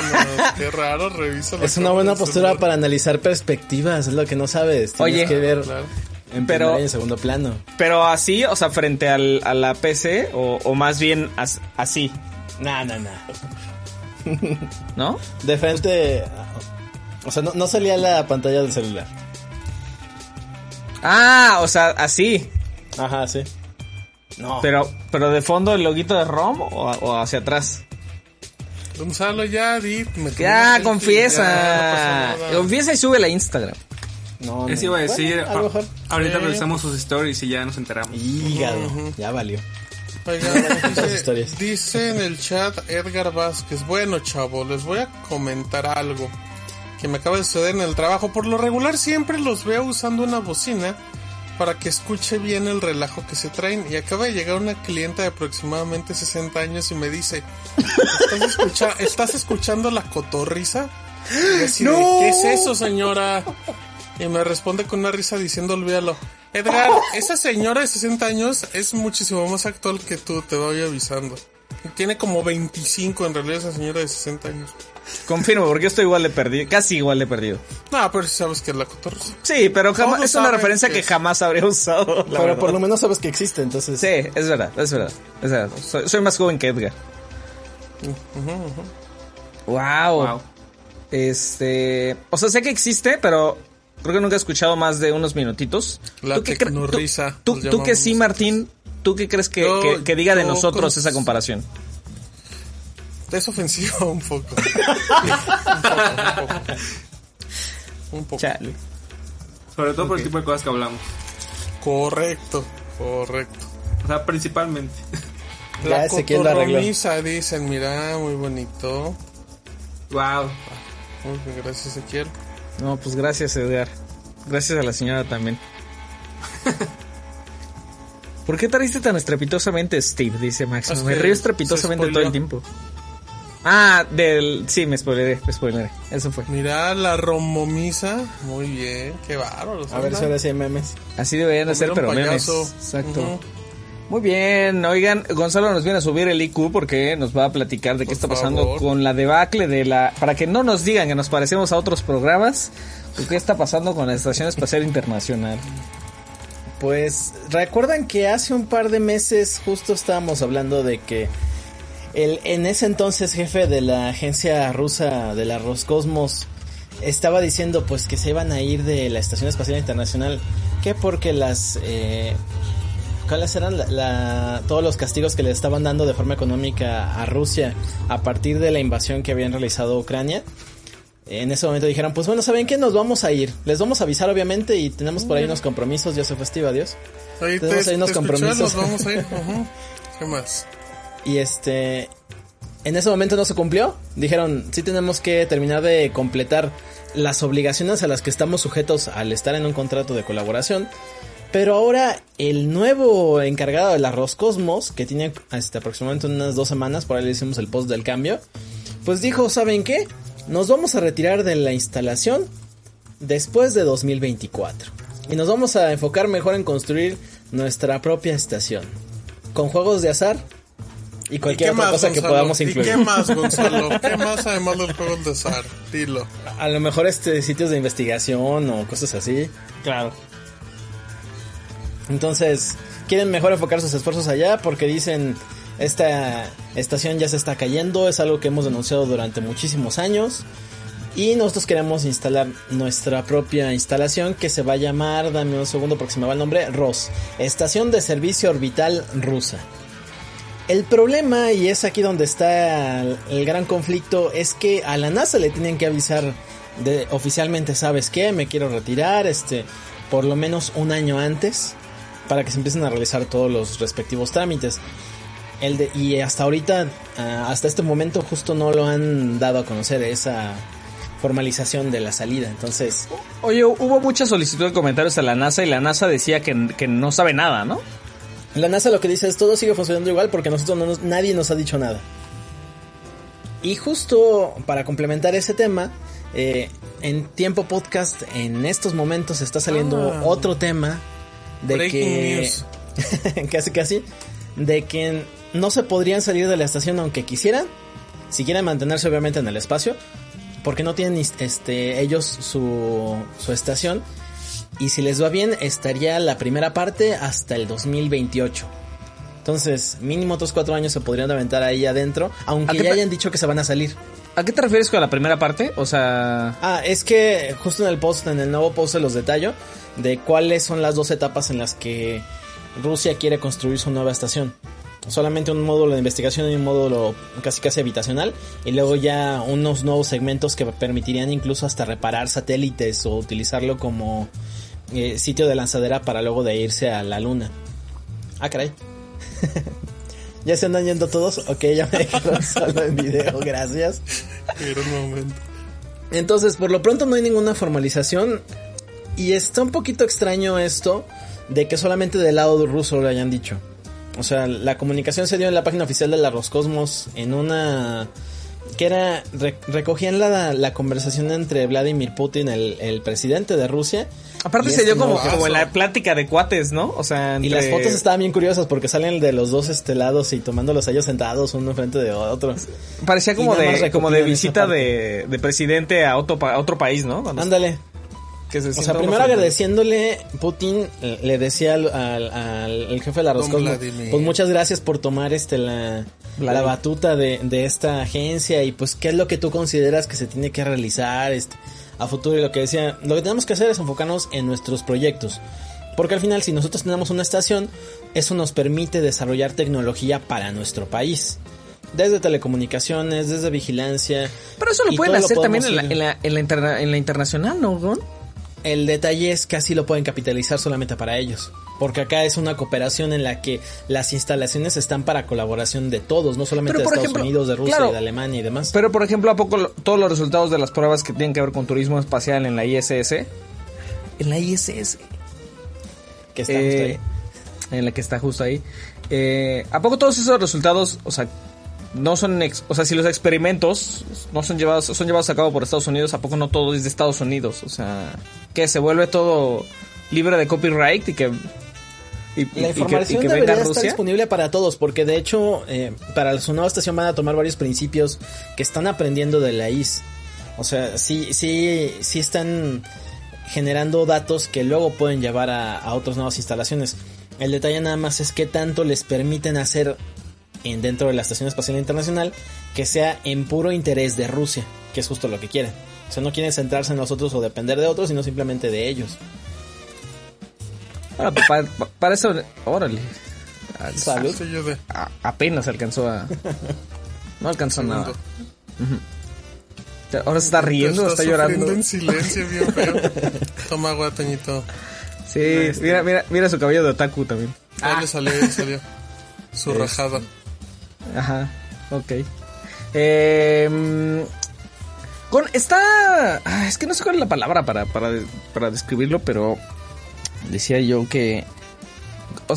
[SPEAKER 5] qué raro revisa la
[SPEAKER 3] Es una buena postura
[SPEAKER 5] celular.
[SPEAKER 3] para analizar perspectivas, es lo que no sabes. Tienes
[SPEAKER 2] Oye.
[SPEAKER 3] que ver
[SPEAKER 5] Claro.
[SPEAKER 3] en
[SPEAKER 2] Pero-
[SPEAKER 3] y en segundo plano.
[SPEAKER 2] Pero así, o sea, frente al, a la PC, o, o más bien as- así,
[SPEAKER 3] No, no, no.
[SPEAKER 2] ¿no?
[SPEAKER 3] De frente. O sea, no, no salía la pantalla del celular.
[SPEAKER 2] Ah, o sea, así.
[SPEAKER 3] Ajá, sí. No.
[SPEAKER 2] Pero, pero de fondo el loguito de ROM o, o hacia atrás.
[SPEAKER 5] Gonzalo, ya, di. me
[SPEAKER 2] Ya, confiesa.
[SPEAKER 5] ya, no
[SPEAKER 2] confiesa y sube la Instagram.
[SPEAKER 3] no, no.
[SPEAKER 4] Eso iba a decir.
[SPEAKER 3] Bueno, a lo mejor.
[SPEAKER 4] ahorita revisamos sus stories y ya nos enteramos.
[SPEAKER 3] Hígado. Ya valió.
[SPEAKER 5] Dice, en el chat Edgar Vázquez, bueno chavo, les voy a comentar algo que me acaba de suceder en el trabajo. Por lo regular siempre los veo usando una bocina para que escuche bien el relajo que se traen. Y acaba de llegar una clienta de aproximadamente 60 años y me dice, ¿estás, escucha- ¿estás escuchando la cotorriza? Y así de, ¿qué es eso señora? Y me responde con una risa diciendo, olvídalo. Edgar, esa señora de 60 años es muchísimo más actual que tú, te voy avisando. Tiene como 25 en realidad esa señora de 60 años.
[SPEAKER 2] Confirmo, porque yo estoy igual de perdido, casi igual de perdido.
[SPEAKER 5] No, pero si sabes que es la cotorriza.
[SPEAKER 2] Sí, pero jamás, es una referencia
[SPEAKER 5] que
[SPEAKER 2] jamás habría usado.
[SPEAKER 3] Pero
[SPEAKER 2] verdad.
[SPEAKER 3] por lo menos sabes que existe, entonces.
[SPEAKER 2] Sí, es verdad, es verdad. Es verdad. Soy, soy más joven que Edgar. Wow.
[SPEAKER 4] Wow.
[SPEAKER 2] Este. O sea, sé que existe, pero creo que nunca he escuchado más de unos minutitos.
[SPEAKER 5] La
[SPEAKER 2] ¿Tú Tú,
[SPEAKER 5] los
[SPEAKER 2] tú, tú que sí, Martín. ¿Tú qué crees que,
[SPEAKER 5] Yo-
[SPEAKER 2] que- que diga de nosotros
[SPEAKER 5] con-
[SPEAKER 2] esa comparación?
[SPEAKER 5] Es ofensivo un poco. un poco, un poco. Un poco.
[SPEAKER 2] Chale.
[SPEAKER 4] Sobre todo por el tipo de cosas que hablamos.
[SPEAKER 5] Correcto, correcto.
[SPEAKER 4] O sea, principalmente.
[SPEAKER 5] La cotorromisa, dicen, mira, muy bonito.
[SPEAKER 4] wow.
[SPEAKER 5] Muy bien, gracias Ezequiel.
[SPEAKER 2] No, pues gracias, Edgar. Gracias a la señora también. ¿Por qué te tan estrepitosamente, Steve? Dice.
[SPEAKER 5] Es
[SPEAKER 2] Me
[SPEAKER 5] que
[SPEAKER 2] río estrepitosamente todo el tiempo. Ah, del... Sí, me spoileré, me spoileré. Eso fue.
[SPEAKER 5] Mira la romomisa, muy bien, qué bárbaro.
[SPEAKER 3] A ver si ahora sí hay memes.
[SPEAKER 2] Así deberían de ser, pero memes. Exacto. Muy bien, oigan, Gonzalo nos viene a subir el IQ porque nos va a platicar de qué está pasando
[SPEAKER 5] favor.
[SPEAKER 2] con la debacle de la... Para que no nos digan que nos parecemos a otros programas, ¿qué está pasando con la Estación Espacial Internacional?
[SPEAKER 3] Pues recuerdan que hace un par de meses justo estábamos hablando de que el en ese entonces jefe de la agencia rusa de la Roscosmos estaba diciendo pues que se iban a ir de la Estación Espacial Internacional que porque las eh, ¿Cuáles eran la- la- todos los castigos que le estaban dando de forma económica a Rusia a partir de la invasión que habían realizado a Ucrania? En ese momento dijeron, pues bueno, ¿saben qué? Nos vamos a ir. Les vamos a avisar obviamente y tenemos por ahí unos compromisos. Ya se fue Steve, adiós.
[SPEAKER 5] Ahí te,
[SPEAKER 3] Tenemos ahí unos
[SPEAKER 5] te escuché,
[SPEAKER 3] compromisos.
[SPEAKER 5] nos vamos a ir. Ujú. ¿Qué más?
[SPEAKER 3] Y este... En ese momento no se cumplió. Dijeron, sí tenemos que terminar de completar las obligaciones a las que estamos sujetos al estar en un contrato de colaboración. Pero ahora el nuevo encargado de la Roscosmos, que tiene hasta aproximadamente unas dos semanas, por ahí le hicimos el post del cambio, pues dijo, ¿saben qué? Nos vamos a retirar de la instalación después de 2024. Y nos vamos a enfocar mejor en construir nuestra propia estación. Con juegos de azar y cualquier
[SPEAKER 5] ¿Y qué
[SPEAKER 3] otra
[SPEAKER 5] más,
[SPEAKER 3] cosa que podamos
[SPEAKER 5] ¿Y
[SPEAKER 3] incluir.
[SPEAKER 5] qué más, Gonzalo? ¿Qué más además del juego de azar? Dilo.
[SPEAKER 3] A lo mejor este sitios de investigación o cosas así.
[SPEAKER 2] Claro.
[SPEAKER 3] Entonces, quieren mejor enfocar sus esfuerzos allá porque dicen, esta estación ya se está cayendo, es algo que hemos denunciado durante muchísimos años. Y nosotros queremos instalar nuestra propia instalación que se va a llamar, dame un segundo porque se me va el nombre, ROS, Estación de Servicio Orbital Rusa. El problema, y es aquí donde está el, gran conflicto, es que a la NASA le tienen que avisar de oficialmente, ¿sabes qué? Me quiero retirar, este, por lo menos un año antes, para que se empiecen a realizar todos los respectivos trámites. El de, y hasta ahorita, ah, hasta este momento, justo no lo han dado a conocer esa formalización de la salida. Entonces,
[SPEAKER 2] Oye, hubo mucha solicitud de comentarios a la NASA y la NASA decía que, que no sabe nada, ¿no?
[SPEAKER 3] la NASA lo que dice es todo sigue funcionando igual porque nosotros no nos- nadie nos ha dicho nada. Y justo para complementar ese tema, eh, en Tiempo Podcast en estos momentos está saliendo
[SPEAKER 5] Ah.
[SPEAKER 3] otro tema de
[SPEAKER 5] Breaking
[SPEAKER 3] que
[SPEAKER 5] news.
[SPEAKER 3] casi casi de que no se podrían salir de la estación aunque quisieran, si quieren mantenerse obviamente en el espacio, porque no tienen este ellos su su estación y si les va bien estaría la primera parte hasta el 2028. Entonces, mínimo otros cuatro años se podrían aventar ahí adentro,
[SPEAKER 2] ¿A
[SPEAKER 3] aunque ya hayan dicho que se van a salir.
[SPEAKER 2] ¿A qué te refieres con la primera parte? O sea,
[SPEAKER 3] Ah, es que justo en el post, en el nuevo post se los detallo de cuáles son las dos etapas en las que Rusia quiere construir su nueva estación. Solamente un módulo de investigación y un módulo casi casi habitacional. Y luego ya unos nuevos segmentos que permitirían incluso hasta reparar satélites o utilizarlo como eh, sitio de lanzadera para luego de irse a la luna. Ah, caray. ¿Ya se andan yendo todos? Ok, ya me dejaron solo en video, gracias.
[SPEAKER 5] Era un momento.
[SPEAKER 3] Entonces, por lo pronto no hay ninguna formalización. Y está un poquito extraño esto de que solamente del lado ruso lo hayan dicho. O sea, la comunicación se dio en la página oficial de la Roscosmos en una... que era... re- recogían la, la conversación entre Vladimir Putin, el, el presidente de Rusia.
[SPEAKER 2] aparte
[SPEAKER 3] y
[SPEAKER 2] se
[SPEAKER 3] este
[SPEAKER 2] dio como,
[SPEAKER 3] nuevo-
[SPEAKER 2] como en la plática de cuates, ¿no? O sea,
[SPEAKER 3] Y
[SPEAKER 2] entre-
[SPEAKER 3] las fotos estaban bien curiosas porque salen de los dos este lados y tomándolos ellos sentados uno enfrente de otro.
[SPEAKER 2] Parecía como
[SPEAKER 3] y
[SPEAKER 2] de, como de visita de, de presidente a otro, a otro país, ¿no?
[SPEAKER 3] Ándale.
[SPEAKER 2] Que se
[SPEAKER 3] O sea, primero agradeciéndole, Putin eh, le decía al, al- al- jefe de la Roscosmos, pues muchas gracias por tomar este la, la batuta de, de esta agencia y pues qué es lo que tú consideras que se tiene que realizar este, a futuro y lo que decía, lo que tenemos que hacer es enfocarnos en nuestros proyectos. Porque al final si nosotros tenemos una estación, eso nos permite desarrollar tecnología para nuestro país. Desde telecomunicaciones, desde vigilancia.
[SPEAKER 2] Pero eso lo pueden hacer también en la, en, la, en, la interna- en la internacional, ¿no, Gon?
[SPEAKER 3] El detalle es que así lo pueden capitalizar solamente para ellos. Porque acá es una cooperación en la que las instalaciones están para colaboración de todos, no solamente
[SPEAKER 2] Pero,
[SPEAKER 3] de Estados
[SPEAKER 2] ejemplo,
[SPEAKER 3] Unidos, de Rusia
[SPEAKER 2] claro.
[SPEAKER 3] y de Alemania y demás.
[SPEAKER 2] Pero, por ejemplo, ¿a poco lo- todos los resultados de las pruebas que tienen que ver con turismo espacial en la ISS? En la ISS.
[SPEAKER 3] que está justo
[SPEAKER 2] eh,
[SPEAKER 3] ahí.
[SPEAKER 2] en la que está justo ahí. Eh, ¿A poco todos esos resultados, o sea, no son, ex- o sea, si los experimentos no son llevados, son llevados a cabo por Estados Unidos, ¿a poco no todo es de Estados Unidos? O sea, que se vuelve todo libre de copyright y que... y- y- y
[SPEAKER 3] La
[SPEAKER 2] que-
[SPEAKER 3] información
[SPEAKER 2] y que
[SPEAKER 3] debería
[SPEAKER 2] venga
[SPEAKER 3] estar
[SPEAKER 2] Rusia?
[SPEAKER 3] disponible para todos, porque de hecho, eh, para su nueva estación van a tomar varios principios que están aprendiendo de la IS. O sea, sí, sí, sí están generando datos que luego pueden llevar a, a otras nuevas instalaciones. El detalle nada más es qué tanto les permiten hacer en, dentro de la Estación Espacial Internacional que sea en puro interés de Rusia, que es justo lo que quieren. O sea, no quieren centrarse en nosotros o depender de otros, sino simplemente de ellos.
[SPEAKER 2] Ah, pa- pa- para eso, órale. Ah,
[SPEAKER 3] Salud.
[SPEAKER 2] A- apenas alcanzó a... No alcanzó nada. Ahora se está riendo, está,
[SPEAKER 5] sufriendo
[SPEAKER 2] llorando.
[SPEAKER 5] en silencio, bien feo. Toma agua, Toñito.
[SPEAKER 2] Sí, mira, mira, mira su cabello de otaku también.
[SPEAKER 5] Ya le salió, salió. Su
[SPEAKER 2] Este.
[SPEAKER 5] rajada.
[SPEAKER 2] Ajá, ok. Eh, mm, con, está... ah, es que no sé cuál es la palabra para, para, para describirlo, pero decía yo que...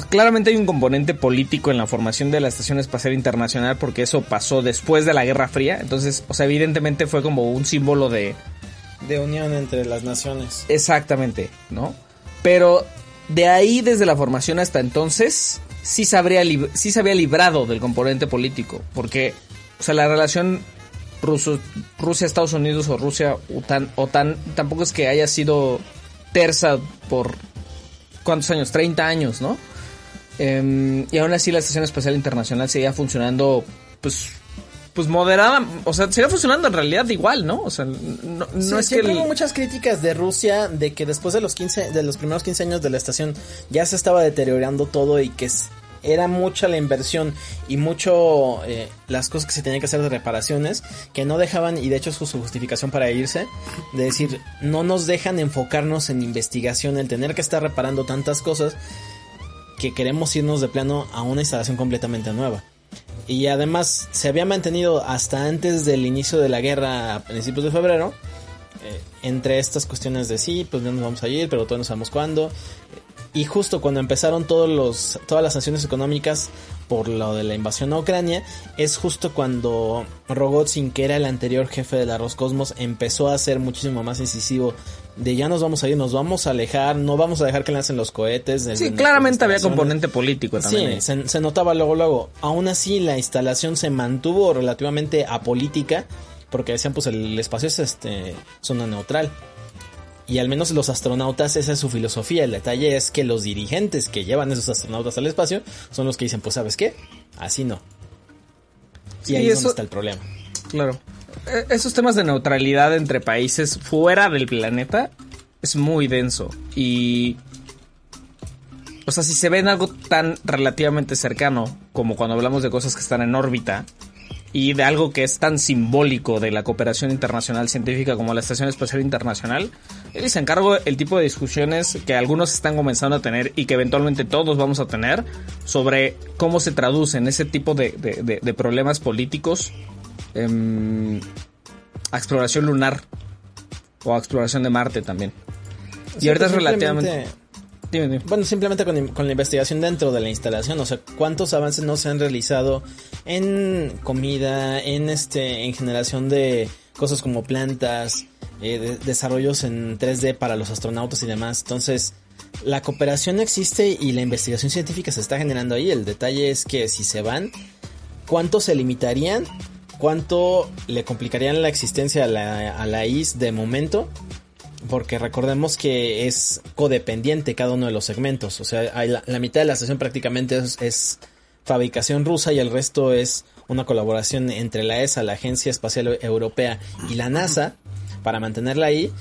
[SPEAKER 2] claramente hay un componente político en la formación de la Estación Espacial Internacional porque eso pasó después de la Guerra Fría. Entonces, o sea, evidentemente fue como un símbolo de...
[SPEAKER 3] De unión entre las naciones.
[SPEAKER 2] Exactamente, ¿no? Pero de ahí, desde la formación hasta entonces, sí se, sí había librado del componente político. Porque, o sea, la relación Rusia-Estados Unidos o Rusia-OTAN OTAN, tampoco es que haya sido tersa por ¿cuántos años? 30 años, ¿no? Em, y aún así la Estación Espacial Internacional seguía funcionando, pues, pues moderada, o sea, seguía funcionando en realidad igual, ¿no? O sea, no, no
[SPEAKER 3] Sí,
[SPEAKER 2] es que... el-
[SPEAKER 3] hubo muchas críticas de Rusia de que después de los 15, de los primeros 15 años de la estación ya se estaba deteriorando todo y que era mucha la inversión y mucho eh, las cosas que se tenían que hacer de reparaciones que no dejaban y de hecho es su justificación para irse de decir no nos dejan enfocarnos en investigación el tener que estar reparando tantas cosas que queremos irnos de plano a una instalación completamente nueva. Y además se había mantenido hasta antes del inicio de la guerra a principios de febrero. eh, entre estas cuestiones de sí, pues ya nos vamos a ir, pero todavía no sabemos cuándo. Y justo cuando empezaron todos los, todas las sanciones económicas por lo de la invasión a Ucrania, es justo cuando Rogozin, que era el anterior jefe de la Roscosmos, empezó a ser muchísimo más incisivo de ya nos vamos a ir, nos vamos a alejar, no vamos a dejar que lancen los cohetes.
[SPEAKER 2] Sí, claramente había
[SPEAKER 3] instalaciones".
[SPEAKER 2] componente político también.
[SPEAKER 3] Sí, se, se notaba luego, luego. Aún así, la instalación se mantuvo relativamente apolítica, porque decían, pues el espacio es este zona neutral. Y al menos los astronautas, esa es su filosofía. El detalle es que los dirigentes que llevan esos astronautas al espacio son los que dicen, pues sabes qué, así no. Y
[SPEAKER 2] Sí,
[SPEAKER 3] ahí es donde está el problema.
[SPEAKER 2] Claro. Eh, Esos temas de neutralidad entre países fuera del planeta es muy denso. Y. O sea, si se ven algo tan relativamente cercano como cuando hablamos de cosas que están en órbita y de algo que es tan simbólico de la cooperación internacional científica como la Estación Espacial Internacional, él se encargo el tipo de discusiones que algunos están comenzando a tener y que eventualmente todos vamos a tener sobre cómo se traducen ese tipo de, de- de- de problemas políticos em, a exploración lunar o a exploración de Marte también. Y ahorita es
[SPEAKER 3] pues,
[SPEAKER 2] relativamente...
[SPEAKER 3] Bueno, simplemente con, la investigación dentro de la instalación, o sea, cuántos avances no se han realizado en comida, en este, en generación de cosas como plantas, eh, de- desarrollos en 3D para los astronautas y demás. Entonces, la cooperación existe y la investigación científica se está generando ahí. El detalle es que si se van, ¿cuánto se limitarían? ¿Cuánto le complicarían la existencia a la, a la IS de momento? Porque recordemos que es codependiente cada uno de los segmentos. O sea, hay la, mitad de la estación prácticamente es, fabricación rusa y el resto es una colaboración entre la ESA, la Agencia Espacial Europea y la NASA para mantenerla ahí.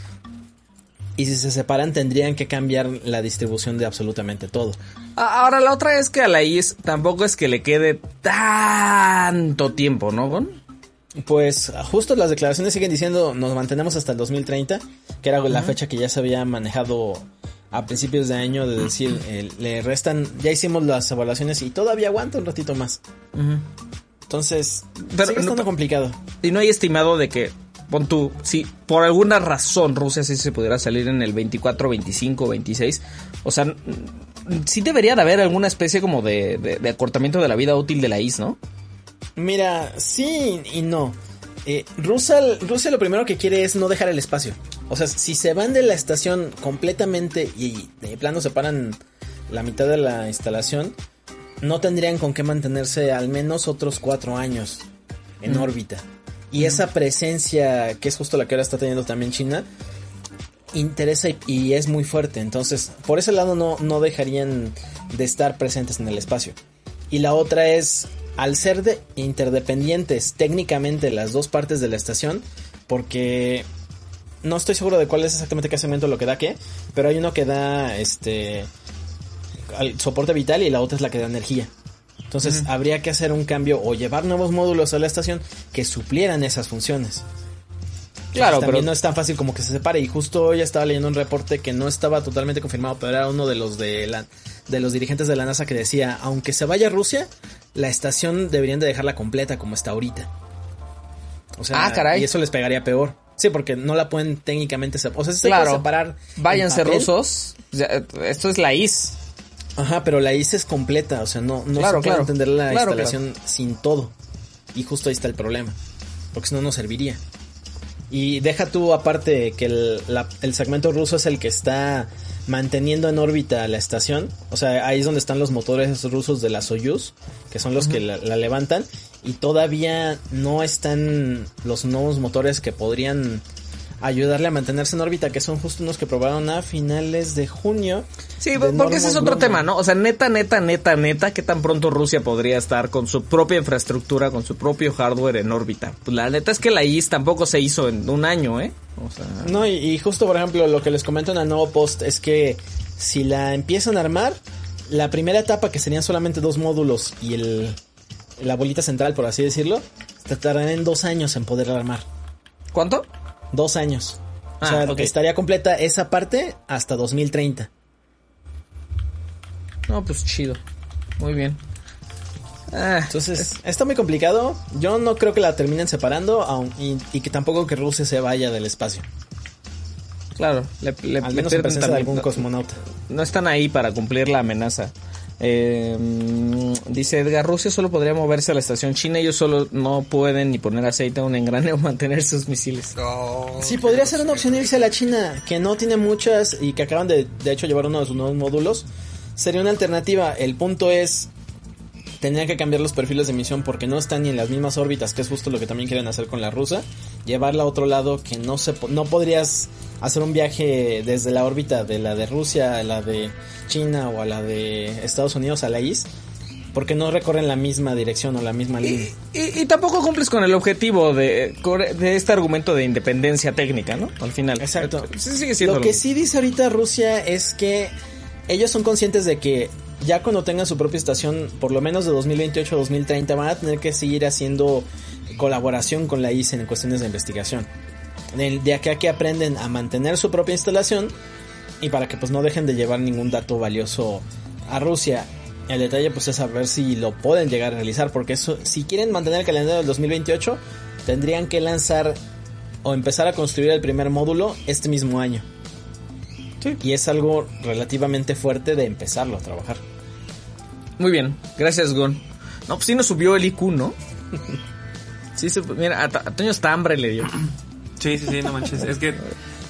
[SPEAKER 3] Y si se separan tendrían que cambiar la distribución de absolutamente todo.
[SPEAKER 2] Ahora la otra es que a la IS tampoco es que le quede tanto tiempo, ¿no, Gon?
[SPEAKER 3] Pues justo las declaraciones siguen diciendo nos mantenemos hasta el 2030, que era la fecha que ya se había manejado a principios de año de decir, eh, le restan, ya hicimos las evaluaciones y todavía aguanta un ratito más. Entonces,
[SPEAKER 2] Pero
[SPEAKER 3] sigue
[SPEAKER 2] no-
[SPEAKER 3] estando complicado.
[SPEAKER 2] Y no hay estimado de que, pon tú, si por alguna razón Rusia sí se pudiera salir en el 24, 25, 26, o sea, sí debería de haber alguna especie como de, de- de acortamiento de la vida útil de la IS, ¿no?
[SPEAKER 3] Mira, sí y no. Eh, Rusia, Rusia lo primero que quiere es no dejar el espacio. O sea, si se van de la estación completamente y de plano separan la mitad de la instalación, no tendrían con qué mantenerse al menos otros cuatro años en órbita. Y esa presencia, que es justo la que ahora está teniendo también China, interesa y, y es muy fuerte. Entonces, por ese lado no, no dejarían de estar presentes en el espacio. Y la otra es, al ser de interdependientes técnicamente las dos partes de la estación, porque no estoy seguro de cuál es exactamente qué segmento lo que da qué, pero hay uno que da este al soporte vital y la otra es la que da energía. Entonces habría que hacer un cambio o llevar nuevos módulos a la estación que suplieran esas funciones.
[SPEAKER 2] Claro,
[SPEAKER 3] Entonces, también
[SPEAKER 2] pero-
[SPEAKER 3] no es tan fácil como que se separe. Y justo hoy estaba leyendo un reporte que no estaba totalmente confirmado, pero era uno de los de la, de los dirigentes de la NASA que decía, aunque se vaya a Rusia, la estación deberían de dejarla completa como está ahorita. O sea,
[SPEAKER 2] Ah, caray.
[SPEAKER 3] y eso les pegaría peor. Sí, porque no la pueden técnicamente separar. O sea, se
[SPEAKER 2] Claro.
[SPEAKER 3] separar.
[SPEAKER 2] Váyanse rusos. Esto es la IS.
[SPEAKER 3] Ajá, pero la ICE es completa, o sea, no, no
[SPEAKER 2] Claro,
[SPEAKER 3] se puede
[SPEAKER 2] claro.
[SPEAKER 3] entender la instalación sin todo. Y justo ahí está el problema, porque si no, no serviría. Y deja tú aparte que el, la- el segmento ruso es el que está manteniendo en órbita la estación. O sea, ahí es donde están los motores rusos de la Soyuz, que son los que la, la levantan. Y todavía no están los nuevos motores que podrían ayudarle a mantenerse en órbita, que son justo unos que probaron a finales de junio.
[SPEAKER 2] Sí,
[SPEAKER 3] de
[SPEAKER 2] porque ese es otro tema. ¿no? O sea, neta, neta, neta, neta, ¿qué tan pronto Rusia podría estar con su propia infraestructura, con su propio hardware en órbita? Pues la neta es que la IS tampoco se hizo en un año, ¿eh? O sea,
[SPEAKER 3] No, y, y justo por ejemplo lo que les comento en el nuevo post es que si la empiezan a armar, la primera etapa que serían solamente dos módulos y el la bolita central, por así decirlo, te tardarán dos años en poder armar.
[SPEAKER 2] ¿cuánto?
[SPEAKER 3] Dos años. O
[SPEAKER 2] Ah,
[SPEAKER 3] sea,
[SPEAKER 2] ok.
[SPEAKER 3] estaría completa esa parte hasta 2030.
[SPEAKER 2] No, pues chido. Muy bien. Ah,
[SPEAKER 3] Entonces, está muy complicado. Yo no creo que la terminen separando aun- y, y que tampoco que Rusia se vaya del espacio.
[SPEAKER 2] claro, le, le-
[SPEAKER 3] Al menos en presencia de algún cosmonauta.
[SPEAKER 2] no están ahí para cumplir la amenaza. Eh, dice Edgar, Rusia solo podría moverse a la estación china, ellos solo no pueden ni poner aceite a un engrane o mantener sus misiles.
[SPEAKER 5] No,
[SPEAKER 3] Sí, podría ser una opción irse a la China, que no tiene muchas y que acaban de, de hecho, llevar uno de sus nuevos módulos. Sería una alternativa. El punto es, tendrían que cambiar los perfiles de misión porque no están ni en las mismas órbitas, que es justo lo que también quieren hacer con la rusa. Llevarla a otro lado que no se, po- no podrías hacer un viaje desde la órbita de la de Rusia a la de China o a la de Estados Unidos a la IS, porque no recorren la misma dirección o la misma línea.
[SPEAKER 2] Y, y- y tampoco cumples con el objetivo de, de este argumento de independencia técnica, ¿no? Al final.
[SPEAKER 3] Exacto.
[SPEAKER 2] Sí, sigue siendo
[SPEAKER 3] Lo
[SPEAKER 2] lo
[SPEAKER 3] que
[SPEAKER 2] mismo.
[SPEAKER 3] sí dice ahorita Rusia es que ellos son conscientes de que ya cuando tengan su propia estación, por lo menos de 2028 a 2030, van a tener que seguir haciendo colaboración con la ICE en cuestiones de investigación. De, de acá que aprenden a mantener su propia instalación y para que pues no dejen de llevar ningún dato valioso a Rusia. El detalle pues es saber si lo pueden llegar a realizar, porque eso, si quieren mantener el calendario del 2028, tendrían que lanzar o empezar a construir el primer módulo este mismo año. Y es algo relativamente fuerte de empezarlo a trabajar.
[SPEAKER 2] Muy bien, gracias Gon. No, pues sí nos subió el IQ, ¿no? sí, se- mira, a, a Toño hasta hambre le dio.
[SPEAKER 4] Sí, sí, sí, no manches. Es que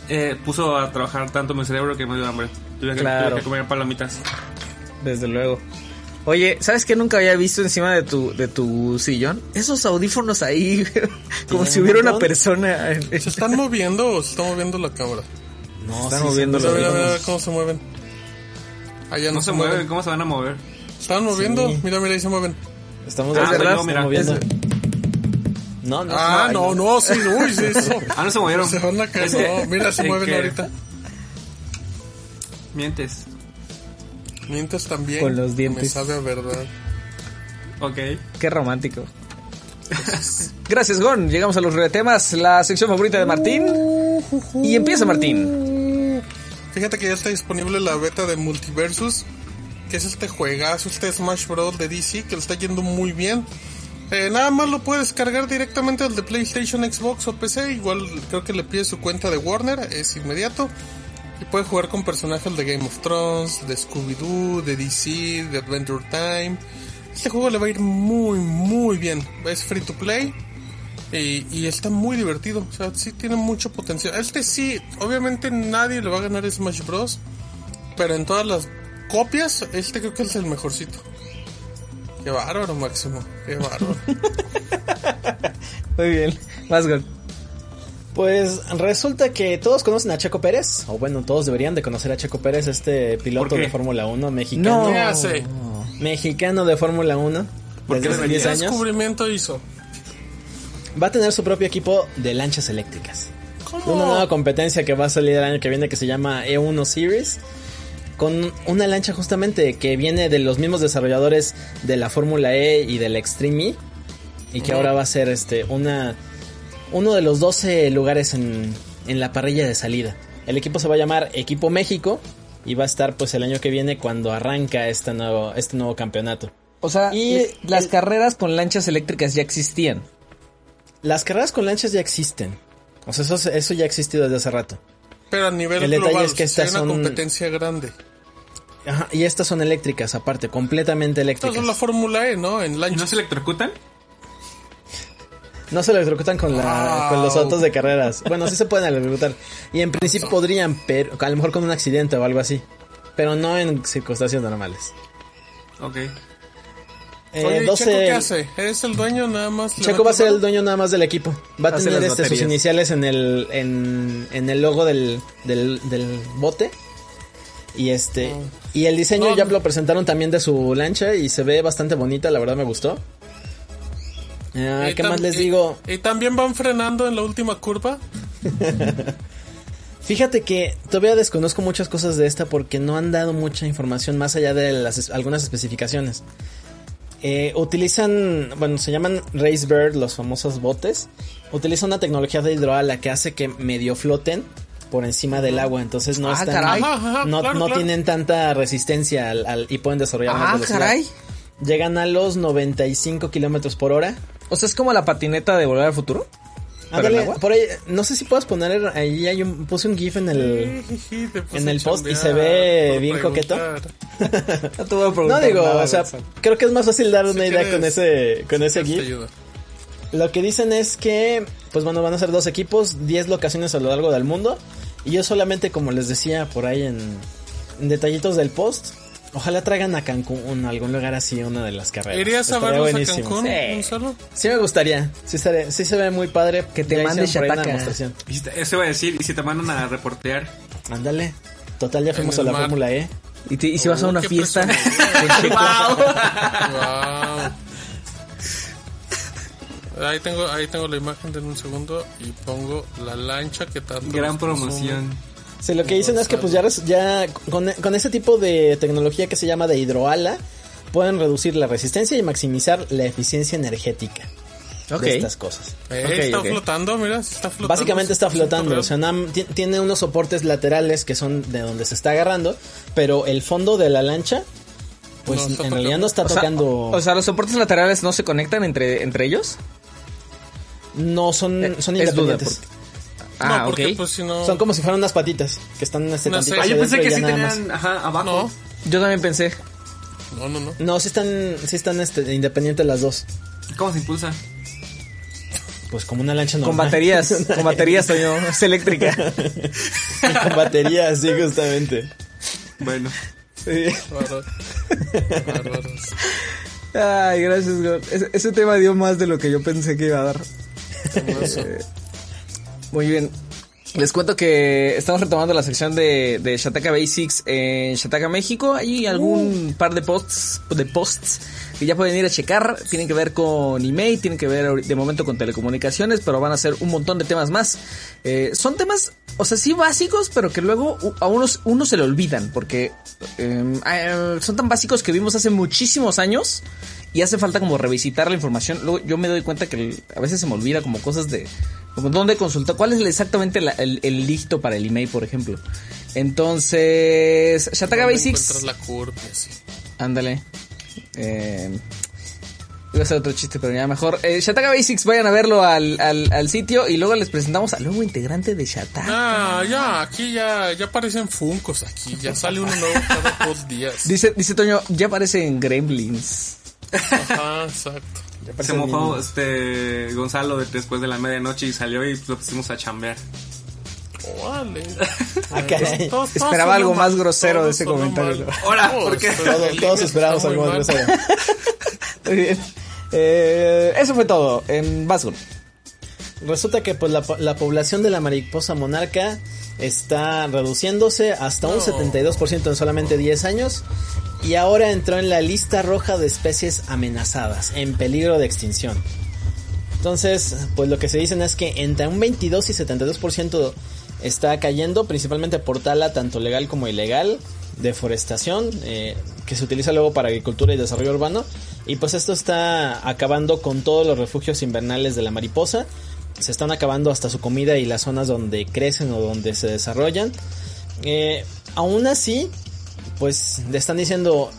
[SPEAKER 4] eh, puso a trabajar tanto mi cerebro que me dio hambre. Tuve que,
[SPEAKER 2] Claro.
[SPEAKER 4] tuve que comer palomitas.
[SPEAKER 2] Desde luego. Oye, ¿sabes qué nunca había visto encima de tu, de tu sillón? Esos audífonos ahí, como si hubiera una persona. en-
[SPEAKER 5] ¿Se están moviendo o se está moviendo la cámara?
[SPEAKER 3] No,
[SPEAKER 2] Están
[SPEAKER 3] sí,
[SPEAKER 2] moviendo los
[SPEAKER 5] mira, mira cómo se mueven. Allá no,
[SPEAKER 4] No se mueven, ¿cómo se van a mover?
[SPEAKER 5] ¿Están moviendo?
[SPEAKER 3] Sí.
[SPEAKER 5] Mira, mira, ahí se mueven.
[SPEAKER 3] Estamos,
[SPEAKER 4] Ah, yo,
[SPEAKER 3] estamos
[SPEAKER 4] mira.
[SPEAKER 3] moviendo. No, no.
[SPEAKER 5] Ah, no, no, sí, uy, sí, eso.
[SPEAKER 4] Ah, no se movieron.
[SPEAKER 5] Se van a caer,
[SPEAKER 4] Es que-
[SPEAKER 5] no, mira, se
[SPEAKER 4] ¿en
[SPEAKER 5] mueven ahorita.
[SPEAKER 4] Mientes.
[SPEAKER 5] Mientes también.
[SPEAKER 2] Con los
[SPEAKER 5] Me
[SPEAKER 2] dientes.
[SPEAKER 5] sabe a verdad.
[SPEAKER 4] Ok.
[SPEAKER 2] Qué romántico. Gracias, Gon. Llegamos a los temas, la sección favorita de Martín. Y empieza Martín.
[SPEAKER 5] Fíjate que ya está disponible la beta de Multiversus, que es este juegazo, este Smash Bros. de DC, que le está yendo muy bien. Eh, nada más lo puedes cargar directamente al de PlayStation, Xbox o PC. Igual creo que le pide su cuenta de Warner, es inmediato. Y puede jugar con personajes de Game of Thrones, de Scooby-Doo, de DC, de Adventure Time. Este juego le va a ir muy, muy bien. Es free to play. Y, y está muy divertido, o sea, sí tiene mucho potencial. Este sí, obviamente nadie le va a ganar Smash Bros. Pero en todas las copias, este creo que es el mejorcito. Qué bárbaro, Máximo. Qué bárbaro.
[SPEAKER 2] Muy bien. Más Gon.
[SPEAKER 3] Pues resulta que todos conocen a Checo Pérez, o bueno, todos deberían de conocer a Checo Pérez, este piloto de Fórmula 1 mexicano.
[SPEAKER 2] No.
[SPEAKER 5] ¿Qué hace?
[SPEAKER 3] Mexicano de Fórmula 1.
[SPEAKER 4] ¿Por qué
[SPEAKER 3] Desde hace
[SPEAKER 4] debería?
[SPEAKER 3] 10
[SPEAKER 5] ¿Qué
[SPEAKER 3] años.
[SPEAKER 5] descubrimiento hizo?
[SPEAKER 3] Va a tener su propio equipo de lanchas eléctricas.
[SPEAKER 5] ¿Cómo?
[SPEAKER 3] Una nueva competencia que va a salir el año que viene que se llama E1 Series. Con una lancha justamente que viene de los mismos desarrolladores de la Fórmula E y del Extreme E. Y que ahora va a ser este una uno de los 12 lugares en, en la parrilla de salida. El equipo se va a llamar Equipo México y va a estar pues el año que viene cuando arranca este nuevo, este nuevo campeonato.
[SPEAKER 2] O sea,
[SPEAKER 3] Y
[SPEAKER 2] y las
[SPEAKER 3] el-
[SPEAKER 2] carreras con lanchas eléctricas ya existían.
[SPEAKER 3] Las carreras con lanchas ya existen. O sea, eso, eso ya ha existido desde hace rato.
[SPEAKER 5] Pero a nivel
[SPEAKER 3] El detalle
[SPEAKER 5] global,
[SPEAKER 3] es que
[SPEAKER 5] si hay
[SPEAKER 3] estas
[SPEAKER 5] una
[SPEAKER 3] son-
[SPEAKER 5] competencia grande.
[SPEAKER 3] Ajá, y estas son eléctricas, aparte, completamente eléctricas.
[SPEAKER 5] Entonces la Fórmula E, ¿no? En
[SPEAKER 4] ¿Y no se electrocutan?
[SPEAKER 3] No se electrocutan con, la,
[SPEAKER 5] Wow.
[SPEAKER 3] con los autos de carreras. Bueno, sí se pueden electrocutar. Y en principio podrían, pero a lo mejor con un accidente o algo así. Pero no en circunstancias normales.
[SPEAKER 4] Ok.
[SPEAKER 3] Eh,
[SPEAKER 5] Oye, ¿y
[SPEAKER 3] 12
[SPEAKER 5] Checo qué hace? ¿Es el dueño nada más?
[SPEAKER 3] Checo va a ser el dueño nada más del equipo. Va a
[SPEAKER 2] Hace
[SPEAKER 3] tener este, sus iniciales en el, en, en el logo del, del, del bote. Y este, y el diseño ya lo presentaron también de su lancha y se ve bastante bonita, la verdad me gustó. Ah,
[SPEAKER 5] Y
[SPEAKER 3] ¿Qué más les
[SPEAKER 5] y-
[SPEAKER 3] digo?
[SPEAKER 5] ¿Y también van frenando en la última curva?
[SPEAKER 3] Fíjate que todavía desconozco muchas cosas de esta porque no han dado mucha información más allá de las algunas especificaciones. Eh, utilizan, bueno, se llaman Race Bird, los famosos botes. Utilizan una tecnología de hidroala que hace que medio floten por encima del agua, entonces no
[SPEAKER 2] Ah,
[SPEAKER 3] están,
[SPEAKER 2] caray.
[SPEAKER 5] Ajá, ajá,
[SPEAKER 3] no,
[SPEAKER 5] claro,
[SPEAKER 3] no
[SPEAKER 5] claro.
[SPEAKER 3] tienen tanta resistencia al, al- y pueden desarrollar más
[SPEAKER 2] Ah,
[SPEAKER 3] velocidad.
[SPEAKER 2] caray.
[SPEAKER 3] Llegan a los 95 kilómetros por hora.
[SPEAKER 2] O sea, es como la patineta de Volver al Futuro.
[SPEAKER 3] Por ahí, no sé si puedes poner ahí hay un, puse un GIF en el,
[SPEAKER 5] Jiji, te puse
[SPEAKER 3] en el post y se ve bien coqueto.
[SPEAKER 2] No te voy a
[SPEAKER 3] No
[SPEAKER 2] preguntar
[SPEAKER 3] digo,
[SPEAKER 2] nada,
[SPEAKER 3] o sea, creo que es más fácil dar
[SPEAKER 5] Si
[SPEAKER 3] una idea
[SPEAKER 5] quieres,
[SPEAKER 3] con ese, con ese GIF.
[SPEAKER 5] ayuda.
[SPEAKER 3] Lo que dicen es que, pues bueno, van a ser dos equipos, 10 locaciones a lo largo del mundo. Y yo solamente, como les decía por ahí en, en detallitos del post, ojalá traigan a Cancún, a algún lugar así, una de las carreras.
[SPEAKER 5] ¿Irías a verlos a. Cancún,
[SPEAKER 2] Sí.
[SPEAKER 5] Gonzalo?
[SPEAKER 3] Sí me gustaría, sí, estaría- sí se ve muy padre.
[SPEAKER 2] Que te mande Shataka.
[SPEAKER 4] Eso iba a decir, y si te mandan a reportear.
[SPEAKER 3] Ándale, total ya fuimos a la
[SPEAKER 5] mar.
[SPEAKER 3] Fórmula E.
[SPEAKER 2] ¿Y, te- y si vas a
[SPEAKER 5] Oh,
[SPEAKER 2] una fiesta? Wow.
[SPEAKER 5] Wow. Ahí tengo, ahí tengo la imagen de un segundo y pongo la lancha que tanto
[SPEAKER 4] Gran
[SPEAKER 5] presume.
[SPEAKER 3] Sí, lo que dicen es que pues ya, ya con, con ese tipo de tecnología que se llama de hidroala, pueden reducir la resistencia y maximizar la eficiencia energética de estas cosas.
[SPEAKER 5] Eh, está flotando, mira, está flotando.
[SPEAKER 3] Básicamente está
[SPEAKER 5] 100%
[SPEAKER 3] flotando, o sea, tiene unos soportes laterales que son de donde se está agarrando, pero el fondo de la lancha, pues
[SPEAKER 5] No
[SPEAKER 3] en
[SPEAKER 5] está
[SPEAKER 3] realidad
[SPEAKER 5] tocando.
[SPEAKER 3] no está
[SPEAKER 2] O sea,
[SPEAKER 3] tocando,
[SPEAKER 2] o sea, los soportes laterales no se conectan entre, entre ellos.
[SPEAKER 3] no son,
[SPEAKER 2] eh,
[SPEAKER 3] son
[SPEAKER 2] es duda,
[SPEAKER 3] independientes.
[SPEAKER 2] Ah,
[SPEAKER 5] no, porque
[SPEAKER 2] ok.
[SPEAKER 5] pues si no...
[SPEAKER 3] Son como si fueran unas patitas que están en este
[SPEAKER 5] No
[SPEAKER 3] tantito
[SPEAKER 5] sé.
[SPEAKER 4] Ah, yo pensé que sí tenían, ajá, abajo.
[SPEAKER 5] No,
[SPEAKER 2] Yo también pensé.
[SPEAKER 5] no, no, no.
[SPEAKER 3] No, sí están, sí están este, independientes las dos.
[SPEAKER 4] ¿Cómo se impulsa?
[SPEAKER 3] Pues como una lancha
[SPEAKER 2] Con
[SPEAKER 3] normal.
[SPEAKER 2] baterías. con baterías, Toño. Es eléctrica.
[SPEAKER 3] con baterías, sí, justamente.
[SPEAKER 4] Bueno.
[SPEAKER 3] Sí.
[SPEAKER 2] Ay, gracias, God. Ese, ese tema dio más de lo que yo pensé que iba a dar. Muy bien. Les cuento que estamos retomando la sección de, de Shataka Basics en Shataka México. Hay algún par de posts, de posts que ya pueden ir a checar. Tienen que ver con email, tienen que ver de momento con telecomunicaciones, pero van a ser un montón de temas más. Eh, son temas, o sea, sí básicos, pero que luego a unos, uno se le olvidan, porque eh, eh, son tan básicos que vimos hace muchísimos años y hace falta como revisitar la información. Luego yo me doy cuenta que el- a veces se me olvida como cosas de como dónde consultar, cuál es exactamente la- el, el dígito para el email, por ejemplo. Entonces, Shataka
[SPEAKER 5] ¿Dónde
[SPEAKER 2] Basics.
[SPEAKER 5] la curva?
[SPEAKER 2] Ándale. Eh, iba a ser otro chiste, pero ya mejor. Eh, Shataka Basics, vayan a verlo al, al, al sitio y luego les presentamos al nuevo integrante de Shataka.
[SPEAKER 5] Ah, ya, aquí ya, ya aparecen funcos aquí, ya sale uno nuevo cada dos días.
[SPEAKER 2] Dice, dice Toño, ya aparecen Gremlins.
[SPEAKER 5] Ajá, exacto.
[SPEAKER 4] Se mojó este Gonzalo de- después de la medianoche y salió y lo pusimos a chambear.
[SPEAKER 5] Órale.
[SPEAKER 3] Ah, caray.
[SPEAKER 5] Todos- todos
[SPEAKER 2] Esperaba algo más grosero de ese comentario.
[SPEAKER 5] mal.
[SPEAKER 4] Hola,
[SPEAKER 5] Todos,
[SPEAKER 3] todos esperamos
[SPEAKER 5] está
[SPEAKER 3] algo más grosero.
[SPEAKER 2] Muy bien. Eh, eso fue todo en Basgun.
[SPEAKER 3] Resulta que pues la, po- la población de la mariposa monarca está reduciéndose hasta un
[SPEAKER 5] No.
[SPEAKER 3] 72% en solamente 10 años y ahora entró en la lista roja de especies amenazadas, en peligro de extinción. Entonces, pues lo que se dicen es que entre un 22 y 72% está cayendo, principalmente por tala tanto legal como ilegal, deforestación, eh, que se utiliza luego para agricultura y desarrollo urbano. Y pues esto está acabando con todos los refugios invernales de la mariposa. Se están acabando hasta su comida y las zonas donde crecen o donde se desarrollan. Eh, aún así, pues le están diciendo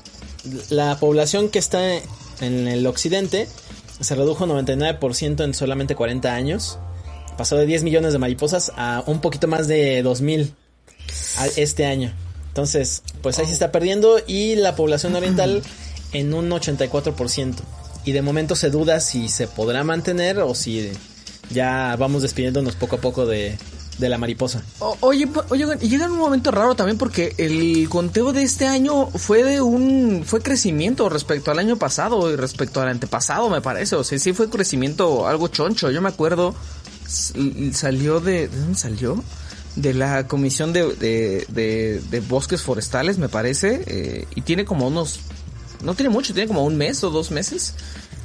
[SPEAKER 3] la población que está en el occidente se redujo 99% en solamente 40 años. Pasó de 10 millones de mariposas a un poquito más de 2000 a- este año. Entonces, pues ahí se está perdiendo y la población oriental en un 84%. Y de momento se duda si se podrá mantener o si ya vamos despidiéndonos poco a poco de, de la mariposa.
[SPEAKER 2] O- oye, oye, llega un momento raro también porque el conteo de este año fue de un fue crecimiento respecto al año pasado y respecto al antepasado, me parece. O sea, sí fue crecimiento algo choncho. Yo me acuerdo salió de ¿de dónde salió? De la comisión de, de, de- de bosques forestales, me parece, eh, y tiene como unos no tiene mucho, tiene como un mes o dos meses.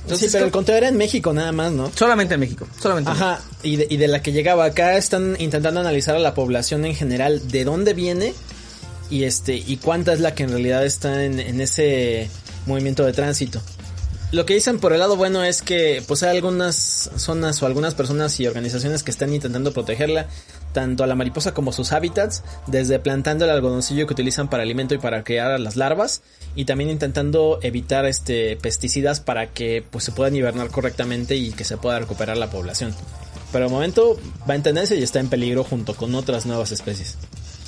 [SPEAKER 2] Entonces,
[SPEAKER 3] sí, pero el conteo era en México nada más, ¿no?
[SPEAKER 2] solamente en México, solamente. en
[SPEAKER 3] Ajá, y de, y de la que llegaba acá están intentando analizar a la población en general, de dónde viene y este y cuánta es la que en realidad está en, en ese movimiento de tránsito. Lo que dicen por el lado bueno es que pues hay algunas zonas o algunas personas y organizaciones que están intentando protegerla, tanto a la mariposa como sus hábitats, desde plantando el algodoncillo que utilizan para alimento y para criar a las larvas, y también intentando evitar este pesticidas para que pues se puedan hibernar correctamente y que se pueda recuperar la población. Pero de momento va en tendencia y está en peligro junto con otras nuevas especies.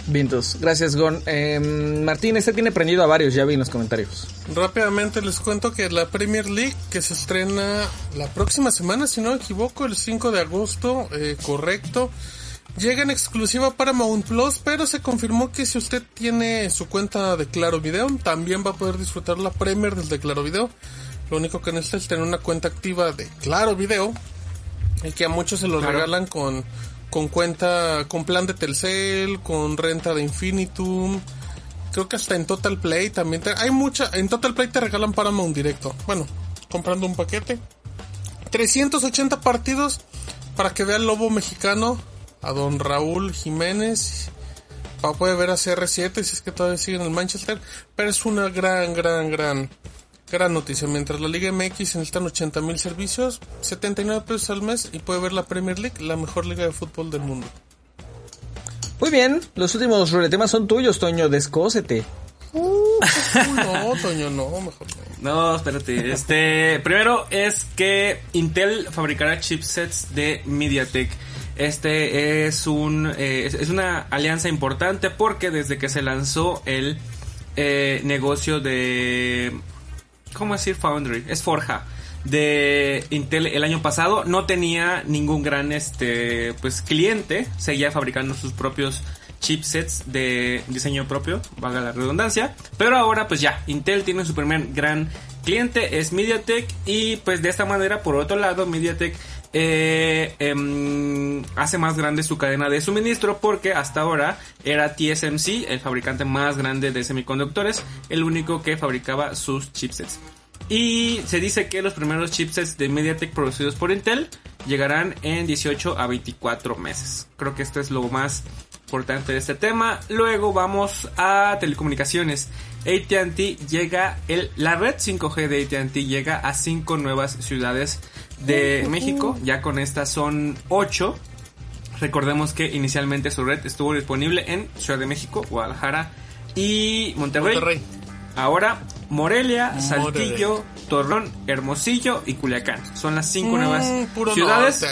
[SPEAKER 2] Vientos. Gracias, Gon. Eh, Martín, este tiene prendido a varios, ya vi en los comentarios.
[SPEAKER 5] Rápidamente les cuento que la Premier League, que se estrena la próxima semana, si no me equivoco, el 5 de agosto, eh, correcto, llega en exclusiva para Mount Plus, pero se confirmó que si usted tiene su cuenta de Claro Video, también va a poder disfrutar la Premier desde Claro Video. Lo único que necesita es tener una cuenta activa de Claro Video, el que a muchos se lo
[SPEAKER 4] Claro.
[SPEAKER 5] regalan con, con cuenta, con plan de Telcel, con renta de Infinitum. Creo que hasta en Total Play también te- hay mucha, en Total Play te regalan Paramount directo. Bueno, comprando un paquete. 380 partidos para que vea el lobo mexicano, a don Raúl Jiménez. Pa- puede ver a CR7 si es que todavía sigue en el Manchester. Pero es una gran, gran, gran, gran noticia. Mientras la Liga MX necesitan 80 mil servicios, 79 pesos al mes y puede ver la Premier League, la mejor liga de fútbol del mundo.
[SPEAKER 2] Muy bien, los últimos ruletemas son tuyos, Toño, descósete.
[SPEAKER 5] Uy, no, Toño, no, mejor no.
[SPEAKER 4] No, espérate. Este, primero es que Intel fabricará chipsets de MediaTek. Este es un eh, es, es una alianza importante porque desde que se lanzó el eh, negocio de ¿cómo decir Foundry? Es Forja de Intel el año pasado. No tenía ningún gran este pues cliente, seguía fabricando sus propios chipsets de diseño propio, valga la redundancia, pero ahora pues ya Intel tiene su primer gran cliente es MediaTek. Y pues de esta manera por otro lado MediaTek eh, em, hace más grande su cadena de suministro porque hasta ahora era TSMC, el fabricante más grande de semiconductores, el único que fabricaba sus chipsets. Y se dice que los primeros chipsets de MediaTek producidos por Intel llegarán en 18 a 24 meses. Creo que esto es lo más importante de este tema. Luego vamos a telecomunicaciones. AT&T llega el, la red 5G de AT&T llega a 5 nuevas ciudades de México. Ya con estas son 8. Recordemos que inicialmente su red estuvo disponible en Ciudad de México, Guadalajara y Monterrey.
[SPEAKER 5] Monterrey.
[SPEAKER 4] Ahora Morelia. Saltillo, Torreón, Hermosillo y Culiacán. Son las cinco
[SPEAKER 5] Mm,
[SPEAKER 4] nuevas ciudades.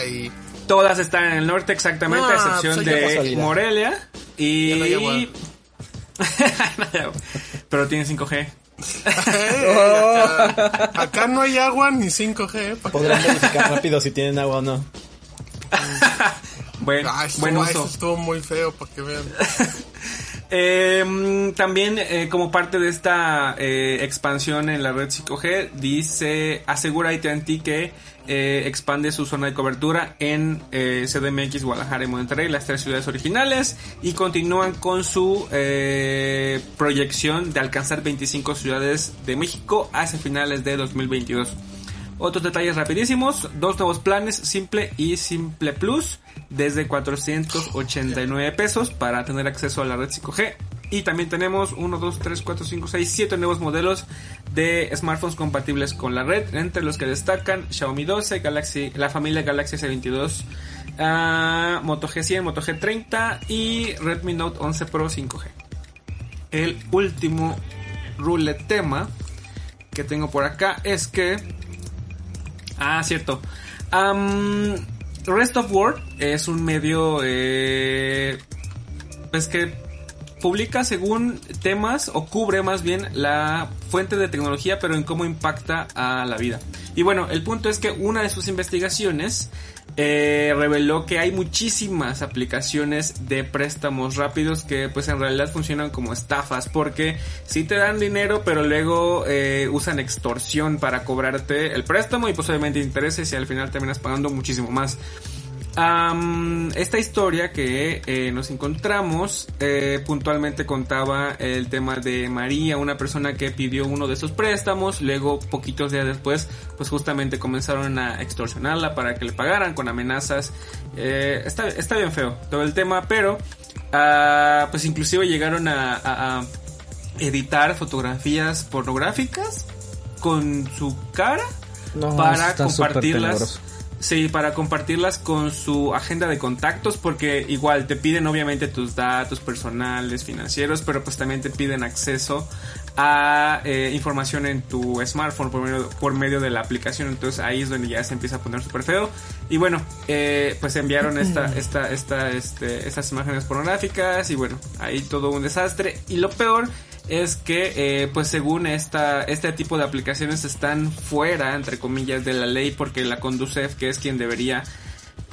[SPEAKER 4] Todas están en el norte exactamente, a
[SPEAKER 5] Ah,
[SPEAKER 4] excepción
[SPEAKER 5] pues
[SPEAKER 4] de. Morelia y...
[SPEAKER 5] No.
[SPEAKER 4] Pero tienen 5G.
[SPEAKER 5] Acá, acá no hay agua ni 5G. eh,
[SPEAKER 3] Podrán verificar rápido si tienen agua o no.
[SPEAKER 4] Buen,
[SPEAKER 5] Ah, estuvo,
[SPEAKER 4] buen
[SPEAKER 5] eso
[SPEAKER 4] uso.
[SPEAKER 5] estuvo muy feo para que vean.
[SPEAKER 4] Eh, también eh, como parte de esta eh, expansión en la red 5G, dice, asegura AT&T que eh, expande su zona de cobertura en eh, CDMX, Guadalajara y Monterrey, las tres ciudades originales, y continúan con su eh, proyección de alcanzar 25 ciudades de México hacia finales de 2022. Otros detalles rapidísimos, dos nuevos planes, Simple y Simple Plus, desde 489 pesos para tener acceso a la red 5G. Y también tenemos 1, 2, 3, 4, 5, 6, 7 nuevos modelos de smartphones compatibles con la red, entre los que destacan Xiaomi 12, Galaxy, la familia Galaxy S22, ah, Moto G100, Moto G30 y Redmi Note 11 Pro 5G. El último rule tema que tengo por acá es que Ah, cierto. Rest of World es un medio eh, pues que publica según temas o cubre más bien la fuente de tecnología pero en cómo impacta a la vida. Y bueno, el punto es que una de sus investigaciones eh, reveló que hay muchísimas aplicaciones de préstamos rápidos que pues en realidad funcionan como estafas porque sí te dan dinero pero luego eh, usan extorsión para cobrarte el préstamo y pues obviamente intereses y al final terminas pagando muchísimo más. Esta historia que eh, nos encontramos eh, puntualmente contaba el tema de María, una persona que pidió uno de esos préstamos, luego poquitos días después pues justamente comenzaron a extorsionarla para que le pagaran con amenazas. Eh, está, está bien feo todo el tema, pero ah, pues inclusive llegaron a, a- a editar fotografías pornográficas con su cara
[SPEAKER 2] No,
[SPEAKER 4] para compartirlas. Sí, para compartirlas con su agenda de contactos, porque igual te piden obviamente tus datos personales, financieros, pero pues también te piden acceso a eh, información en tu smartphone por medio, por medio de la aplicación. Entonces ahí es donde ya se empieza a poner súper feo. Y bueno, eh, pues enviaron esta, esta, esta, este, estas imágenes pornográficas y bueno, ahí todo un desastre. Y lo peor es que eh, pues según esta este tipo de aplicaciones están fuera entre comillas de la ley porque la Conducef que es quien debería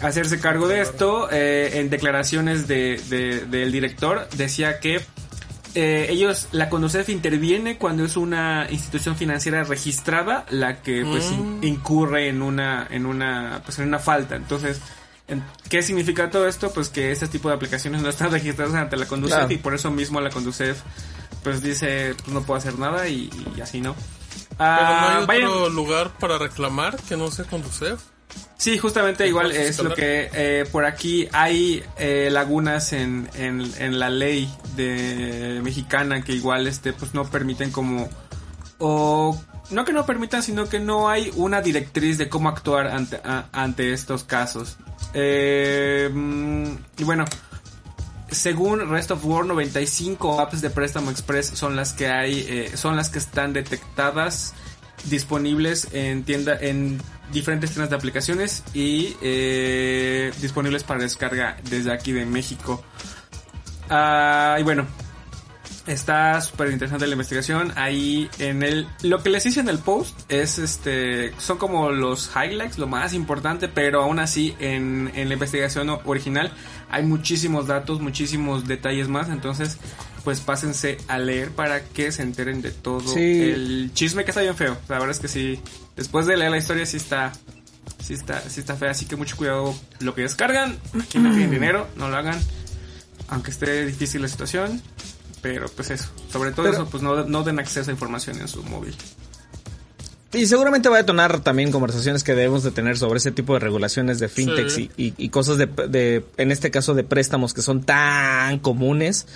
[SPEAKER 4] hacerse cargo de esto eh, en declaraciones de, de- del director decía que eh, ellos la Conducef interviene cuando es una institución financiera registrada la que pues in- incurre en una en una pues en una falta entonces en- ¿Qué significa todo esto? Pues que este tipo de aplicaciones no están registradas ante la Conducef
[SPEAKER 2] Claro.
[SPEAKER 4] y por eso mismo la Conducef pues dice pues no puedo hacer nada y, y así no.
[SPEAKER 5] Pero no
[SPEAKER 4] Ah,
[SPEAKER 5] hay
[SPEAKER 4] vayan-
[SPEAKER 5] otro lugar para reclamar que no sea conducir.
[SPEAKER 4] Sí, justamente igual es lo que eh, por aquí hay eh, lagunas en, en, en la ley de mexicana que igual este pues no permiten como o no que no permitan sino que no hay una directriz de cómo actuar ante, a- ante estos casos. Eh, mm, y bueno, según Rest of World 95 apps de préstamo express son las que hay eh, son las que están detectadas disponibles en tienda en diferentes tiendas de aplicaciones y eh, disponibles para descarga desde aquí de México. Ah, y bueno está súper interesante la investigación. Ahí en el lo que les hice en el post es este son como los highlights lo más importante pero aún así en, la investigación original hay muchísimos datos muchísimos detalles más entonces pues pásense a leer para que se enteren de todo
[SPEAKER 2] Sí.
[SPEAKER 4] el chisme que está bien feo la verdad es que sí después de leer la historia sí está sí está sí está fea así que mucho cuidado lo que descargan aquí no tienen dinero no lo hagan aunque esté difícil la situación pero pues eso, sobre todo
[SPEAKER 2] Pero-
[SPEAKER 4] eso, pues no, no den acceso a información en su móvil.
[SPEAKER 2] Y seguramente va a detonar también conversaciones que debemos de tener sobre ese tipo de regulaciones de fintechs
[SPEAKER 5] Sí.
[SPEAKER 2] y, y- y cosas de, de, en este caso, de préstamos que son tan comunes.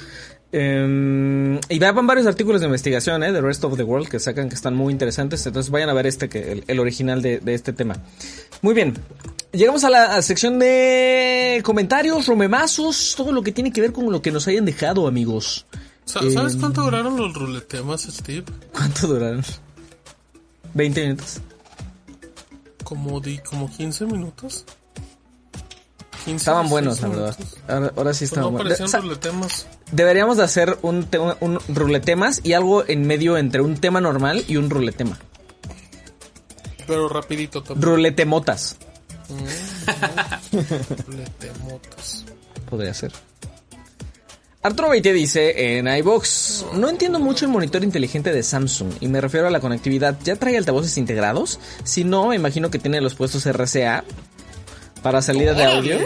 [SPEAKER 2] Eh, y van varios artículos de investigación, ¿eh? De Rest of the World que sacan que están muy interesantes. Entonces vayan a ver este, que el, el original de, de este tema. Muy bien. Llegamos a la a sección de comentarios, romemazos, todo lo que tiene que ver con lo que nos hayan dejado, amigos.
[SPEAKER 5] Sa-
[SPEAKER 2] Eh,
[SPEAKER 5] ¿Sabes cuánto duraron los ruletemas, Steve?
[SPEAKER 2] ¿Cuánto duraron? ¿20 minutos?
[SPEAKER 5] Como di, como 15 minutos. 15,
[SPEAKER 2] Estaban buenos, la
[SPEAKER 5] 16
[SPEAKER 2] verdad. Ahora, ahora sí
[SPEAKER 5] Pues
[SPEAKER 2] estaban
[SPEAKER 5] no
[SPEAKER 2] buenos.
[SPEAKER 5] parecían
[SPEAKER 2] Sa-
[SPEAKER 5] ruletemas.
[SPEAKER 2] Deberíamos de hacer un, te- un ruletemas y algo en medio entre un tema normal y un ruletema.
[SPEAKER 5] Pero rapidito también.
[SPEAKER 2] Ruletemotas.
[SPEAKER 5] Ruletemotas.
[SPEAKER 2] Podría ser. Arturo Beite dice en iBox, no entiendo mucho el monitor inteligente de Samsung y me refiero a la conectividad. ¿Ya trae altavoces integrados? Si no, me imagino que tiene los puestos RCA para salida de audio.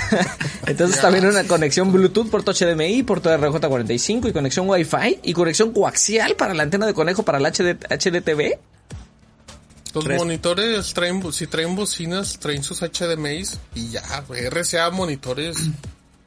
[SPEAKER 2] Entonces también una conexión Bluetooth, puerto HDMI, puerto RJ45 y conexión Wi-Fi y conexión coaxial para la antena de conejo para el HD, HDTV.
[SPEAKER 5] Los
[SPEAKER 2] Tres.
[SPEAKER 5] monitores traen, si traen bocinas, traen sus HDMIs y ya, RCA monitores.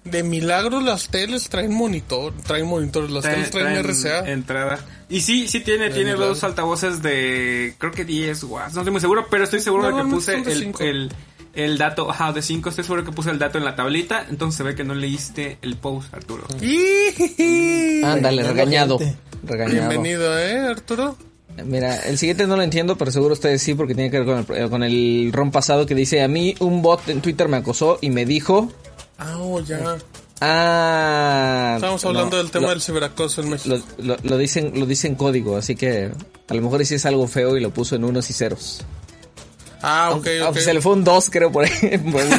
[SPEAKER 5] De milagro las teles traen monitor, traen monitores, las teles traen, RCA.
[SPEAKER 4] entrada. Y sí, sí tiene, tiene
[SPEAKER 5] milagro.
[SPEAKER 4] dos altavoces de creo que 10 watts. No estoy muy seguro, pero estoy seguro de que puse
[SPEAKER 5] de
[SPEAKER 4] el, el, el dato, ajá, de 5. Estoy seguro que puse el dato en la tablita. Entonces se ve que no leíste el post, Arturo.
[SPEAKER 2] Ándale, regañado. Regañado.
[SPEAKER 5] Bienvenido, eh, Arturo.
[SPEAKER 2] Mira, el siguiente no lo entiendo, pero seguro ustedes sí, porque tiene que ver con el, con el ron pasado que dice, a mí un bot en Twitter me acosó y me dijo,
[SPEAKER 5] Ah, oh, ya.
[SPEAKER 2] ah...
[SPEAKER 5] Estamos
[SPEAKER 2] no,
[SPEAKER 5] hablando del tema
[SPEAKER 2] lo,
[SPEAKER 5] del ciberacoso en México.
[SPEAKER 2] lo, lo- lo dicen lo dicen código, así que a lo mejor es algo feo y lo puso en unos y ceros.
[SPEAKER 5] Ah, ok,
[SPEAKER 2] Aunque- se le fue un 2, creo, por ahí. por.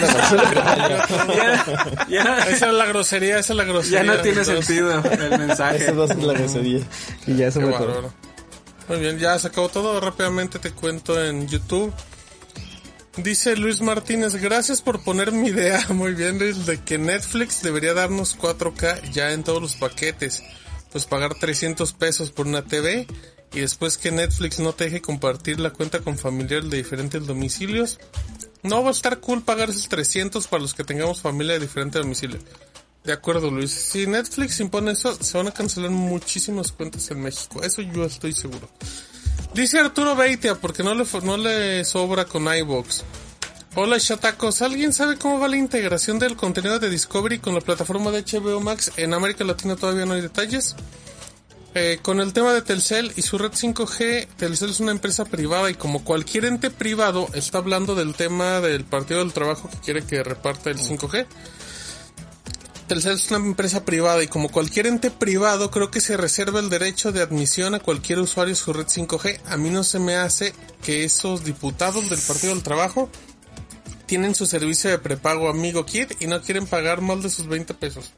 [SPEAKER 4] Ya, ya,
[SPEAKER 5] Esa es la grosería, esa es la grosería.
[SPEAKER 4] ya no tiene sentido el mensaje.
[SPEAKER 3] Eso va a ser la grosería.
[SPEAKER 2] y ya se
[SPEAKER 5] Qué
[SPEAKER 2] me.
[SPEAKER 5] Muy bien, ya se acabó todo. Rápidamente te cuento en YouTube. Dice Luis Martínez, gracias por poner mi idea, muy bien de que Netflix debería darnos 4K ya en todos los paquetes. Pues pagar 300 pesos por una TV y después que Netflix no te deje compartir la cuenta con familiares de diferentes domicilios. No va a estar cool pagar esos 300 para los que tengamos familia de diferente domicilio. De acuerdo, Luis. Si Netflix impone eso, se van a cancelar muchísimas cuentas en México. Eso yo estoy seguro. Dice Arturo Beitia, porque no le, no le sobra con iVox. Hola chatacos, ¿alguien sabe cómo va la integración del contenido de Discovery con la plataforma de HBO Max? En América Latina todavía no hay detalles. Eh, con el tema de Telcel y su red 5G, Telcel es una empresa privada y como cualquier ente privado está hablando del tema del Partido del Trabajo que quiere que reparta el 5G. Telcel es una empresa privada y como cualquier ente privado creo que se reserva el derecho de admisión a cualquier usuario a su red 5G. A mí no se me hace que esos diputados del Partido del Trabajo tienen su servicio de prepago Amigo Kid y no quieren pagar más de sus 20 pesos.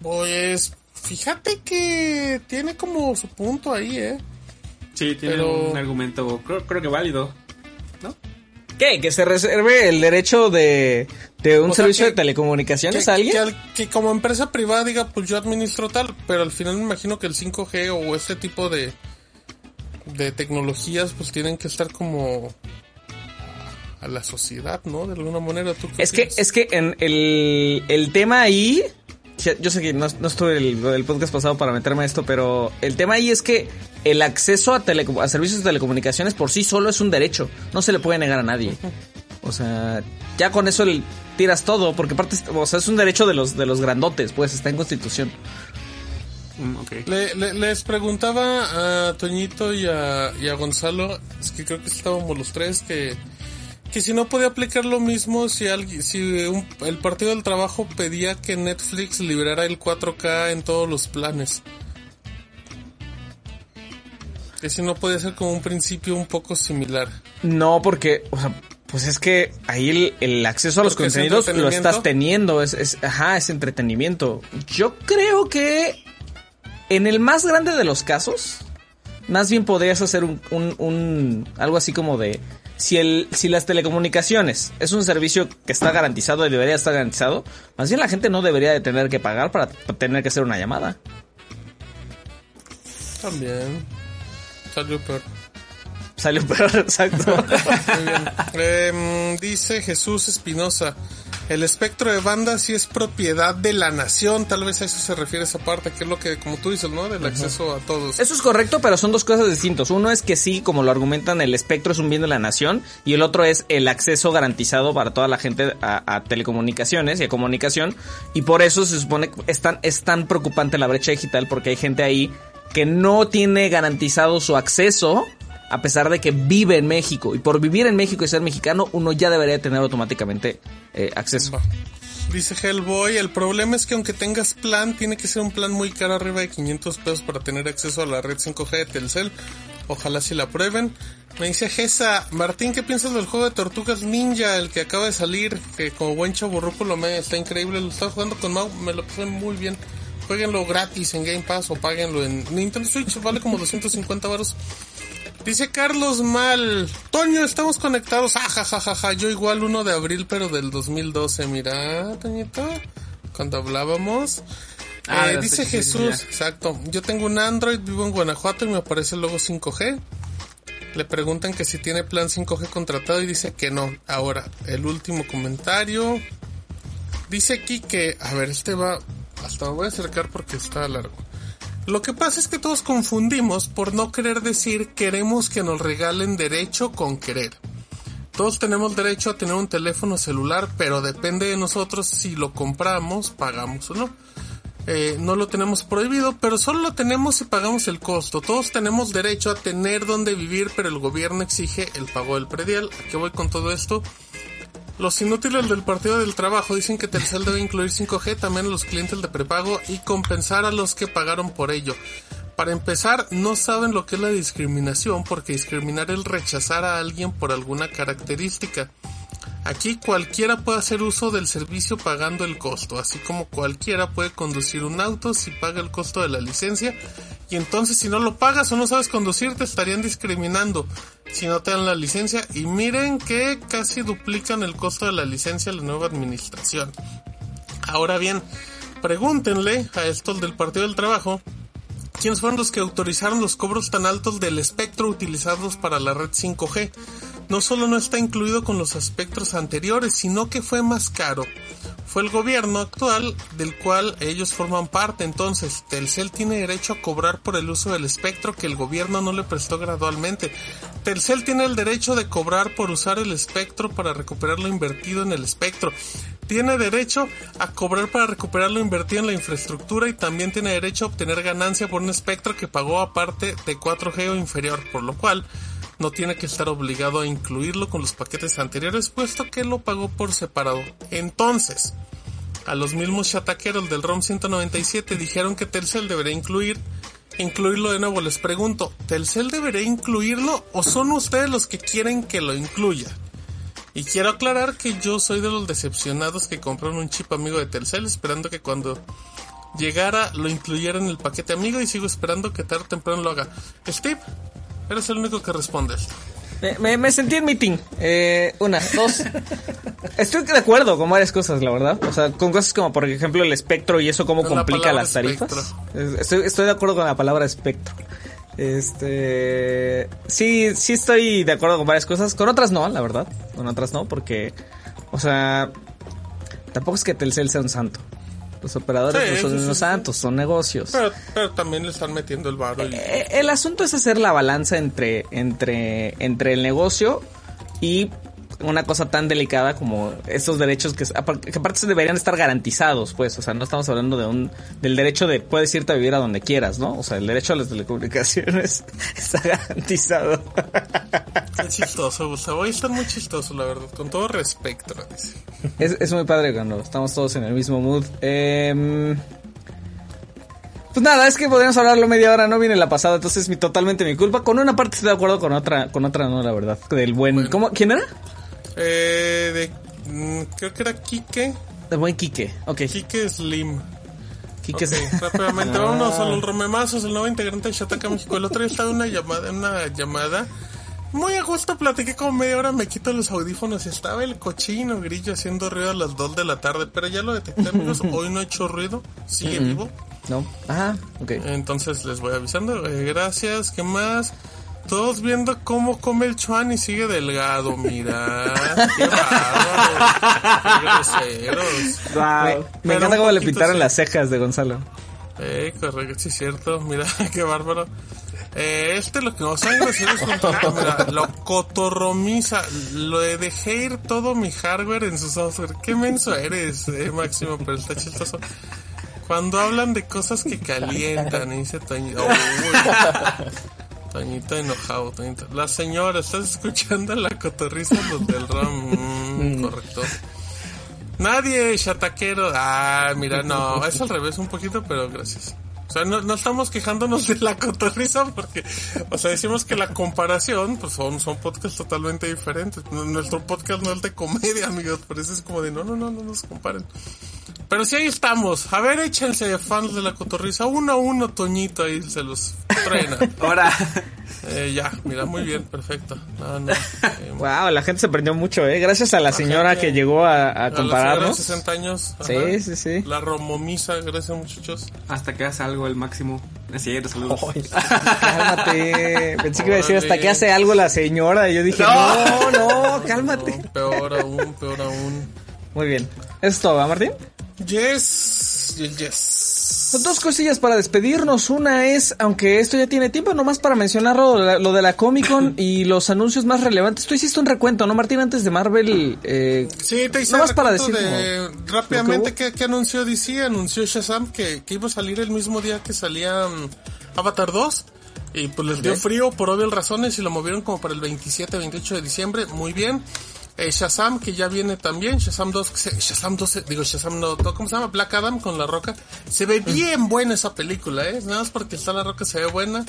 [SPEAKER 5] Pues fíjate que tiene como su punto ahí, ¿eh?
[SPEAKER 4] Sí, tiene
[SPEAKER 5] Pero-
[SPEAKER 4] un argumento, creo, creo que válido. ¿No?
[SPEAKER 2] ¿Qué? ¿Que se reserve el derecho de, de un
[SPEAKER 5] O sea,
[SPEAKER 2] servicio
[SPEAKER 5] que-
[SPEAKER 2] de telecomunicaciones
[SPEAKER 5] que,
[SPEAKER 2] a alguien?
[SPEAKER 5] que al- que como empresa privada diga, pues yo administro tal, pero al final me imagino que el 5G o este tipo de, de tecnologías pues tienen que estar como a la sociedad, ¿no? De alguna manera. ¿tú
[SPEAKER 2] Es que, es que en el, el tema ahí, yo sé que no, no estuve el, el podcast pasado para meterme a esto, pero el tema ahí es que el acceso a, teleco- a servicios de telecomunicaciones por sí solo es un derecho, no se le puede negar a nadie. O sea, ya con eso le tiras todo, porque aparte, o sea, es un derecho de los, de los grandotes, pues está en constitución.
[SPEAKER 4] Mm, ok.
[SPEAKER 5] Le- le- les preguntaba a Toñito y a, y a Gonzalo, es que creo que estábamos los tres, que, que si no podía aplicar lo mismo si alguien, si un- el Partido del Trabajo pedía que Netflix liberara el 4K en todos los planes. Que si no podía ser como un principio un poco similar.
[SPEAKER 2] No, porque, o sea, pues es que ahí el, el acceso a los
[SPEAKER 5] Porque es
[SPEAKER 2] contenidos lo estás teniendo, es, es, ajá, es entretenimiento. Yo creo que en el más grande de los casos, más bien podrías hacer un, un, un- algo así como de si el, si las telecomunicaciones es un servicio que está garantizado y debería estar garantizado, más bien la gente no debería de tener que pagar para tener que hacer una llamada.
[SPEAKER 5] También. Salió
[SPEAKER 2] Salió peor, exacto.
[SPEAKER 5] Muy bien. Em, dice Jesús Espinosa. El espectro de banda sí es propiedad de la nación. Tal vez a eso se refiere esa parte, que es lo que, como tú dices, ¿no? Del acceso a todos.
[SPEAKER 2] Eso es correcto, pero son dos cosas distintas. Uno es que sí, como lo argumentan, el espectro es un bien de la nación y el otro es el acceso garantizado para toda la gente a, a telecomunicaciones y a comunicación. Y por eso se supone que es tan, es tan preocupante la brecha digital porque hay gente ahí que no tiene garantizado su acceso a pesar de que vive en México. Y por vivir en México y ser mexicano, uno ya debería tener automáticamente eh, acceso.
[SPEAKER 5] Dice Hellboy, el problema es que aunque tengas plan, tiene que ser un plan muy caro, arriba de 500 pesos para tener acceso a la red 5G de Telcel. Ojalá si la prueben. Me dice Gesa, Martín, ¿qué piensas del juego de Tortugas Ninja, el que acaba de salir? Que como buen chaburruco lo me está increíble, lo estaba jugando con Mau, me lo pasé muy bien. Jueguenlo gratis en Game Pass o páguenlo en Nintendo Switch, vale como 250 varos. Dice Carlos Mal, Toño, estamos conectados. Ah, ja, ja, ja, ja. Yo igual 1 de abril, pero del 2012. Mira, Toñito, cuando hablábamos.
[SPEAKER 4] Ah,
[SPEAKER 5] Eh, dice Jesús, exacto. Yo tengo un Android, vivo en Guanajuato y me aparece el logo 5G. Le preguntan que si tiene plan 5G contratado y dice que no. Ahora, el último comentario. Dice aquí que, a ver, este va, hasta me voy a acercar porque está largo. Lo que pasa es que todos confundimos por no querer decir queremos que nos regalen derecho con querer. Todos tenemos derecho a tener un teléfono celular, pero depende de nosotros si lo compramos, pagamos o no. Eh, no lo tenemos prohibido, pero solo lo tenemos si pagamos el costo. Todos tenemos derecho a tener donde vivir, pero el gobierno exige el pago del predial. ¿A qué voy con todo esto? Los inútiles del Partido del Trabajo dicen que Telcel debe incluir 5G también a los clientes de prepago y compensar a los que pagaron por ello. Para empezar, no saben lo que es la discriminación porque discriminar es rechazar a alguien por alguna característica. Aquí cualquiera puede hacer uso del servicio pagando el costo, así como cualquiera puede conducir un auto si paga el costo de la licencia y entonces si no lo pagas o no sabes conducir te estarían discriminando si no te dan la licencia y miren que casi duplican el costo de la licencia a la nueva administración. Ahora bien, pregúntenle a estos del Partido del Trabajo quiénes fueron los que autorizaron los cobros tan altos del espectro utilizados para la red 5G no solo no está incluido con los aspectos anteriores, sino que fue más caro. Fue el gobierno actual del cual ellos forman parte, entonces Telcel tiene derecho a cobrar por el uso del espectro que el gobierno no le prestó gradualmente. Telcel tiene el derecho de cobrar por usar el espectro para recuperar lo invertido en el espectro. Tiene derecho a cobrar para recuperar lo invertido en la infraestructura y también tiene derecho a obtener ganancia por un espectro que pagó aparte de 4G o inferior, por lo cual no tiene que estar obligado a incluirlo con los paquetes anteriores puesto que lo pagó por separado. Entonces, a los mismos chataqueros del ROM 197 dijeron que Telcel debería incluir incluirlo de nuevo. Les pregunto, ¿Telcel debería incluirlo o son ustedes los que quieren que lo incluya? Y quiero aclarar que yo soy de los decepcionados que compraron un chip amigo de Telcel esperando que cuando llegara lo incluyera en el paquete amigo y sigo esperando que tarde o temprano lo haga. Steve, Eres el único que responde esto.
[SPEAKER 2] Me, sentí en meeting. Eh, una, dos. Estoy de acuerdo con varias cosas, la verdad. O sea, con cosas como, por ejemplo, el espectro y eso cómo complica las tarifas. Estoy, estoy, de acuerdo con la palabra espectro. Este. Sí, sí estoy de acuerdo con varias cosas. Con otras no, la verdad. Con otras no, porque. O sea. Tampoco es que Telcel sea un santo. Los operadores no son unos santos, son negocios.
[SPEAKER 5] Pero, también le están metiendo el barro. Y...
[SPEAKER 2] Eh, el asunto es hacer la balanza entre, entre, entre el negocio y una cosa tan delicada como estos derechos que, que aparte deberían estar garantizados, pues, o sea, no estamos hablando de un del derecho de puedes irte a vivir a donde quieras, ¿no? O sea, el derecho a las telecomunicaciones está garantizado.
[SPEAKER 5] Qué chistoso, Gustavo, está muy chistoso, la verdad, con todo respeto.
[SPEAKER 2] Es, es muy padre cuando estamos todos en el mismo mood. Eh, pues nada, es que podríamos hablarlo media hora, no viene la pasada, entonces es totalmente mi culpa. Con una parte estoy de acuerdo, con otra, con otra no, la verdad. Del buen. ¿cómo? ¿Quién era?
[SPEAKER 5] Eh, de, mm, creo que era Kike.
[SPEAKER 2] De buen Kike, ok.
[SPEAKER 5] Kike Slim.
[SPEAKER 2] Kike Slim.
[SPEAKER 5] Rápidamente, vámonos a los rememazos, el nuevo integrante de Shataka México. El otro día estaba en una llamada, una llamada. Muy a gusto platiqué como media hora, me quito los audífonos y estaba el cochino grillo haciendo ruido a las 2 de la tarde, pero ya lo detecté amigos, hoy no he hecho ruido, sigue vivo.
[SPEAKER 2] No, ajá, ok.
[SPEAKER 5] Entonces les voy avisando, eh, gracias, ¿qué más? Todos viendo cómo come el chuan y sigue delgado, mira. Qué bárbaro. Qué groseros.
[SPEAKER 2] Me, encanta cómo le pintaron las cejas de Gonzalo.
[SPEAKER 5] Eh, correcto, sí es cierto. Mira, qué bárbaro. Eh, este lo que no saben groseros mira, lo cotorromiza. Lo dejé ir todo mi hardware en su software. Qué menso eres, eh, Máximo, pero está chistoso. Cuando hablan de cosas que calientan, dice Toñito. Toñito enojado, Toñito. La señora, ¿estás escuchando la cotorriza los del RAM? Mm, correcto. Nadie, chataquero. Ah, mira, no, es al revés un poquito, pero gracias. O sea, no, no estamos quejándonos de la cotorriza porque, o sea, decimos que la comparación, pues son, son podcasts totalmente diferentes. Nuestro podcast no es de comedia, amigos, por eso es como de, no, no, no, no nos comparen. Pero si ahí estamos. A ver, échense fans de la cotorriza. Uno a uno, Toñito, ahí se los frena.
[SPEAKER 2] Ahora.
[SPEAKER 5] Eh, ya, mira, muy bien, perfecto.
[SPEAKER 2] wow, la gente se prendió mucho, ¿eh? Gracias a la señora que llegó a, a compararnos.
[SPEAKER 5] A 60 años.
[SPEAKER 2] Sí, sí, sí.
[SPEAKER 5] La romomisa, gracias muchachos.
[SPEAKER 4] Hasta que hace algo el máximo. Así es, saludos.
[SPEAKER 2] cálmate. Pensé que iba a decir hasta que hace algo la señora. Y yo dije, no, no, cálmate.
[SPEAKER 5] peor aún, peor aún.
[SPEAKER 2] Muy bien. ¿Eso es todo, ¿va, Martín?
[SPEAKER 5] Yes, yes.
[SPEAKER 2] Dos cosillas para despedirnos. Una es, aunque esto ya tiene tiempo, nomás para mencionar lo, de la Comic Con y los anuncios más relevantes. Tú hiciste un recuento, ¿no, Martín? Antes de Marvel. Eh,
[SPEAKER 5] sí, te hice nomás para decir. rápidamente, ¿qué, anunció DC? Anunció Shazam que, iba a salir el mismo día que salía um, Avatar 2. Y pues les dio frío por obvias razones y lo movieron como para el 27, 28 de diciembre. Muy bien. Eh, Shazam, que ya viene también. Shazam 2, que se- Shazam 2, eh, digo Shazam no, ¿cómo se llama? Black Adam con La Roca. Se ve bien buena esa película, ¿eh? Nada más porque está La Roca se ve buena.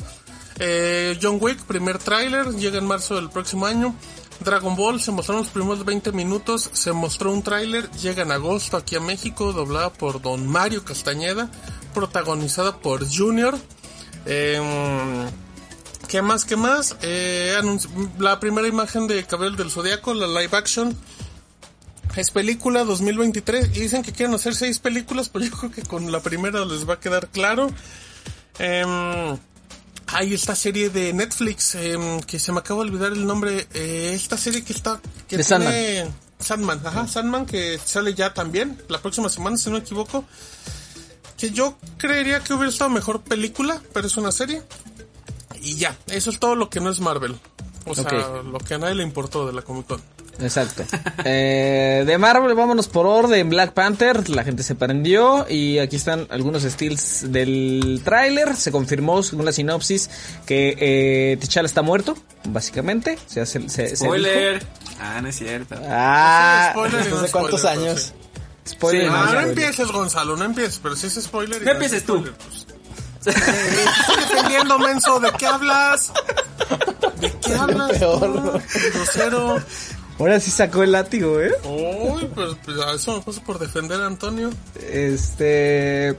[SPEAKER 5] Eh, John Wick, primer tráiler, llega en marzo del próximo año. Dragon Ball, se mostraron los primeros 20 minutos, se mostró un tráiler, llega en agosto aquí a México, doblada por Don Mario Castañeda, protagonizada por Junior. Em, ¿Qué más? ¿Qué más? Eh, la primera imagen de Cabello del Zodiaco, la live action. Es película 2023 y dicen que quieren hacer seis películas, pero yo creo que con la primera les va a quedar claro. Em, hay esta serie de Netflix em, que se me acaba de olvidar el nombre. eh, esta serie que está que
[SPEAKER 2] De
[SPEAKER 5] tiene Sandman, ajá, Sandman que sale ya también la próxima semana si no me equivoco. Que yo creería que hubiera estado mejor película, pero es una serie. Y ya, eso es todo lo que no es Marvel. O sea, lo que a nadie le importó de la Comic Con.
[SPEAKER 2] Exacto. Eh, de Marvel, vámonos por orden. Black Panther, la gente se prendió. Y aquí están algunos stills del tráiler. Se confirmó, según la sinopsis, que eh, T'Challa está muerto, básicamente. Se hace, se, se
[SPEAKER 4] Spoiler. Ah, no es cierto.
[SPEAKER 2] Ah,
[SPEAKER 5] Spoiler y
[SPEAKER 3] ¿Después
[SPEAKER 5] no
[SPEAKER 3] de cuántos
[SPEAKER 5] spoiler, pero
[SPEAKER 3] años?
[SPEAKER 5] sí.
[SPEAKER 2] spoiler. No,
[SPEAKER 5] no
[SPEAKER 2] spoiler.
[SPEAKER 5] empieces, Gonzalo, no empieces, pero si es spoiler. y
[SPEAKER 4] No
[SPEAKER 5] es
[SPEAKER 4] empieces tú.
[SPEAKER 5] spoiler, pues. Estoy defendiendo, menso, ¿de qué hablas? ¿De qué hablas?
[SPEAKER 3] Peor.
[SPEAKER 5] Grosero.
[SPEAKER 2] Ahora sí sacó el látigo, ¿eh?
[SPEAKER 5] Uy, pues, pues a eso me pasa por defender a Antonio.
[SPEAKER 2] Este.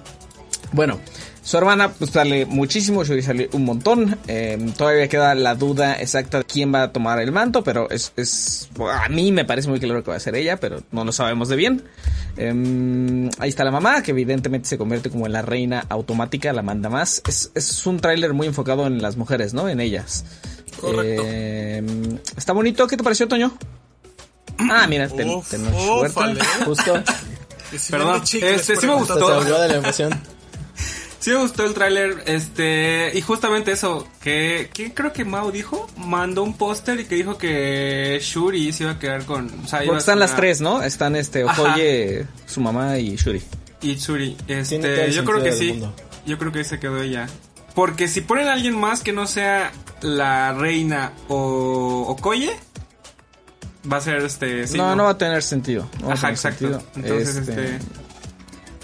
[SPEAKER 2] Bueno, su hermana pues sale muchísimo, Shuri sale un montón. eh, todavía queda la duda exacta de quién va a tomar el manto, pero es, es. A mí me parece muy claro que va a ser ella, pero no lo sabemos de bien. Em, ahí está la mamá, que evidentemente se convierte como en la reina automática, la manda más. Es, es un tráiler muy enfocado en las mujeres, ¿no? En ellas.
[SPEAKER 5] Correcto.
[SPEAKER 2] Em, está bonito, ¿qué te pareció, Toño? Ah, mira, ten,
[SPEAKER 5] Uf,
[SPEAKER 2] Tenoch
[SPEAKER 5] ufale.
[SPEAKER 2] Huerta.
[SPEAKER 3] Justo.
[SPEAKER 4] Perdón, este, sí me
[SPEAKER 3] Se
[SPEAKER 4] gustó.
[SPEAKER 3] de la emoción.
[SPEAKER 4] Sí me gustó el tráiler, este, y justamente eso, que, que creo que Mao dijo, mandó un póster y que dijo que Shuri se iba a quedar con, o sea, iba a
[SPEAKER 2] están las tres, ¿no? Están este
[SPEAKER 4] Ajá.
[SPEAKER 2] Okoye, su mamá y Shuri.
[SPEAKER 4] y Shuri, este, yo creo que sí,
[SPEAKER 3] mundo.
[SPEAKER 4] yo creo que se quedó ella, porque si ponen a alguien más que no sea la reina o Okoye, va a ser este, sí,
[SPEAKER 2] no, no va a tener sentido. no
[SPEAKER 4] Ajá,
[SPEAKER 2] tener
[SPEAKER 4] exacto.
[SPEAKER 2] sentido.
[SPEAKER 4] Entonces,
[SPEAKER 2] Este,
[SPEAKER 4] este...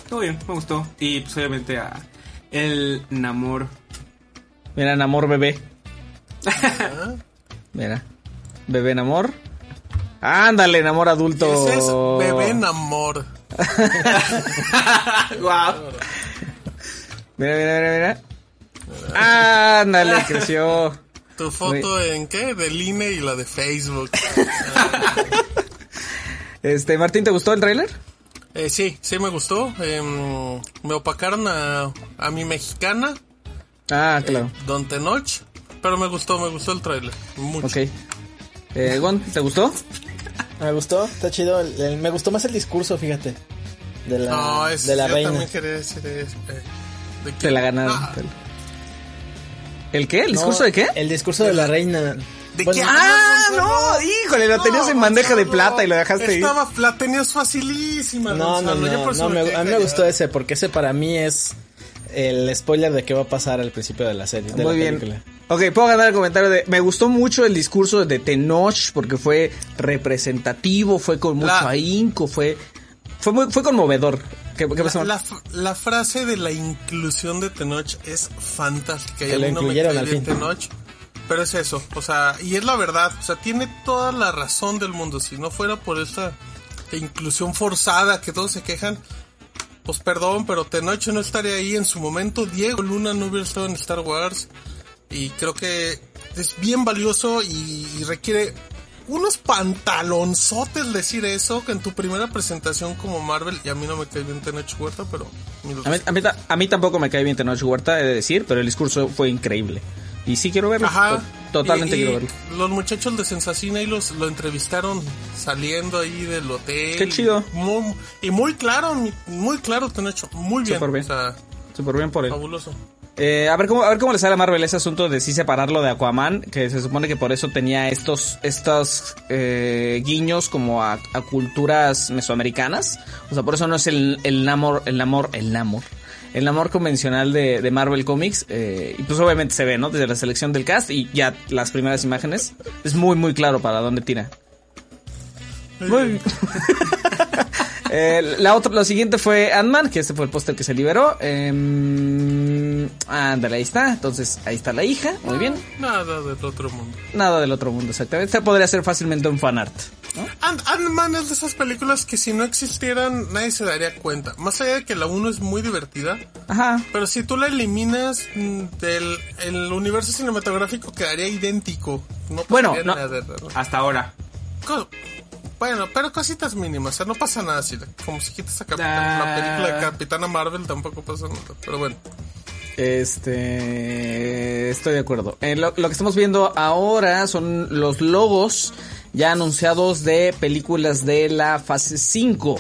[SPEAKER 4] Todo bien, me gustó. Y pues obviamente a el Namor.
[SPEAKER 2] Mira, Namor bebé. Mira. Bebé Namor. Ándale, Namor adulto.
[SPEAKER 5] Ese es bebé en amor.
[SPEAKER 4] Wow.
[SPEAKER 2] Mira, mira, mira, mira. Ándale, creció.
[SPEAKER 5] ¿Tu foto en qué? Del INE y la de Facebook.
[SPEAKER 2] Este, Martín, ¿te gustó el tráiler?
[SPEAKER 5] Eh, sí, sí me gustó. Em, me opacaron a, a mi mexicana,
[SPEAKER 2] Ah, claro.
[SPEAKER 5] Don Tenoch. Pero me gustó, me gustó el trailer. Mucho.
[SPEAKER 2] Ok. Eh, Gon, ¿te gustó?
[SPEAKER 3] Me gustó, está chido. el- el- me gustó más el discurso, fíjate. De la,
[SPEAKER 5] No, es,
[SPEAKER 3] de la
[SPEAKER 5] yo
[SPEAKER 3] reina.
[SPEAKER 5] también quería decir eso. eh, ¿de
[SPEAKER 2] Te
[SPEAKER 5] quién?
[SPEAKER 2] la ganaron.
[SPEAKER 5] Ah,
[SPEAKER 2] Te ¿El qué? ¿El
[SPEAKER 3] No,
[SPEAKER 2] discurso de qué?
[SPEAKER 3] El discurso de la reina.
[SPEAKER 5] ¿De
[SPEAKER 3] Bueno,
[SPEAKER 5] qué
[SPEAKER 2] ¡Ah, no! Híjole, lo tenías en bandeja de plata y lo dejaste ahí.
[SPEAKER 5] Estaba, la tenías facilísima,
[SPEAKER 3] No, no,
[SPEAKER 5] yo
[SPEAKER 3] no,
[SPEAKER 5] por
[SPEAKER 3] no, me- a mí me gustó ese porque ese para mí es el spoiler de qué va a pasar al principio de la serie. de
[SPEAKER 2] Muy
[SPEAKER 3] la
[SPEAKER 2] bien.
[SPEAKER 3] película.
[SPEAKER 2] Ok, puedo ganar el comentario de... Me gustó mucho el discurso de Tenoch porque fue representativo, fue con mucho
[SPEAKER 5] La-
[SPEAKER 2] ahínco, fue... Fue, muy, fue conmovedor. ¿Qué, qué
[SPEAKER 5] La,
[SPEAKER 2] pasó?
[SPEAKER 5] la f- la frase de la inclusión de Tenoch es fantástica. Y
[SPEAKER 3] Que
[SPEAKER 5] a
[SPEAKER 3] lo
[SPEAKER 5] mí no me
[SPEAKER 3] incluyeron al fin.
[SPEAKER 5] Tenoch, pero es eso. O sea, y es la verdad. O sea, tiene toda la razón del mundo. Si no fuera por esta inclusión forzada que todos se quejan, pues perdón, pero Tenoch no estaría ahí en su momento. Diego Luna no hubiera estado en Star Wars. Y creo que es bien valioso y, y requiere unos pantalonzotes decir eso que en tu primera presentación como Marvel. Y a mí no me cae bien Tenoch Huerta, pero...
[SPEAKER 2] A mí, a, mí, a mí tampoco me cae bien Tenoch Huerta, he de decir, pero el discurso fue increíble. Y sí quiero verlo.
[SPEAKER 5] Ajá.
[SPEAKER 2] To- Totalmente
[SPEAKER 5] Y- y
[SPEAKER 2] quiero verlo.
[SPEAKER 5] Los muchachos de Sensacina y los lo entrevistaron saliendo ahí del hotel.
[SPEAKER 2] Qué chido.
[SPEAKER 5] Muy- y muy claro, muy claro te han hecho. Muy bien.
[SPEAKER 2] Súper bien.
[SPEAKER 5] O sea,
[SPEAKER 2] Súper bien por él.
[SPEAKER 5] fabuloso.
[SPEAKER 2] Eh, a ver cómo a ver cómo le sale a Marvel ese asunto de sí separarlo de Aquaman, que se supone que por eso tenía estos estos eh, guiños como a, a culturas mesoamericanas. O sea, por eso no es el el Namor, el Namor, el Namor. El Namor convencional de, Marvel Comics, eh, y pues obviamente se ve, ¿no? Desde la selección del cast y ya las primeras imágenes, es muy muy claro para dónde tira. Muy. Eh, la otra, lo siguiente fue Ant-Man, que este fue el póster que se liberó. Eh, ándale, ahí está. Entonces, ahí está la hija. Muy bien.
[SPEAKER 5] Nada del otro mundo.
[SPEAKER 2] Nada del otro mundo, exactamente. Este podría ser fácilmente un fanart.
[SPEAKER 5] Ant- Ant-Man es de esas películas que si no existieran nadie se daría cuenta. Más allá de que la 1 es muy divertida,
[SPEAKER 2] Ajá.
[SPEAKER 5] pero si tú la eliminas mm, del el universo cinematográfico quedaría idéntico. No
[SPEAKER 2] Bueno,
[SPEAKER 5] pasaría
[SPEAKER 2] no.
[SPEAKER 5] nada.
[SPEAKER 4] Hasta ahora.
[SPEAKER 5] Co- Bueno, pero cositas mínimas, o sea, no pasa nada así. Como si quitas a Capitán-
[SPEAKER 4] Ah.
[SPEAKER 5] la película de Capitana Marvel tampoco pasa nada. Pero bueno,
[SPEAKER 2] Este. Estoy de acuerdo. Eh, lo, lo que estamos viendo ahora son los logos ya anunciados de películas de la fase 5.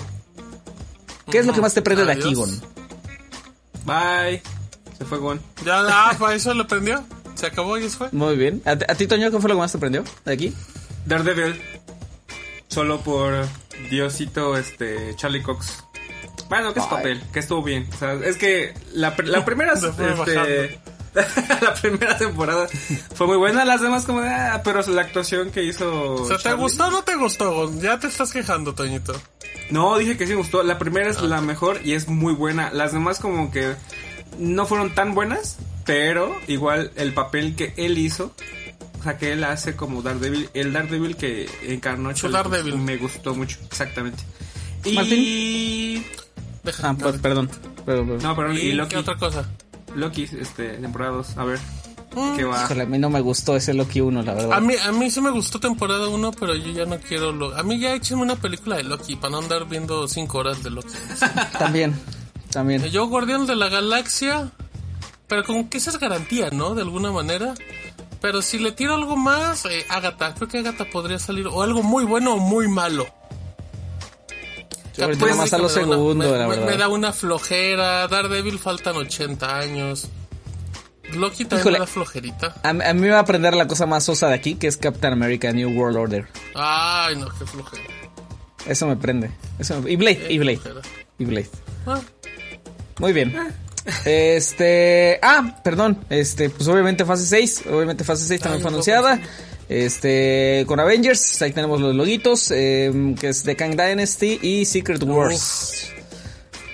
[SPEAKER 2] ¿Qué es lo que más te prende de aquí. Gon?
[SPEAKER 4] Bye. Se fue Gon.
[SPEAKER 5] ya, ah, para eso lo prendió. Se acabó y eso fue.
[SPEAKER 2] Muy bien. ¿A, a ti, Toño, qué fue lo que más te prendió de aquí?
[SPEAKER 4] Daredevil. Solo por Diosito, este, Charlie Cox. Bueno, que es papel, que estuvo bien. O sea, es que la, la primera, este, la primera temporada fue muy buena. Las demás como, ah, pero la actuación que hizo.
[SPEAKER 5] O sea, ¿te
[SPEAKER 4] Charlie-
[SPEAKER 5] gustó o no te gustó? Ya te estás quejando, Toñito.
[SPEAKER 4] No, dije que sí me gustó. La primera es la mejor y es muy buena. Las demás como que no fueron tan buenas, pero igual el papel que él hizo, o sea, que él hace como Daredevil, el Daredevil que encarnó Cox,
[SPEAKER 5] Daredevil.
[SPEAKER 4] me gustó mucho, exactamente. Y
[SPEAKER 2] Martín.
[SPEAKER 5] Deja.
[SPEAKER 2] Ah, pues, perdón. Perdón.
[SPEAKER 4] no, perdón, y,
[SPEAKER 5] ¿Y
[SPEAKER 4] Loki,
[SPEAKER 5] qué otra cosa?
[SPEAKER 4] Loki, este, temporada 2, a ver,
[SPEAKER 5] Mm.
[SPEAKER 4] qué va.
[SPEAKER 2] Híjole, a mí no me gustó ese Loki 1, la verdad.
[SPEAKER 5] A mí, a mí sí me gustó temporada 1, pero yo ya no quiero lo... A mí ya échenme una película de Loki para no andar viendo 5 horas de Loki.
[SPEAKER 2] También. También.
[SPEAKER 5] Yo, Guardián de la Galaxia, pero como que esa es garantía, ¿no? De alguna manera. Pero si le tiro algo más, eh, Agatha. Creo que Agatha podría salir o algo muy bueno o muy malo.
[SPEAKER 2] Yo ahorita
[SPEAKER 5] Captain
[SPEAKER 2] nomás a lo
[SPEAKER 5] America me da una-
[SPEAKER 2] segundo,
[SPEAKER 5] me-
[SPEAKER 2] la
[SPEAKER 5] me-
[SPEAKER 2] verdad.
[SPEAKER 5] Me da una flojera. Daredevil faltan 80 años. Loki también
[SPEAKER 2] Híjole.
[SPEAKER 5] me da flojerita.
[SPEAKER 2] A, a mí me va a aprender la cosa más sosa de aquí, que es Captain America New World Order.
[SPEAKER 5] Ay, no, qué flojera.
[SPEAKER 2] Eso me prende. Eso me- Y Blade, y Blade.
[SPEAKER 5] flojera.
[SPEAKER 2] Y Blade.
[SPEAKER 5] Ah,
[SPEAKER 2] Muy bien. Este. Ah, perdón. Este, pues obviamente fase 6. Obviamente fase 6 también
[SPEAKER 5] Ay,
[SPEAKER 2] fue anunciada. Este, con Avengers. Ahí tenemos los loguitos. eh, que es The Kang Dynasty y Secret Wars.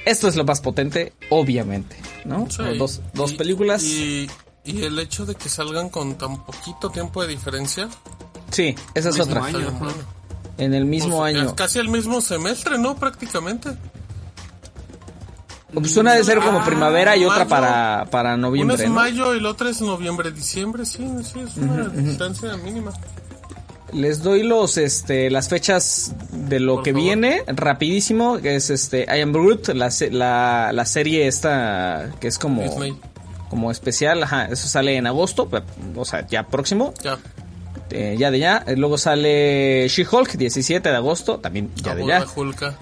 [SPEAKER 2] Esto es lo más potente, obviamente. ¿no?
[SPEAKER 5] sí.
[SPEAKER 2] Dos, dos
[SPEAKER 5] Y-
[SPEAKER 2] películas.
[SPEAKER 5] Y, y el hecho de que salgan con tan poquito tiempo de diferencia.
[SPEAKER 2] Sí, esa es otra.
[SPEAKER 4] año.
[SPEAKER 2] En el mismo
[SPEAKER 5] Pues,
[SPEAKER 2] año.
[SPEAKER 5] Casi el mismo semestre, ¿no? Prácticamente.
[SPEAKER 2] Pues una debe ser como
[SPEAKER 5] Ah,
[SPEAKER 2] primavera y otra
[SPEAKER 5] mayo.
[SPEAKER 2] para, para
[SPEAKER 5] Una
[SPEAKER 2] noviembre.
[SPEAKER 5] es
[SPEAKER 2] ¿no?
[SPEAKER 5] mayo y la otra es noviembre, diciembre. Sí, sí, es una distancia mínima.
[SPEAKER 2] Les doy los este las fechas de lo
[SPEAKER 5] Por
[SPEAKER 2] que
[SPEAKER 5] favor.
[SPEAKER 2] viene rapidísimo, que es este I Am Groot, la, la, la serie esta que es como
[SPEAKER 5] Disney.
[SPEAKER 2] como especial, ajá, eso sale en agosto, o sea, ya próximo,
[SPEAKER 5] Ya.
[SPEAKER 2] eh, ya de ya. Eh, Luego sale She-Hulk 17 de agosto, también ya de ya.
[SPEAKER 5] Hulka.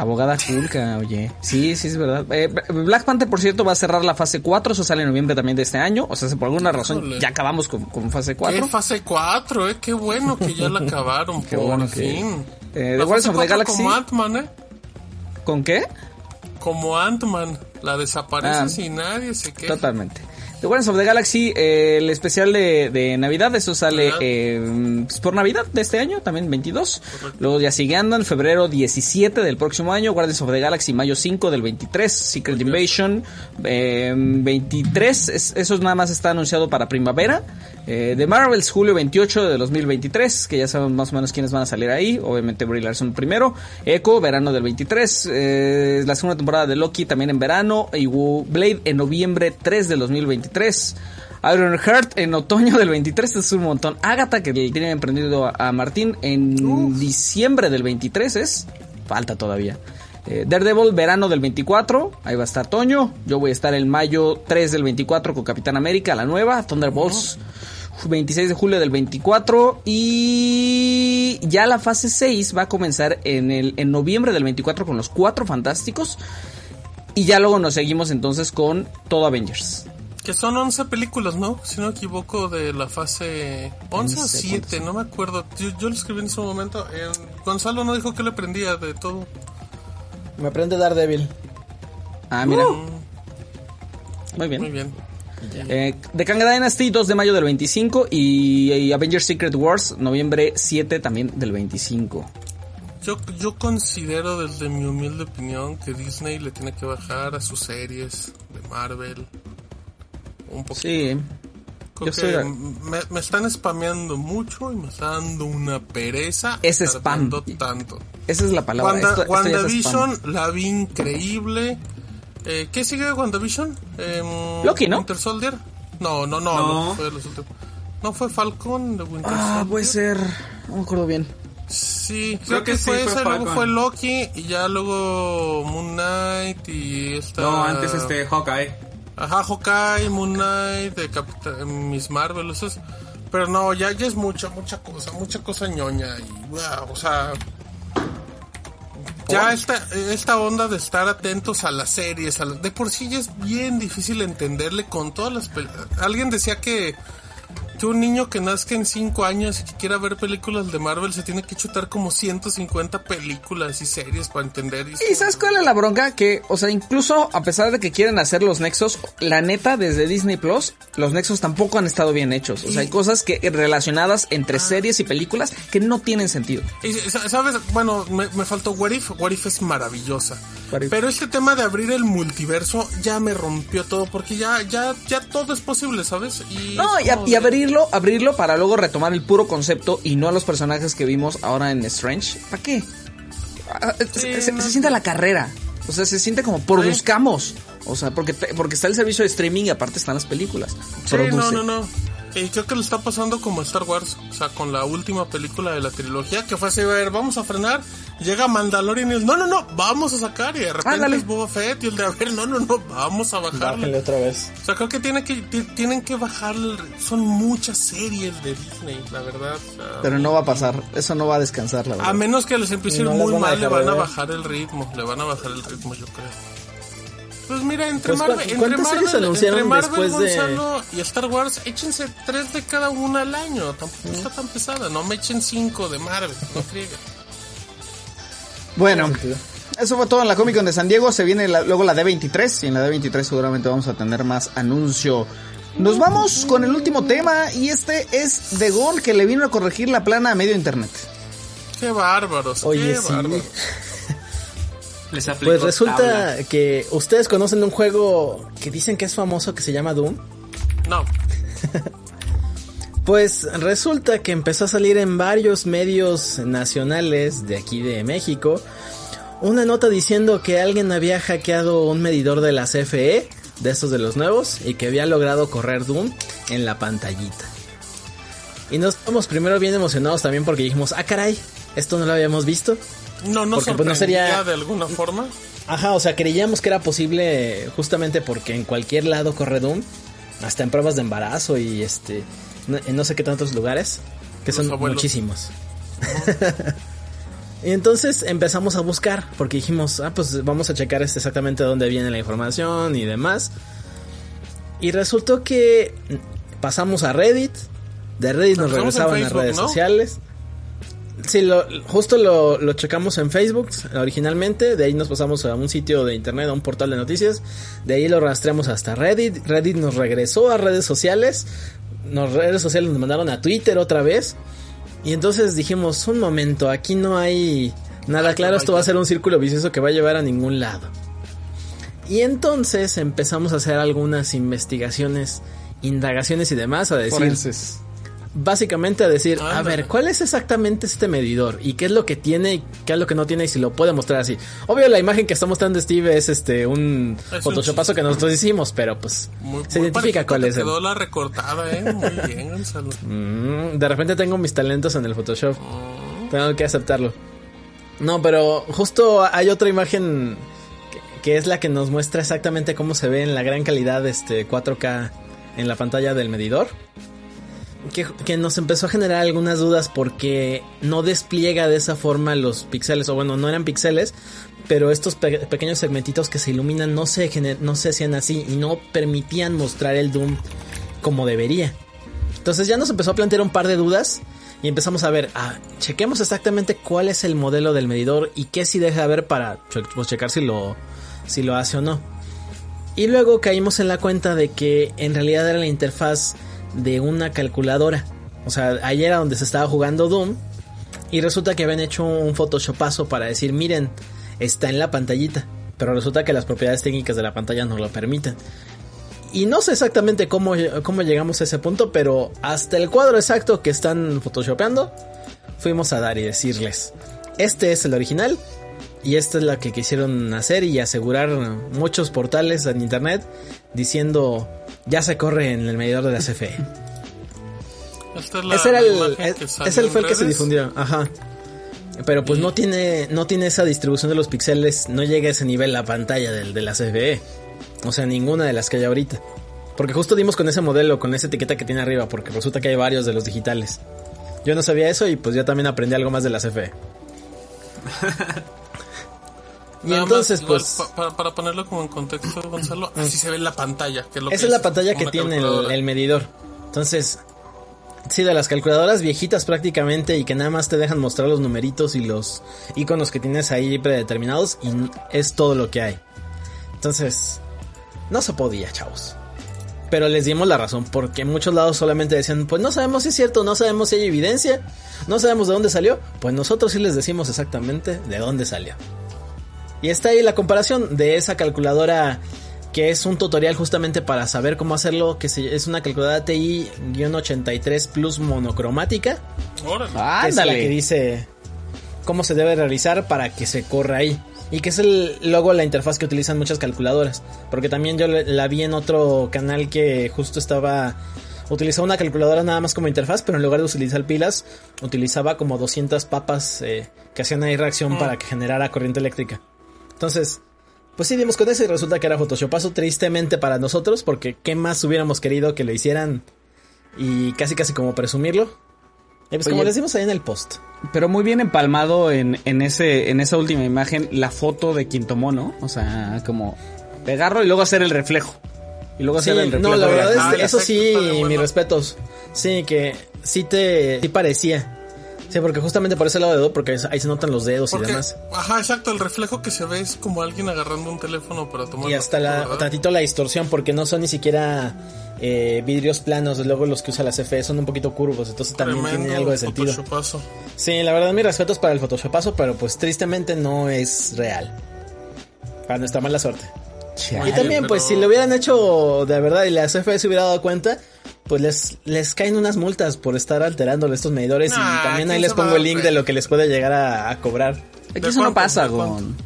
[SPEAKER 2] Abogada Hulka, oye. Sí, sí, es verdad. Eh, Black Panther, por cierto, va a cerrar la fase 4. Eso sale en noviembre también de este año. O sea, si por alguna razón ya acabamos con, con fase
[SPEAKER 5] ¿Qué
[SPEAKER 2] 4.
[SPEAKER 5] fase 4, eh? Qué bueno que ya la acabaron,
[SPEAKER 2] Qué
[SPEAKER 5] por
[SPEAKER 2] bueno que-
[SPEAKER 5] fin.
[SPEAKER 2] Eh,
[SPEAKER 5] La
[SPEAKER 2] The of the
[SPEAKER 5] 4
[SPEAKER 2] Galaxy.
[SPEAKER 5] Como Ant-Man, eh.
[SPEAKER 2] ¿Con qué?
[SPEAKER 5] Como Ant-Man. La desapareces
[SPEAKER 2] Ah.
[SPEAKER 5] y nadie se queja.
[SPEAKER 2] Totalmente. The Guardians of the Galaxy, eh, el especial de, de Navidad, eso sale eh, pues, por Navidad de este año, también 22. Luego ya sigue en febrero 17 del próximo año, Guardians of the Galaxy, mayo 5 del 23, Secret Invasion, eh, 23, es- eso nada más está anunciado para primavera. Eh, The Marvels, julio 28 de 2023, que ya sabemos más o menos quiénes van a salir ahí, obviamente Brie Larson primero, Echo, verano del 23, eh, la segunda temporada de Loki también en verano, y Blade en noviembre 3 del 2023. Iron Heart en otoño del 23, esto es un montón. Agatha, que le tiene emprendido a, a Martín en diciembre del 23, es. Falta todavía. Eh, Daredevil, verano del 24, ahí va a estar Toño. Yo voy a estar el mayo 3 del 24 con Capitán América, la nueva. Thunderbolts, 26 de julio del 24. Y ya la fase 6 va a comenzar en, el, en noviembre del 24 con los cuatro fantásticos. Y ya luego nos seguimos entonces con todo Avengers.
[SPEAKER 5] Que son 11 películas, ¿no? Si no me equivoco, de la fase 11 o
[SPEAKER 2] No sé
[SPEAKER 5] 7, no me acuerdo. Yo, yo lo escribí en ese momento. Eh, Gonzalo no dijo que le prendía de todo.
[SPEAKER 3] Me prende Daredevil.
[SPEAKER 2] Ah, mira. Muy bien.
[SPEAKER 5] Muy bien.
[SPEAKER 2] Eh, The Kang Dynasty, 2 de mayo del 25. Y, y Avengers Secret Wars, noviembre 7 también del 25.
[SPEAKER 5] Yo, yo considero desde mi humilde opinión que Disney le tiene que bajar a sus series de Marvel un poquito.
[SPEAKER 2] Sí. Yo de-
[SPEAKER 5] me, me están spameando mucho y me está dando una pereza.
[SPEAKER 2] Es spam.
[SPEAKER 5] tanto.
[SPEAKER 2] Esa es la palabra.
[SPEAKER 5] Wanda-
[SPEAKER 2] esto- esto ya es spam.
[SPEAKER 5] WandaVision la vi increíble. Eh, ¿Qué sigue de WandaVision? Em,
[SPEAKER 2] Loki, ¿no?
[SPEAKER 5] Winter Soldier. No, no, no.
[SPEAKER 4] No.
[SPEAKER 5] No, fue, los últimos. no fue Falcon de Winter
[SPEAKER 2] Ah,
[SPEAKER 5] Soldier.
[SPEAKER 2] puede ser. No me acuerdo bien.
[SPEAKER 5] Sí, creo,
[SPEAKER 4] Creo
[SPEAKER 5] que,
[SPEAKER 4] que sí,
[SPEAKER 5] fue
[SPEAKER 4] fue
[SPEAKER 5] ese, luego fue Loki y ya luego Moon Knight y esta...
[SPEAKER 4] No, antes este Hawkeye.
[SPEAKER 5] Ajá, Hawkeye, Moon Knight, de Capitán, Miss Marvel, esos. Pero no, ya, ya es mucha, mucha cosa, mucha cosa ñoña y wow, o sea... Ya esta, esta onda de estar atentos a las series, a la- de por sí ya es bien difícil entenderle con todas las... Alguien decía que, que un niño que nazca en 5 años y que quiera ver películas de Marvel se tiene que chutar como 150 películas y series para entender. Y,
[SPEAKER 2] ¿Y sabes cuál es la bronca? Que, o sea, incluso a pesar de que quieren hacer los nexos, la neta, desde Disney Plus, los nexos tampoco han estado bien hechos. O sea, hay cosas que relacionadas entre series y películas que no tienen sentido.
[SPEAKER 5] Y, ¿Sabes? Bueno, me, me faltó What If. What If es maravillosa.
[SPEAKER 2] If.
[SPEAKER 5] Pero este tema de abrir el multiverso ya me rompió todo porque ya, ya, ya todo es posible, ¿sabes? Y
[SPEAKER 2] No, y, a-
[SPEAKER 5] como
[SPEAKER 2] y
[SPEAKER 5] de-
[SPEAKER 2] abrirlo, abrirlo para luego retomar el puro concepto y no a los personajes que vimos ahora en Strange. ¿Para qué? Ah, se, se-
[SPEAKER 5] no
[SPEAKER 2] se siente la carrera. O sea, se siente como produzcamos. O sea, porque, porque está el servicio de streaming y aparte están las películas.
[SPEAKER 5] Sí, no, no, no. Y creo que le está pasando como Star Wars, o sea, con la última película de la trilogía, que fue así, a ver, vamos a frenar, llega Mandalorian y es, no, no, no, vamos a sacar, y de repente es Boba Fett y el de, a ver, no, no, no, vamos a bajarle.
[SPEAKER 3] otra vez.
[SPEAKER 5] O sea, creo que, tiene que ti- tienen que bajar, el- son muchas series de Disney, la verdad. o sea,
[SPEAKER 2] Pero no va a pasar. Eso no va a descansar, la verdad.
[SPEAKER 5] A menos que les empiece
[SPEAKER 3] No
[SPEAKER 5] muy mal, le van a bajar el ritmo. Le van a bajar el ritmo, yo creo. Pues mira, entre
[SPEAKER 3] Pues,
[SPEAKER 5] Marvel,
[SPEAKER 3] ¿cu-
[SPEAKER 5] entre
[SPEAKER 3] cuántas
[SPEAKER 5] Marvel, entre Marvel,
[SPEAKER 3] después de-
[SPEAKER 5] Gonzalo y Star Wars, échense tres de cada una al año. Tampoco está tan pesada. No me echen cinco de Marvel. No frieguen.
[SPEAKER 2] Bueno, eso fue todo en la Comic Con de San Diego. Se viene la- luego la D23 y en la D23 seguramente vamos a tener más anuncio. Nos vamos con el último tema y este es de Gon que le vino a corregir la plana a medio internet.
[SPEAKER 5] Qué bárbaros.
[SPEAKER 3] Oye,
[SPEAKER 5] qué
[SPEAKER 3] sí.
[SPEAKER 5] bárbaros.
[SPEAKER 4] Les
[SPEAKER 3] Pues resulta que ustedes conocen un juego que dicen que es famoso que se llama Doom.
[SPEAKER 5] No.
[SPEAKER 3] Pues resulta que empezó a salir en varios medios nacionales de aquí de México una nota diciendo que alguien había hackeado un medidor de la CFE, de estos de los nuevos, y que había logrado correr Doom en la pantallita. Y nos estamos primero bien emocionados también porque dijimos, ah caray, esto no lo habíamos visto.
[SPEAKER 5] No, no
[SPEAKER 3] Porque, pues, no sería-
[SPEAKER 5] de alguna forma.
[SPEAKER 3] Ajá, o sea, creíamos que era posible justamente porque en cualquier lado corre Doom, hasta en pruebas de embarazo y este, no- en no sé qué tantos lugares, que
[SPEAKER 5] Los
[SPEAKER 3] son
[SPEAKER 5] abuelos.
[SPEAKER 3] muchísimos. y entonces empezamos a buscar, porque dijimos, ah, pues vamos a checar este exactamente dónde viene la información y demás. Y resultó que pasamos a Reddit, de Reddit nos regresaban a
[SPEAKER 5] Facebook,
[SPEAKER 3] redes
[SPEAKER 5] ¿no?
[SPEAKER 3] sociales. Sí, lo, justo lo, lo checamos en Facebook originalmente, de ahí nos pasamos a un sitio de internet, a un portal de noticias, de ahí lo rastreamos hasta Reddit, Reddit nos regresó a redes sociales, nos redes sociales nos mandaron a Twitter otra vez, y entonces dijimos, un momento, aquí no hay nada claro, esto va a ser un círculo vicioso que va a llevar a ningún lado. Y entonces empezamos a hacer algunas investigaciones, indagaciones y demás, a decir,
[SPEAKER 2] Forenses.
[SPEAKER 3] Básicamente a decir, a ver, ¿cuál es exactamente este medidor? ¿Y qué es lo que tiene y qué es lo que no tiene y si lo puede mostrar así? Obvio, la imagen que está mostrando Steve es este un
[SPEAKER 5] Es un
[SPEAKER 3] photoshopazo que nosotros hicimos, pero pues
[SPEAKER 5] Muy,
[SPEAKER 3] se
[SPEAKER 5] muy
[SPEAKER 3] identifica cuál es el...
[SPEAKER 5] quedó la recortada, ¿eh? Muy bien, Gonzalo.
[SPEAKER 3] Mm, de repente tengo mis talentos en el Photoshop. Tengo que aceptarlo. No, pero justo hay otra imagen que, que es la que nos muestra exactamente cómo se ve en la gran calidad este 4K en la pantalla del medidor. Que, nos empezó a generar algunas dudas porque no despliega de esa forma los píxeles, o bueno, no eran píxeles, pero estos pe- pequeños segmentitos que se iluminan no se, no se hacían así y no permitían mostrar el Doom como debería. Entonces ya nos empezó a plantear un par de dudas y empezamos a ver, ah, chequemos exactamente cuál es el modelo del medidor y qué si deja de ver para pues, checar si lo, si lo hace o no. Y luego caímos en la cuenta de que en realidad era la interfaz de una calculadora. O sea, ahí era donde se estaba jugando Doom Y resulta que habían hecho un photoshopazo para decir, miren, está en la pantallita. Pero resulta que las propiedades técnicas de la pantalla no lo permiten. Y no sé exactamente cómo, cómo llegamos a ese punto, pero hasta el cuadro exacto que están photoshopeando, fuimos a dar y decirles, este es el original y esta es la que quisieron hacer y asegurar muchos portales en internet diciendo, ya se corre en el medidor de la CFE.
[SPEAKER 5] Esta es la
[SPEAKER 3] Ese era el, es- fue el que se difundió, ajá. Pero pues no tiene, no tiene esa distribución de los píxeles, no llega a ese nivel la pantalla del, de la CFE. O sea, ninguna de las que hay ahorita. Porque justo dimos con ese modelo, con esa etiqueta que tiene arriba, porque resulta que hay varios de los digitales. Yo no sabía eso y pues yo también aprendí algo más de la CFE. y
[SPEAKER 5] Nada más,
[SPEAKER 3] entonces
[SPEAKER 5] igual,
[SPEAKER 3] pues...
[SPEAKER 5] pa- para, para ponerlo como en contexto, Gonzalo, así se ve en la pantalla. Que es lo que
[SPEAKER 3] Esa es la pantalla que tiene el, medidor. Entonces, sí, de las calculadoras viejitas prácticamente y que nada más te dejan mostrar los numeritos y los iconos que tienes ahí predeterminados y es todo lo que hay. Entonces, no se podía, chavos. Pero les dimos la razón porque en muchos lados solamente decían, pues no sabemos si es cierto, no sabemos si hay evidencia, no sabemos de dónde salió. Pues nosotros sí les decimos exactamente de dónde salió. Y está ahí la comparación de esa calculadora que es un tutorial justamente para saber cómo hacerlo, que se- es una calculadora TI-83 Plus monocromática,
[SPEAKER 5] Órale.
[SPEAKER 2] Ah,
[SPEAKER 3] que es la que dice cómo se debe realizar para que se corra ahí. Y que es el logo, la interfaz que utilizan muchas calculadoras. Porque también yo la vi en otro canal que justo estaba... Utilizaba una calculadora nada más como interfaz, pero en lugar de utilizar pilas, utilizaba como 200 papas eh, que hacían ahí reacción para que generara corriente eléctrica. Entonces, pues sí dimos con eso y resulta que era Photoshopazo tristemente para nosotros, porque qué más hubiéramos querido que lo hicieran y casi casi como presumirlo. Y pues
[SPEAKER 2] Oye.
[SPEAKER 3] como les dimos ahí en el post.
[SPEAKER 2] Pero muy bien empalmado en, en ese, en esa última imagen, la foto de quien tomó, ¿no? O sea, como pegarlo y luego hacer el reflejo. Y luego
[SPEAKER 3] Sí,
[SPEAKER 2] hacer el reflejo.
[SPEAKER 3] no, la verdad es
[SPEAKER 5] Ah,
[SPEAKER 3] eso sí, mis respetos. Sí, que sí te sí parecía. Sí, porque justamente por ese lado de dedo, porque ahí se notan los dedos y demás.
[SPEAKER 5] ajá, exacto, el reflejo que se ve es como alguien agarrando un teléfono para tomar
[SPEAKER 3] Y hasta la,
[SPEAKER 5] ¿verdad?
[SPEAKER 3] tantito la distorsión, porque no son ni siquiera eh, vidrios planos, luego los que usa la CFE son un poquito curvos, entonces también tiene algo de sentido.
[SPEAKER 5] photoshopazo.
[SPEAKER 3] Sí, la verdad, mis respetos para el Photoshopazo, pero pues tristemente no es real. Para nuestra mala suerte.
[SPEAKER 2] Chale.
[SPEAKER 3] Y también,
[SPEAKER 5] pero-
[SPEAKER 3] pues, si lo hubieran hecho de verdad y la CFE se hubiera dado cuenta, pues les, les caen unas multas por estar alterándole estos medidores.
[SPEAKER 5] Nah,
[SPEAKER 3] y también ahí
[SPEAKER 5] ¿quién
[SPEAKER 3] les pongo el link de lo que les puede llegar a, a cobrar.
[SPEAKER 2] Aquí
[SPEAKER 5] ¿De
[SPEAKER 2] eso no pasa. Gon.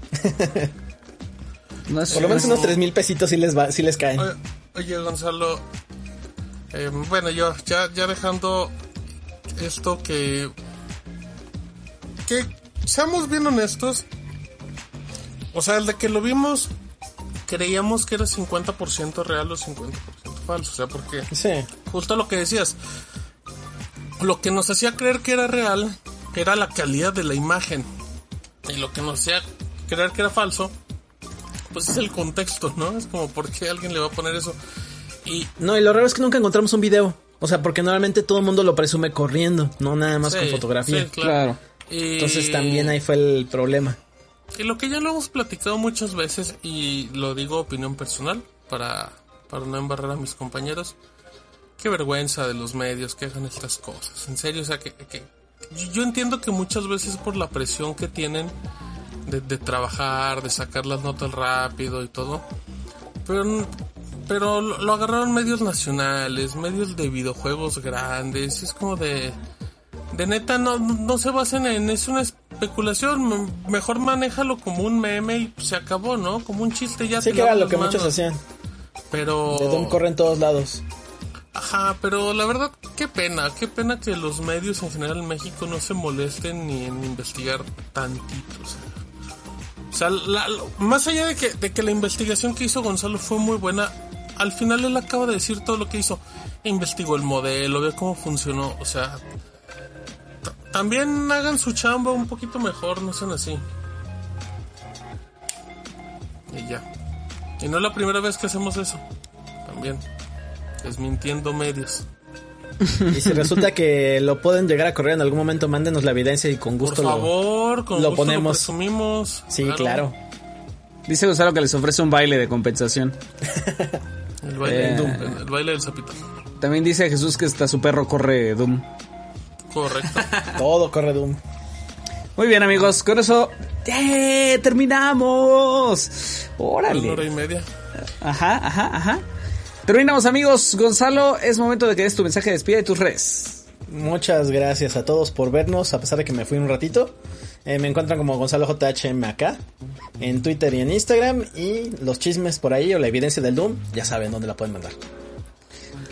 [SPEAKER 2] No es,
[SPEAKER 3] Por lo menos unos tres mil pesitos sí les, va, sí les caen.
[SPEAKER 5] Oye, oye, Gonzalo, eh, bueno, yo ya, ya dejando esto que... Que seamos bien honestos. O sea, el de que lo vimos, creíamos que era 50% real o 50% falso. O sea, porque
[SPEAKER 3] Sí.
[SPEAKER 5] justo lo que decías, lo que nos hacía creer que era real era la calidad de la imagen. Y lo que nos hacía creer que era falso, pues es el contexto, ¿no? Es como, ¿por qué alguien le va a poner eso? Y
[SPEAKER 3] No, y lo raro es que nunca encontramos un video. O sea, porque normalmente todo el mundo lo presume corriendo, no nada más
[SPEAKER 5] Sí,
[SPEAKER 3] con fotografía.
[SPEAKER 5] sí, claro.
[SPEAKER 2] Claro.
[SPEAKER 5] Y-
[SPEAKER 3] Entonces también ahí fue el problema.
[SPEAKER 5] Y lo que ya lo hemos platicado muchas veces, y lo digo opinión personal, para, para no embarrar a mis compañeros, qué vergüenza de los medios que hagan estas cosas. En serio, o sea, que, que- yo- entiendo que muchas veces por la presión que tienen de, de trabajar, de sacar las notas rápido y todo, pero, pero lo, agarraron medios nacionales, medios de videojuegos grandes, es como de... De neta, no, no se basen en... Es una especulación, mejor manéjalo como un meme y se acabó, ¿no? Como un chiste ya.
[SPEAKER 3] Sí
[SPEAKER 5] te
[SPEAKER 3] que era lo que muchos hacían.
[SPEAKER 5] Pero...
[SPEAKER 3] De Doom corre en todos lados.
[SPEAKER 5] Ajá, pero la verdad, qué pena, qué pena que los medios en general en México no se molesten ni en investigar tantito. O sea, o sea, la- más allá de que, de que la investigación que hizo Gonzalo fue muy buena, al final él acaba de decir todo lo que hizo. Investigó el modelo, vio cómo funcionó, o sea... ta- También hagan su chamba un poquito mejor, no sean así. Y ya. Y no es la primera vez que hacemos eso. También. Desmintiendo medios.
[SPEAKER 3] Y si resulta que lo pueden llegar a correr en algún momento, mándenos la evidencia y con
[SPEAKER 5] Por
[SPEAKER 3] gusto lo-
[SPEAKER 5] favor, con
[SPEAKER 3] lo
[SPEAKER 5] gusto
[SPEAKER 3] ponemos.
[SPEAKER 5] Lo presumimos.
[SPEAKER 3] Sí, claro.
[SPEAKER 2] Dice Gonzalo que les ofrece un baile de compensación.
[SPEAKER 5] El baile,
[SPEAKER 2] Eh.
[SPEAKER 5] Doom, el, el baile del sapito.
[SPEAKER 2] También dice Jesús que hasta su perro corre Doom.
[SPEAKER 5] Correcto.
[SPEAKER 3] Todo corre Doom.
[SPEAKER 2] Muy bien, amigos, con eso ¡eh! terminamos. Órale.
[SPEAKER 5] Una hora y media.
[SPEAKER 2] Ajá, ajá, ajá. Terminamos, amigos. Gonzalo, es momento de que des tu mensaje de despida y tus redes.
[SPEAKER 3] Muchas gracias a todos por vernos, a pesar de que me fui un ratito. Eh, me encuentran como Gonzalo JHM acá, en Twitter y en Instagram. Y los chismes por ahí o la evidencia del Doom, ya saben dónde la pueden mandar.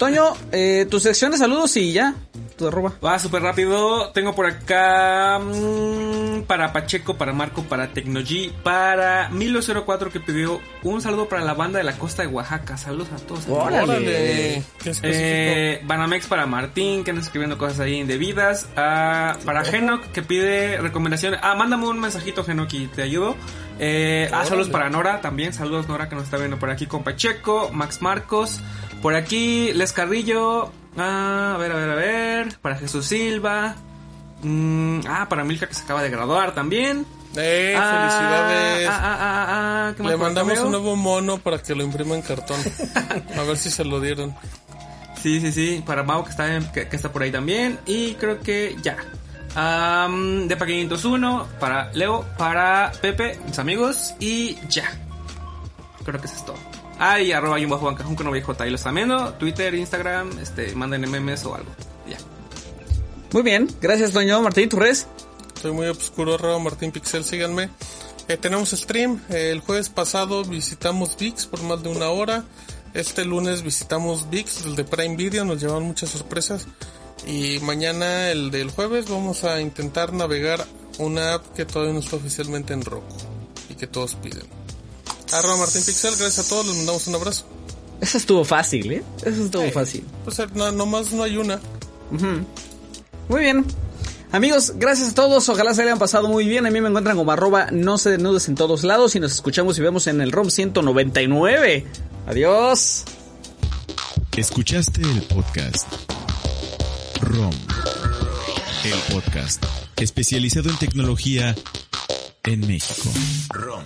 [SPEAKER 2] Toño, eh, tu sección de saludos y ya. Tu arroba.
[SPEAKER 4] Va súper rápido. Tengo por acá mm, para Pacheco, para Marco, para Tecnogy, para Milo04 que pidió un saludo para la banda de la costa de Oaxaca. Saludos a todos.
[SPEAKER 5] Órale. Qué.
[SPEAKER 4] Eh, Banamex para Martín, que anda escribiendo cosas ahí indebidas. Ah, para Genok, que pide recomendaciones. Ah, mándame un mensajito, Genok, y te ayudo. Eh, ah, saludos para Nora también. Saludos, Nora, que nos está viendo por aquí con Pacheco, Max Marcos. Por aquí, Les Carrillo. Ah, a ver, a ver, a ver. Para Jesús Silva. Mm, ah, para Milka, que se acaba de graduar también.
[SPEAKER 5] Eh,
[SPEAKER 4] Ah,
[SPEAKER 5] felicidades.
[SPEAKER 4] ah, ah, ah, ah, ¿qué más
[SPEAKER 5] Le mandamos un nuevo mono para que lo imprima en cartón. A ver si se lo dieron.
[SPEAKER 4] Sí, sí, sí. Para Mau que está, en- que, que está por ahí también. Y creo que ya. Am, de 501. Para Leo. Para Pepe. Mis amigos. Y ya. Creo que eso es todo. Ah, y arroba y un bajo bancajón con OBJ. Ahí lo están viendo. Twitter, Instagram. Este, manden memes o algo. Ya.
[SPEAKER 2] Muy bien, gracias, Toño. Martín, tus redes.
[SPEAKER 5] Soy muy obscuro, arroba Martín Pixel, síganme. Eh, tenemos stream. Eh, el jueves pasado visitamos VIX por más de una hora. Este lunes visitamos VIX, el de Prime Video, nos llevan muchas sorpresas. Y mañana, el del jueves, vamos a intentar navegar una app que todavía no está oficialmente en Roku y que todos piden. Arroba Martín Pixel, gracias a todos, les mandamos un abrazo.
[SPEAKER 2] Eso estuvo fácil, ¿eh? Eso estuvo fácil.
[SPEAKER 5] Pues eh, no, nomás no hay una.
[SPEAKER 2] Muy bien. Amigos, gracias a todos. Ojalá se hayan pasado muy bien. A mí me encuentran como arroba no se desnudes en todos lados. Y nos escuchamos y vemos en el ROM 199. Adiós.
[SPEAKER 1] Escuchaste el podcast ROM, el podcast especializado en tecnología en México. ROM.